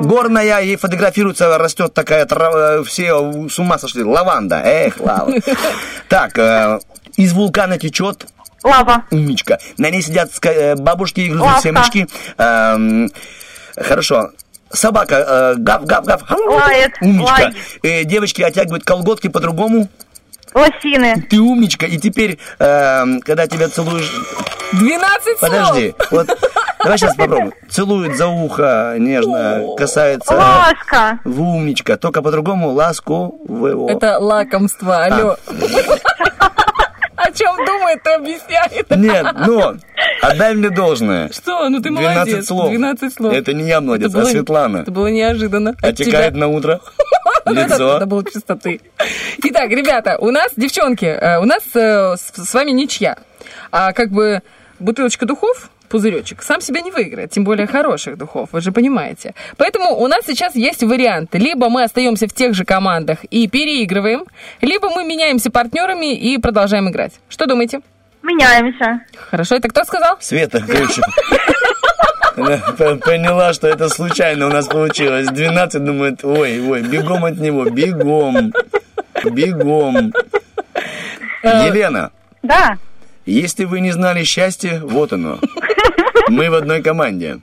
Горная, ей фотографируется, растет такая трава, все с ума сошли. Лаванда. Эх, лава. Так, э, из вулкана течет Лава. Умничка. На ней сидят э, бабушки и грызут семечки. Эм, Хорошо. Собака. э, Гав, гав, гав. Лает. Умничка. Лает. Э, Девочки оттягивают колготки по-другому. Лосины. Ты умничка. И теперь, эм, когда тебя целуешь... 12 Подожди. Вот, давай сейчас попробуем. Целует за ухо, нежно, касается... Ласка. В умничка. Только по-другому ласку. в- Это лакомство, алло. О чем думает, то объясняет. Нет, но отдай мне должное. Что? Ну ты 12 молодец. слов. 12 слов. Это не я молодец, Это а было- Светлана. Это было неожиданно. от Отекает тебя. на утро. Это Лицо. было чистоты. Итак, ребята, у нас, девчонки, э, у нас э, с вами ничья. А как бы бутылочка духов, пузыречек, сам себя не выиграет, тем более хороших духов, вы же понимаете. Поэтому у нас сейчас есть варианты. Либо мы остаемся в тех же командах и переигрываем, либо мы меняемся партнерами и продолжаем играть. Что думаете? Меняемся. Хорошо, это кто сказал? Света, п- Поняла, что это случайно у нас получилось. 12 думает, ой, ой, бегом от него, бегом, бегом. Елена, Да. Если вы не знали счастья, вот оно. Мы в одной команде.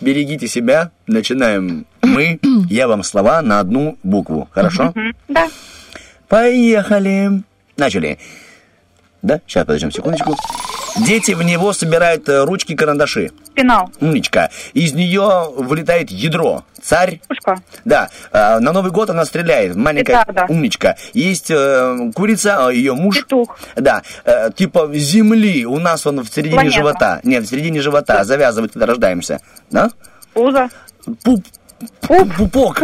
Берегите себя. Начинаем мы. Я вам слова на одну букву. Хорошо? Да. Поехали. Начали. Да? Сейчас, подождем секундочку. Дети в него собирают э, ручки, карандаши. Пенал. Умничка. Из нее вылетает ядро. Царь. Пушка. Да. э, на Новый год она стреляет. Маленькая Петарда. умничка. Есть э, курица, ее муж. Петух. Да. э, типа земли. У нас он в середине Планета. живота. Нет, в середине живота. Завязывает, когда рождаемся. Да? Пузо. Пуп. Пупок.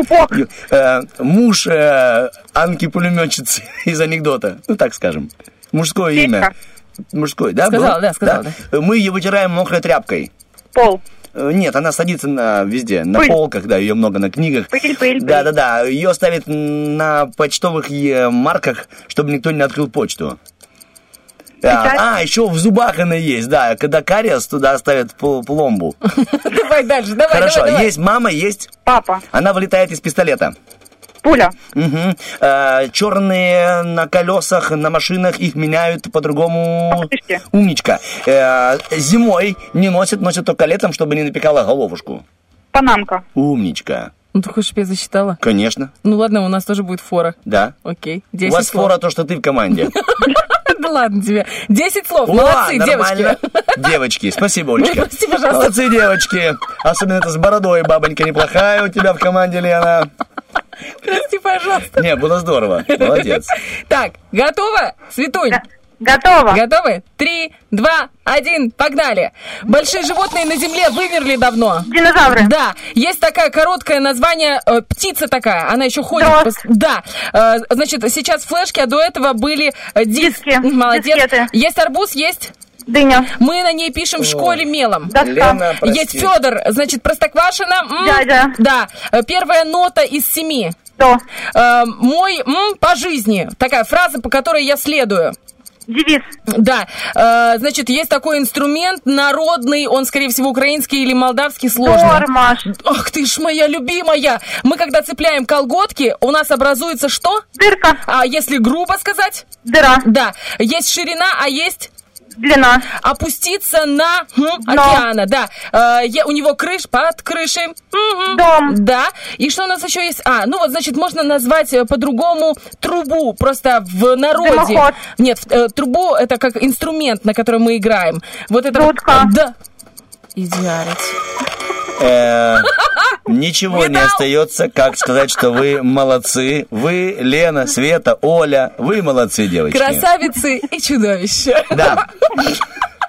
Э, муж э, Анки пулеметчицы из анекдота. Ну, так скажем. Мужское Петька. имя. Мужской, да? Сказал, да, сказал, Мы ее вытираем мокрой тряпкой. Пол. Э, Нет, она садится на везде, на Пыль. полках, да, ее много на книгах. Пыль, пыль, пыль. Да, да, да. Ее ставят на почтовых э, марках, чтобы никто не открыл почту. Печать. А, еще в зубах она есть, да. Когда кариес, туда ставят пл- пломбу. Давай дальше, давай, Хорошо, давай, давай. есть мама, есть. Папа. Она вылетает из пистолета. Пуля. Угу. черные на колесах, на машинах, их меняют по-другому. Умничка. Э, зимой не носят, носят только летом, чтобы не напекала головушку. Панамка. Умничка. Ну ты хочешь, чтобы я засчитала? Конечно, Ну ладно, у нас тоже будет фора. да. Окей, У 10 вас слов. фора то, что ты в команде. Да ладно тебе. 10 слов, О, молодцы, нормально. девочки. Девочки, спасибо, Олечка. Ой, прости, пожалуйста. Молодцы, девочки. Особенно это с бородой, бабонька неплохая у тебя в команде, Лена. Прости, пожалуйста. Не, было здорово. Молодец. Так, готово? Светунь? Готово. Готовы? Три, два, один, погнали. Большие животные на Земле вымерли давно. Динозавры. Да, есть такая короткое название, э, птица такая, она еще ходит. Дрозд. Да, Э, значит, сейчас флешки, а до этого были э, дис- Диски, Молодец. дискеты. Есть арбуз, есть? Дыня. Мы на ней пишем в школе мелом. Доска. Лена, прости. Есть Федор, значит, Простоквашина. м, Дядя. Да, первая нота из семи. До. Э, мой м, по жизни. Такая фраза, по которой я следую. Девиз. Да, э, значит, есть такой инструмент народный, он, скорее всего, украинский или молдавский, сложно. Тормоз. Ах ты ж моя любимая! Мы когда цепляем колготки, у нас образуется что? Дырка. А если грубо сказать? Дыра. Да, есть ширина, а есть Длина. опуститься на м, Дно. океана, да. Э, я- у него крыш под крышей. Мгм. Дом. Да. И что у нас еще есть? А, ну вот, значит, можно назвать э, по-другому трубу, просто в народе. Дымоход. Нет, э, трубу это как инструмент, на котором мы играем. Вот это. вот- Дудка. Да. Идеалец. Э, Ничего не остается, как сказать, что вы молодцы. Вы, Лена, Света, Оля, вы молодцы, девочки. Красавицы и чудовища. Да.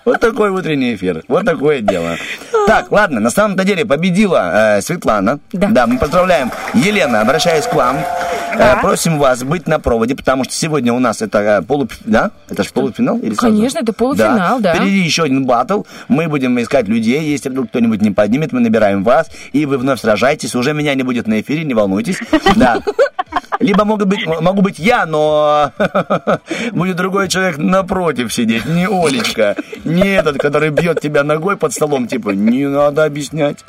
Вот такой утренний эфир. Вот такое дело. Так, ладно, на самом-то деле победила э, Светлана. Да. мы поздравляем. Елена, обращаюсь к вам. Э, просим вас быть на проводе, потому что сегодня у нас это э, полуф... Да? Это же полуфинал? Или сразу? Конечно, это полуфинал, да. Впереди еще один батл. Мы будем искать людей. Если вдруг кто-нибудь не поднимет, мы набираем вас, и вы вновь сражаетесь. Уже меня не будет на эфире, не волнуйтесь. Да. Либо могу быть, могу быть я, но будет другой человек напротив сидеть, не Олечка, не этот, который бьет тебя ногой под столом, типа, не надо объяснять.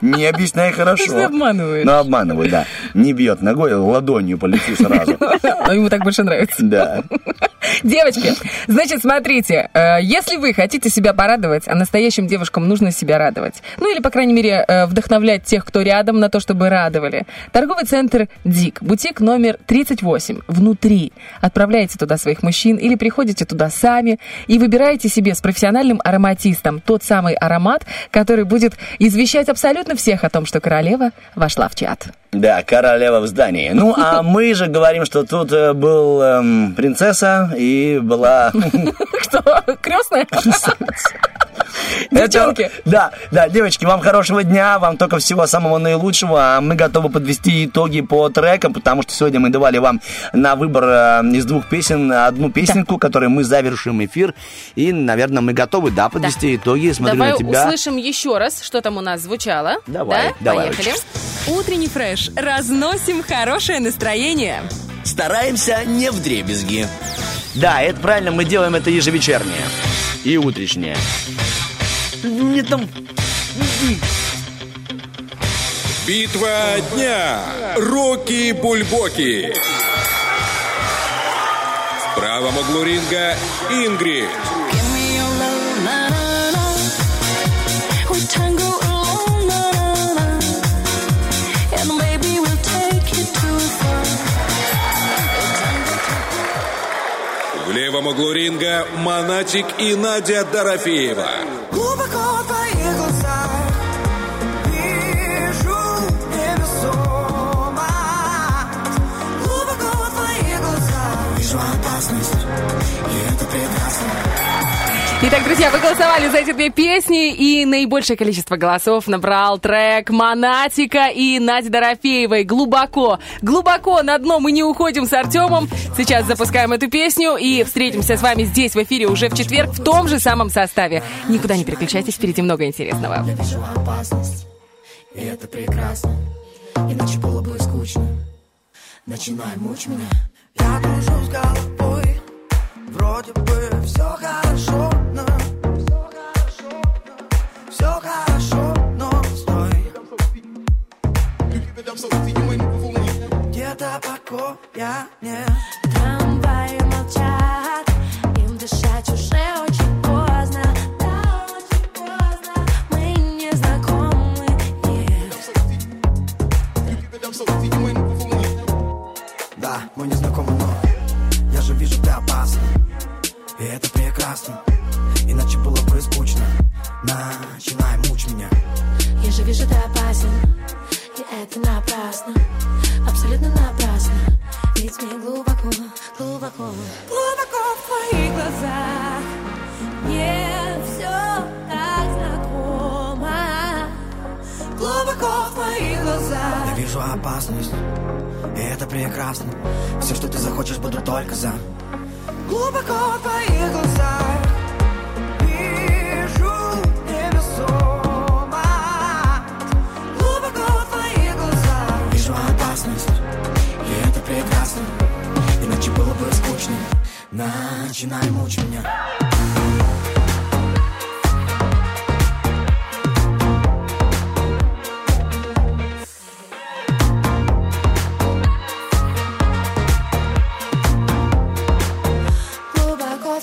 Не объясняй хорошо. Ты обманываешь. Ну, обманывай, да. Не бьет ногой, ладонью по лицу сразу. Но ему так больше нравится. Да. Девочки, значит, смотрите, э, если вы хотите себя порадовать, а настоящим девушкам нужно себя радовать, ну или, по крайней мере, э, вдохновлять тех, кто рядом, на то, чтобы радовали, торговый центр «Дик», бутик номер 38, внутри. Отправляете туда своих мужчин или приходите туда сами и выбираете себе с профессиональным ароматистом тот самый аромат, который будет извещать абсолютно всех о том, что королева вошла в чат. Да, королева в здании. Ну, а мы же говорим, что тут э, был эм, принцесса и была... Что, крестная? Девчонки. да, да, девочки, вам хорошего дня, вам только всего самого наилучшего. А мы готовы подвести итоги по трекам, потому что сегодня мы давали вам на выбор э, из двух песен одну песенку, которой мы завершим эфир. И, наверное, мы готовы, да, подвести итоги. Смотрю Давай на тебя. услышим еще раз, что там у нас звучало. Давай, да? давай, Поехали. Утренний фреш. Разносим хорошее настроение. Стараемся не в дребезги. Да, это правильно, мы делаем это ежевечернее и утреннее. Не там... Битва дня. Рокки Бульбоки. В правом углу ринга Ингрид. В левом углу ринга Монатик и Надя Дорофеева. Итак, друзья, вы голосовали за эти две песни, и наибольшее количество голосов набрал трек Монатика и Нади Дорофеевой «Глубоко». Глубоко на дно мы не уходим с Артемом. Сейчас запускаем эту песню и встретимся с вами здесь в эфире уже в четверг в том же самом составе. Никуда не переключайтесь, впереди много интересного. Я вижу опасность, и это прекрасно. Иначе было бы скучно. Начинай мучь меня. Я дружу с головой, вроде бы все хорошо, Покоя нет. Трамваи молчат, им дышать уже очень поздно. Да, очень поздно. Мы не знакомы, нет. Да, мы не знакомы, но я же вижу, ты опасна. И это прекрасно, иначе было бы скучно. Начинай мучь меня. Я же вижу, ты опасен, и это напрасно. Ведь мне глубоко, глубоко, глубоко в твоих глазах. Мне все так знакомо. Глубоко в твоих глазах. Я вижу опасность, и это прекрасно. Все, что ты захочешь, буду только за. Глубоко в твоих глазах прекрасно Иначе было бы скучно Начинай мучь меня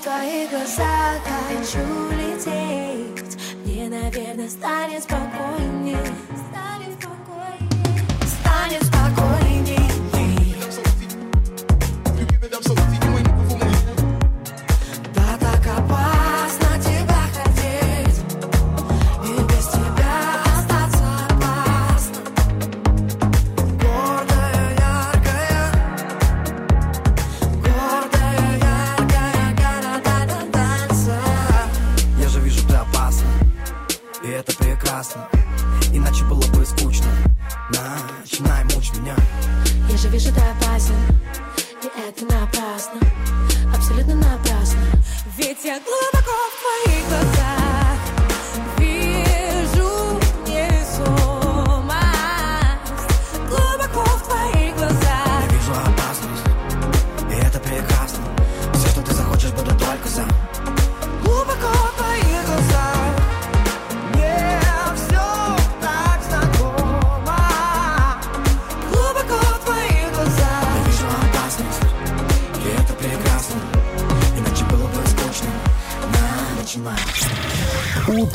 твоих глазах хочу лететь. Мне, наверное, станет спокойнее. Вижу это опасен. И это на